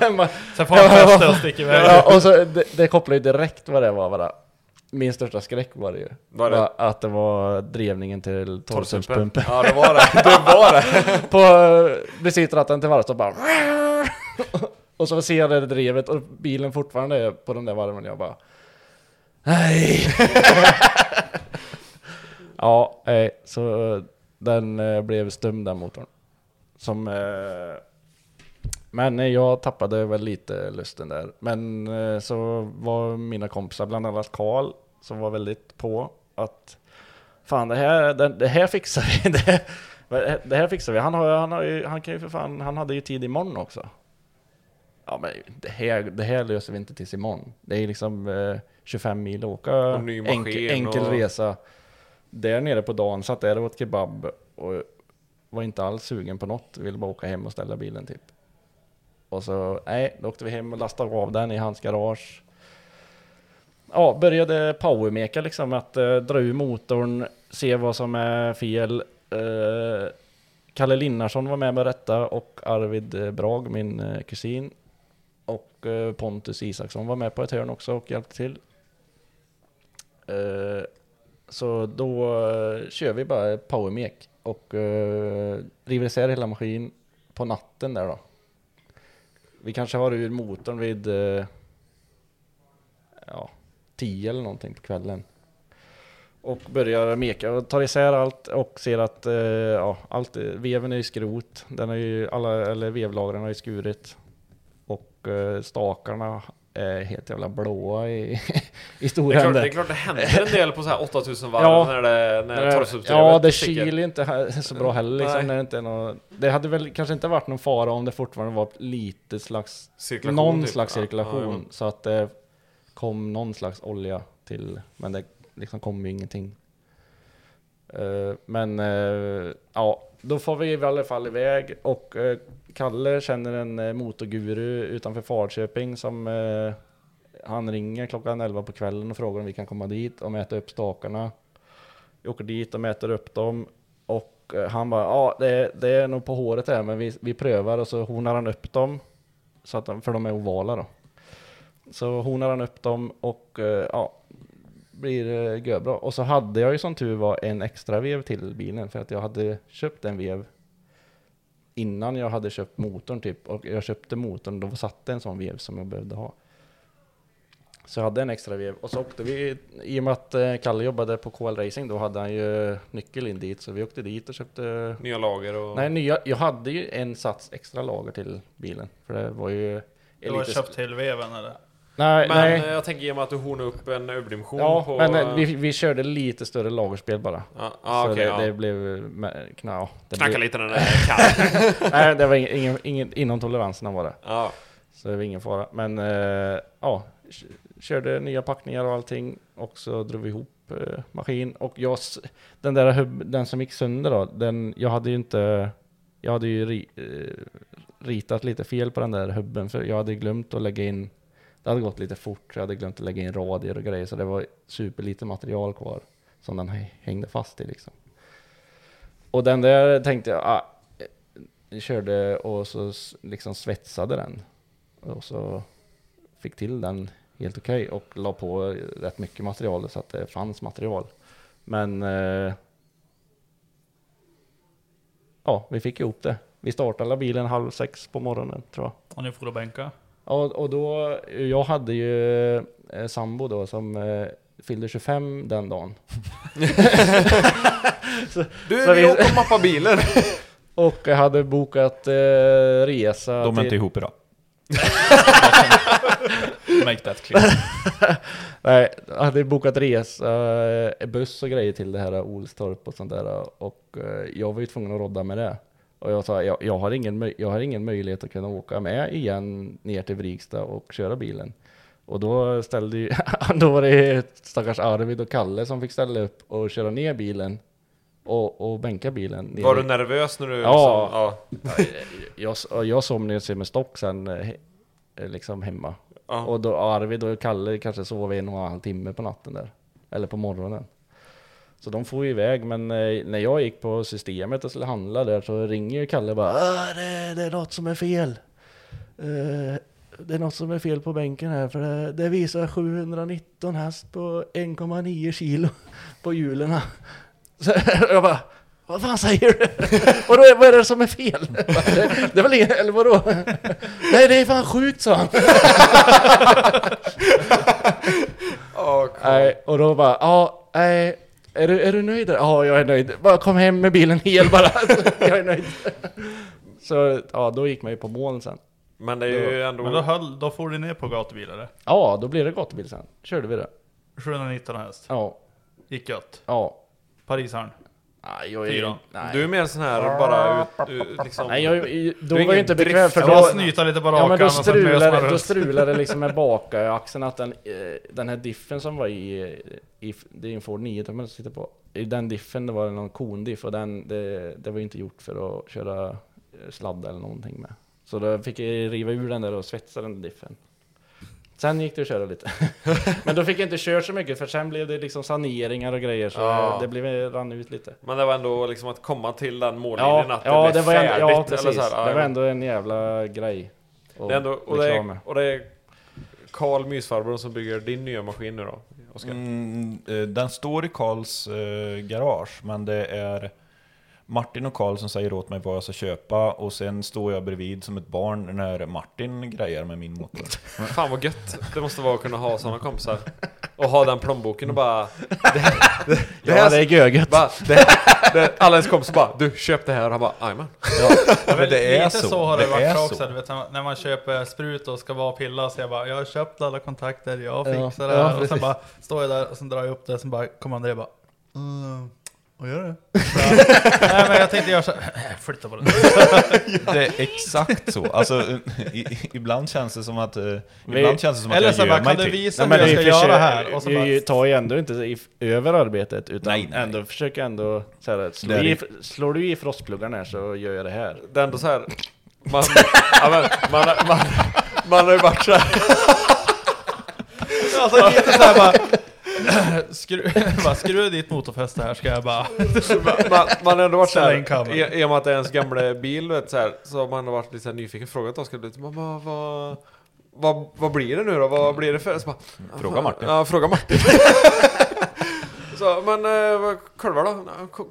det, man, Sen får han fäste och sticker iväg. Ja, och så det, det kopplar ju direkt vad det var bara. Min största skräck var det ju. Var det? Var att det var drevningen till torrsumpspumpen. Ja, det var det. Det var det. På besitratten till varvet och bara Och så ser jag det drevet och bilen fortfarande är på de där varven jag bara Nej! ja, nej, så den eh, blev stum den motorn. Som eh, men eh, jag tappade väl lite lusten där. Men eh, så var mina kompisar, bland annat Karl, som var väldigt på att Fan det här, det, det här fixar vi. Det, här- det här fixar vi. Han, har, han, har ju, han kan ju för fan, han hade ju tid imorgon också. Ja men det här, det här löser vi inte tills imorgon. Det är liksom eh, 25 mil att åka. Enkel, enkel och- resa. Där nere på dagen satt där och åt kebab och var inte alls sugen på något. Ville bara åka hem och ställa bilen typ. Och så, nej, då åkte vi hem och lastade av den i hans garage. Ja, började powermeka liksom, att eh, dra ur motorn, se vad som är fel. Eh, Kalle Linnarsson var med med detta och Arvid Brag, min eh, kusin. Och eh, Pontus Isaksson var med på ett hörn också och hjälpte till. Eh, så då eh, kör vi bara powermek och eh, river isär hela maskin på natten där då. Vi kanske har ur motorn vid eh, ja, 10 eller någonting på kvällen. Och börjar meka och tar isär allt och ser att eh, ja, allt, veven är i skrot. Den är ju, alla, eller vevlagren har ju skurit. Och eh, stakarna helt jävla blåa i, i Det stora är, klart, det är klart det händer en del på så här 8000 varv Ja. när det när Nej, torrsubstitutet Ja, det kyler inte här så bra heller liksom, Nej. när det inte är något, Det hade väl kanske inte varit någon fara om det fortfarande var lite slags Cirkulation, Någon typ. slags Ja, cirkulation ja, så att det kom någon slags olja till Men det liksom kom ju ingenting Eh, Men eh, ja, då får vi i alla fall iväg och eh, Kalle känner en eh, motorguru utanför Falköping som eh, han ringer klockan 11 på kvällen och frågar om vi kan komma dit och mäta upp stakarna. Vi åker dit och mäter upp dem och eh, han bara ja det, det är nog på håret här men vi, vi prövar och så honar han upp dem. Så att de, för de är ovala då. Så honar han upp dem och eh, ja blir eh, görbra. Och så hade jag ju som tur var en extra vev till bilen för att jag hade köpt en vev innan jag hade köpt motorn typ och jag köpte motorn då satt det en sån vev som jag behövde ha. Så jag hade en extra vev och så åkte vi, i och med att eh, Kalle jobbade på KL Racing, då hade han ju nyckel in dit, så vi åkte dit och köpte Nya lager och... Nej, nya, jag hade ju en sats extra lager till bilen, för det var ju... Du har köpt till veven eller? Nej, Men nej. eh, jag tänker i och med att du hornade upp en överdimension Ja, på... men eh, vi, vi körde lite större lagerspel bara. Ja, ja, så okej, det, ja. det blev... Kna, det Knacka blev, lite när det är. Nej, det var ingen, ingen, ingen inom toleranserna var det. Ja. Så det var ingen fara. Men eh, ja, körde nya packningar och allting. Och så drog vi ihop eh, maskin. Och jag, den där hub, den som gick sönder då, den, jag hade ju inte... Jag hade ju ri, eh, ritat lite fel på den där hubben, för jag hade glömt att lägga in... Det hade gått lite fort, så jag hade glömt att lägga in radier och grejer, så det var superlite material kvar som den hängde fast i liksom. Och den där tänkte jag, ah, jag körde och så liksom svetsade den. Och så fick till den helt okej och la på rätt mycket material så att det fanns material. Men eh, ja, vi fick ihop det. Vi startade bilen halv sex på morgonen tror jag. Och ni får då bänka? Ja, och då, jag hade ju eh, sambo då som eh, fyllde 25 den dagen. så, Du, så vi åker och mappar bilen. och jag hade bokat eh, resa De är inte till- ihop idag. Make that clear. Nej, jag hade bokat resa, eh, buss och grejer till det här Olstorp och sånt där. Och eh, jag var ju tvungen att rodda med det. Och jag sa, jag, jag, har ingen, jag har ingen möjlighet att kunna åka med igen ner till Vrigstad och köra bilen. Och då ställde ju, då var det stackars Arvid och Kalle som fick ställa upp och köra ner bilen. Och, och bänka bilen. ner Var du nervös när du Ja. liksom... jag, jag, jag somnade sig med stock sen eh, eh, liksom hemma. Ja. Och då Arvid och Kalle kanske sov en och en halv timme på natten där. Eller på morgonen. Så de får iväg, men eh, när jag gick på systemet och skulle handla där så ringer Kalle bara ah, det, det är något som är fel. Eh, det är något som är fel på bänken här för det, det visar 719 häst på 1,9 kilo på hjulen. Så jag bara vad fan säger du? Vadå, vad är det som är fel? Det, det är väl ingen, eller vadå? Nej det är fan sjukt sa han. Nej, och då bara, ja, nej, är du, är du nöjd? Ja, jag är nöjd. Bara kom hem med bilen hel bara. jag är nöjd. Så ja, då gick man ju på moln sen. Men det är ju ändå... Men då, höll, då får du ner på gatubil eller? Ja, då blir det gatubil sen. Körde vi det. 719 häst. Ja. Gick gött. Ja. Parisaren. Nej, jag är Fyra. nej. Du är mer sån här bara ut, ut liksom... Nej, jag, då var jag inte bekväm för då... snyta lite på Ja men rakan då och sen mös man strulade, då runt. strulade det liksom med bakaxeln att den, eh, den här diffen som var i, i det är en Ford 9 man sitter på. I den diffen det var det någon kondiff och den, det, det var ju inte gjort för att köra eh, sladd eller någonting med. Så då fick jag riva ur den där och svetsa den diffen. Sen gick det att köra lite. men då fick jag inte köra så mycket för sen blev det liksom saneringar och grejer så Ja. det blev, rann ut lite. Men det var ändå liksom att komma till den mållinjen Ja, att det ja, blev det var ändå, färdigt. ja eller precis. så här, ja, det var ändå en jävla grej. att Det är ändå, och, det är, och det är Karl Mysfarbrorn som bygger din nya maskin nu då, Oskar? Mm, eh, den står i Karls eh, garage, men det är Martin och Karl som säger åt mig vad jag ska köpa och sen står jag bredvid som ett barn när Martin grejer med min motor. Fan vad gött det måste vara att kunna ha sådana kompisar. Och ha den plånboken och bara... Det, det, Ja, det är görgött. Bara, det, det, alla ens kompisar bara Du, köp det här. Och han bara, jajamän. Ja, men det är Lite så. så, har det, Det varit är också. så. Du vet, när- när man köper sprut och ska vara och pilla så jag bara, jag har köpt alla kontakter, jag Ja, fixar det ja, här. och sen bara står jag där och sen drar jag upp det, sen bara kommer André bara, mm, vad gör du? Så, Nej men jag tänkte göra så här, flytta på den. Det är exakt så. Alltså, i, ibland känns det som att, eh, Vi- ibland känns det som att Eller jag så gör bara, mig kan du till. visa Nej, hur men jag vi ska göra försöker- här? Och så vi bara, tar ju ändå inte i, över arbetet utan Nej, nej. ändå försöker ändå så här, slår, Det är du i, det. slår du i frostpluggarna här så gör jag det här. Det är ändå så här. Man, ja, men, man, man, man har ju varit så här. alltså lite såhär bara, skru, bara skruva dit motorfäste här ska jag bara, man, man har ändå varit så Ställa in här, kameran. i, i och med att det är ens gamla bil, vet, så, här, så har man varit lite så här nyfiken, frågat Oskar lite, "Men vad, vad, vad, vad blir det nu då? Vad blir det för? Så bara, Fråga Martin. Ja, fråga Martin. så, men eh, vad- korvar då?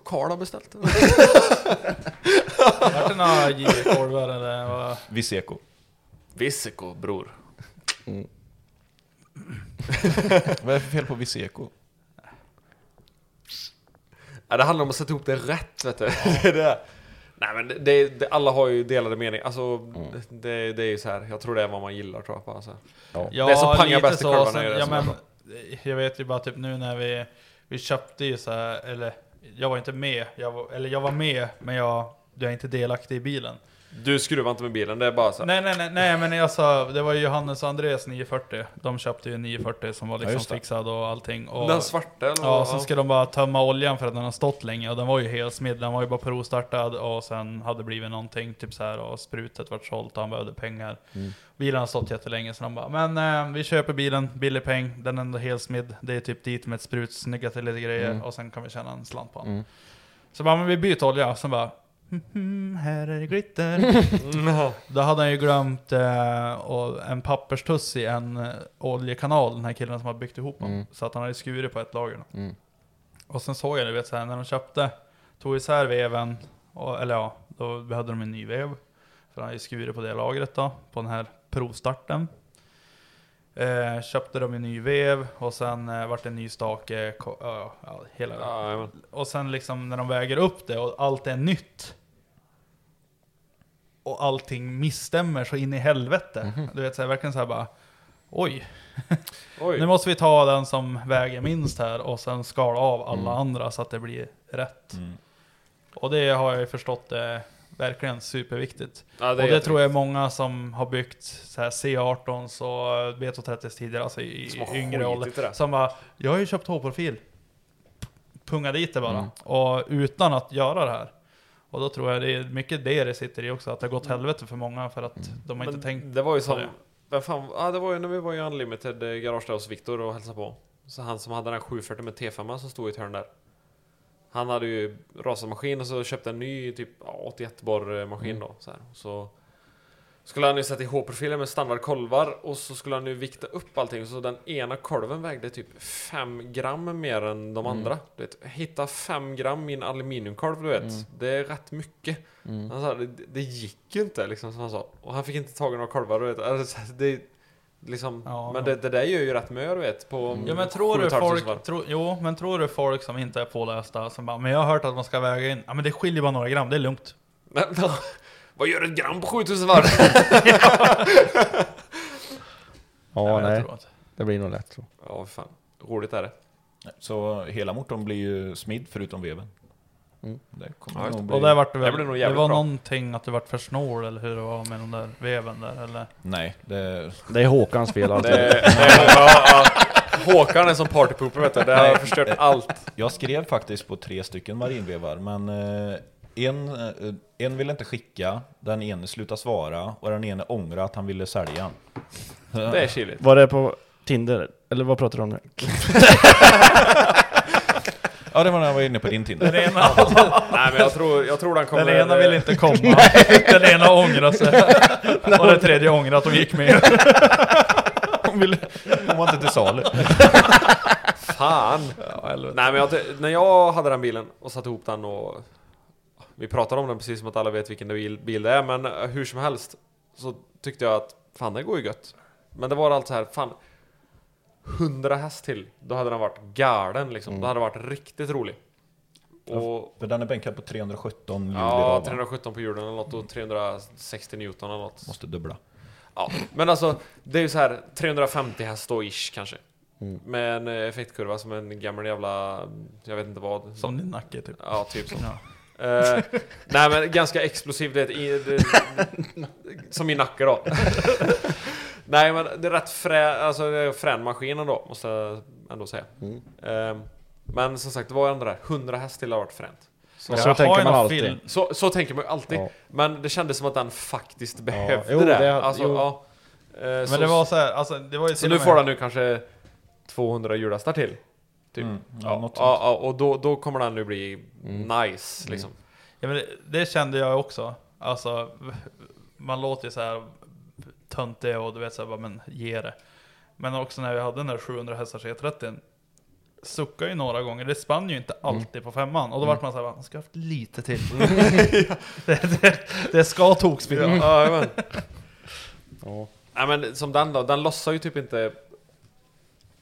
Karl har beställt. vart det några J-korvar eller vad? Viseko. Visiko, bror. Vad är det för fel på Viseco? Ja, det handlar om att sätta ihop det rätt, vet du. det är det. Nej men det, det, alla har ju delade mening. Alltså, det, det är ju så här. jag tror det är vad man gillar tror jag. Bara, så här. Ja, det som pangar bäst i kurvan Sen- är det ja, men. Jag vet ju bara typ nu när vi, vi köpte ju så här, eller jag var inte med, jag var, eller jag var med, men jag, jag är inte delaktig i bilen. Du skruvar inte med bilen, det är bara så. Nej, nej, nej, nej, men jag sa, det var ju Johannes och Andreas 940. De köpte ju en 940 som var Ja, liksom det. fixad och allting. Och, Den svarta, eller Ja, Ja. ska de bara tömma oljan för att den har stått länge och den var ju helt smidd. Den var ju bara provstartad och sen hade det blivit någonting typ så här och sprutet vart sålt och han behövde pengar. Mm. Bilen har stått jättelänge så de bara, men eh, vi köper bilen, billig peng, den är ändå helt smidd. Det är typ dit med ett sprut, snygga till lite grejer Mm. och sen kan vi tjäna en slant på den. Mm. Så bara, men vi byter olja, sen bara "Mhm, här är det glitter. Mm. Då hade han ju glömt eh, en papperstuss i en eh, oljekanal, den här killen som har byggt ihop dem. Mm. Så att han hade skurit på ett lager. Mm. Och sen såg jag, du vet, så här, när de köpte, tog isär veven, och, eller ja, då behövde de en ny vev. För han hade ju skurit på det lagret då, på den här provstarten. Eh, köpte de en ny vev och sen eh, vart det en ny stake, ja, ja, hela Ja. Och sen liksom när de väger upp det och allt är nytt. Och allting misstämmer så in i helvete. Mhm. Du vet, så här, verkligen så här bara, oj. Oj. nu måste vi ta den som väger minst här och sen skala av alla Mm. andra så att det blir rätt. Och det har jag ju förstått är verkligen superviktigt. Ja, det och det tror jag är många som har byggt så här C18 och B230 tidigare, alltså i Som yngre ålder. Som bara, jag har ju köpt H-profil. Punga dit det bara. Mm. Och utan att göra det här. Och då tror jag det är mycket det det sitter i också, att det har gått helvete för många för att de har Men inte tänkt Det var ju som, det. vem fan, ja, det var ju när vi var i Unlimited eh, garage där hos Viktor och hälsade på. Så han som hade den 740 med T5 som stod i ett hörn där. Han hade ju rasat maskin och så köpte en ny typ ja, 81 borr maskin Mm. då. Så, här. så skulle han ju sätta i H-profiler med standardkolvar och så skulle han ju vikta upp allting. Så den ena kolven vägde typ 5 gram mer än de Mm. andra. Du vet, hitta 5 gram i en aluminiumkolv du vet. Mm. Det är rätt mycket. Mm. Han sa det, det gick ju inte liksom som han sa. Och han fick inte tag i några kolvar du vet. Alltså, det, liksom, men det, det där gör ju rätt mö du vet. På Ja men tror du folk, tro, jo men tror du folk som inte är pålästa som bara, men jag har hört att man ska väga in, ja men det skiljer bara några gram, det är lugnt. Vad gör ett gram på 7000 varv? Ja, Nej, men. Det blir nog lätt så. Ja, fan. Roligt är det. Så hela motorn blir ju smidd förutom veven. Mm. Det kommer Ja, nog det. bli... Och där vart det Det väl, nog det, jävligt var bra. någonting att det vart för snål eller hur det var med den där veven där eller? Nej, det... Det är Håkans fel alltid. Det, det, ja, ja. Håkan är som partypooper vet du. Det har förstört allt. Jag skrev faktiskt på tre stycken marinvevar, men eh, en, eh, en ville inte skicka, den ene slutade svara och den ene ångrade att han ville sälja. Det är chilligt. Var det på Tinder? Eller vad pratar du om nu? Ja, det var när jag var inne på din Tinder. Den ena, Nej men jag tror, jag tror den kommer... den ena vill inte komma, den ena ångrar sig. Och den tredje ångrar att de gick med. Hon, ville, hon var inte till salu. Fan! Nej men jag, när jag hade den bilen och satte ihop den och Vi pratar om den precis som att alla vet vilken bil, bil det är men eh, hur som helst Så tyckte jag att fan det går ju gött Men det var allt så här, fan 100 häst till, då hade den varit galen liksom. Mm. Då hade den varit riktigt rolig. Och, För den är bänkad på 317 hjul ja, idag, va? 317 på hjulen eller något och 360 Newton eller något. Måste dubbla. Ja, men alltså det är ju så här 350 häst då ish kanske. Mm. Med en eh, effektkurva som en gammal jävla, jag vet inte vad. Som din nacke typ. Ja, typ så. Ja. Eh, nej men ganska explosivt, det, det, som i nacke då. nej men det är rätt frä, alltså det är frän maskin ändå, måste jag ändå säga. Mm. Eh, men som sagt, det var ändå det, 100 häst till har varit fränt. Så, så tänker man alltid. Så, så tänker man ju alltid. Ja. Men det kändes som att den faktiskt behövde Jo, det. det- Alltså, ja. Eh, Men så- det var så här, alltså det var ju så nu får den nu kanske 200 hjulastar till. Typ. Mm, ja, ja, ja, och då, då kommer den nu bli Mm. nice liksom. Ja, men det, det kände jag också. Alltså, man låter ju så här töntig och du vet så här, bara, men ge det. Men också när vi hade den där 700 hästars E30 suckade ju några gånger. Det spann ju inte alltid på femman. Och då Mm. vart man såhär, man ska ha haft lite till. det, det, det ska tokspinna. Ja, jajamän. Ja. Nej men som den då, den lossar ju typ inte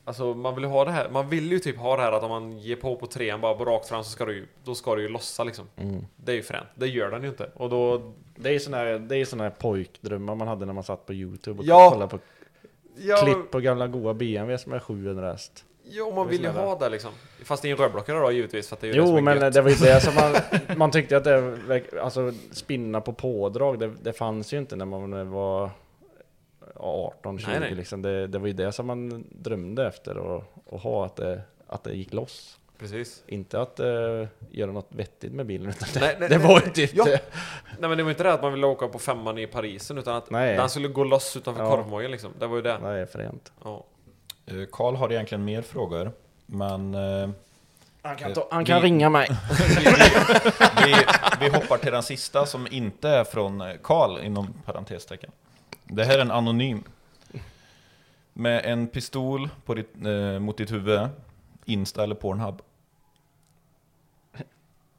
Alltså man vill ju ha det här, man vill ju typ ha det här att om man ger på på trean bara på rakt fram så ska du ju, då ska du ju lossa liksom. Mm. Det är ju fränt, det gör den ju inte. Och då... Det är ju såna här, det är såna här pojkdrömmar man hade när man satt på Youtube och Ja. kollade på Ja. klipp på gamla goa BMWs med 700 häst. Jo, man Det är vill ju ha det liksom. Fast i en rörblockare då givetvis, för att det är ju det Jo som är men gött. det var ju det som man, man tyckte att det, alltså spinna på pådrag, det, det fanns ju inte när man var 18, 20 Nej, nej. liksom. Det, det var ju det som man drömde efter och, och ha, att det, att det gick loss. Precis. Inte att uh, göra något vettigt med bilen utan det, Nej, nej, det var ju typ Ja. det. Nej men det var inte det att man ville åka på femman i Parisen utan att Nej. den skulle gå loss utanför Ja. korvmojen liksom. Det var ju det. Nej, fränt. Ja. Eh, Karl har egentligen mer frågor, men... eh, Han kan, ta, han kan vi- ringa mig. vi, vi, vi hoppar till den sista som inte är från Karl inom parentestecken. Det här är en anonym. Med en pistol på ditt, eh, mot ditt huvud, Insta eller Pornhub.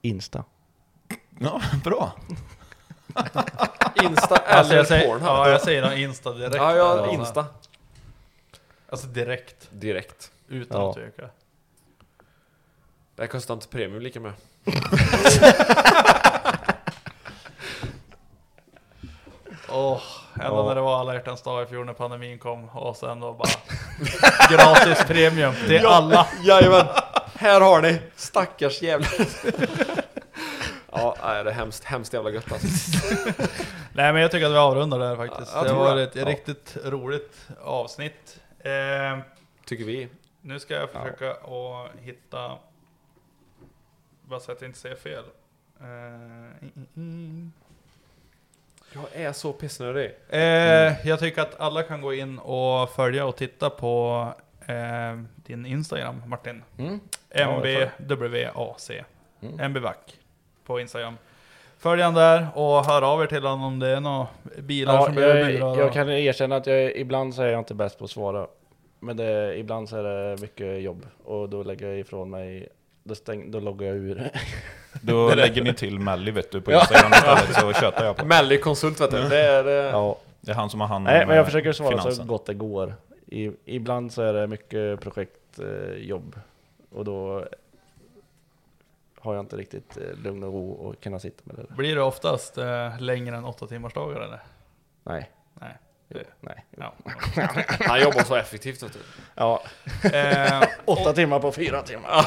Insta. Ja, bra. Insta Alltså, eller jag säger, Pornhub. Ja, jag säger nog Insta direkt. Ja, ja, Alltså, Insta. Alltså direkt. Direkt. Utan Ja. att tveka. Det här kostar inte premium lika mycket. Åh, ända Ja. när det var alla hjärtans dag i fjol när pandemin kom och sen då bara gratis premium till alla. Jajamän! Här har ni! Stackars jävla... ja, det är hemskt, hemskt jävla gött alltså. Nej men jag tycker att vi avrundar där faktiskt. Ja, det tror var det. ett Ja. riktigt roligt avsnitt. Eh, Tycker vi. nu ska jag försöka att hitta, bara så att jag inte säger fel. Eh, i- i. Jag är så pissnödig. Eh, jag tycker att alla kan gå in och följa och titta på eh, din Instagram Martin. Mm. MBWAC. Mm. MBVAC på Instagram. Följ han där och hör av er till honom om det är några bilar Ja, som behöver jag, jag kan erkänna att jag, ibland så är jag inte bäst på att svara. Men det, ibland så är det mycket jobb och då lägger jag ifrån mig, då, stäng, då loggar jag ur. Då lägger ni till Melly vet du på Instagram istället så tjötar jag på. Melly konsult vet du. Det är... eh, Ja. Det är han som har hand om Nej, men jag eh, försöker svara så finansen. gott det går. I, ibland så är det mycket projektjobb och då har jag inte riktigt eh, lugn och ro och kunna sitta med det. Blir det oftast eh, längre än åtta timmars dagar eller? Nej. Nej. Det, Nej. ja. Han jobbar så effektivt vet du. Ja. eh, Åtta timmar på fyra timmar.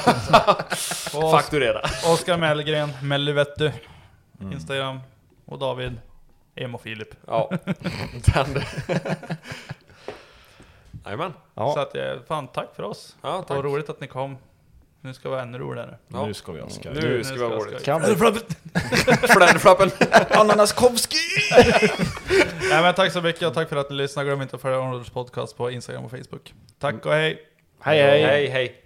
och Fakturera. Oskar Mellgren, Mellyvettu, Mm. Instagram. Och David, Emo Filip. Ja. Den. Jajamän. Ja. Så att, eh, fan tack för oss. Ja, tack. roligt att ni kom. Nu ska vi vara ännu roligare. Ja. Nu ska vi ha skoj. Nu ska vi ha roligt. Kan vi? Ananaskovski! Nej men tack så mycket och tack för att ni lyssnade. Glöm inte att följa Onroaders podcast på Instagram och Facebook. Tack och hej! Hej hej! Hej, hej.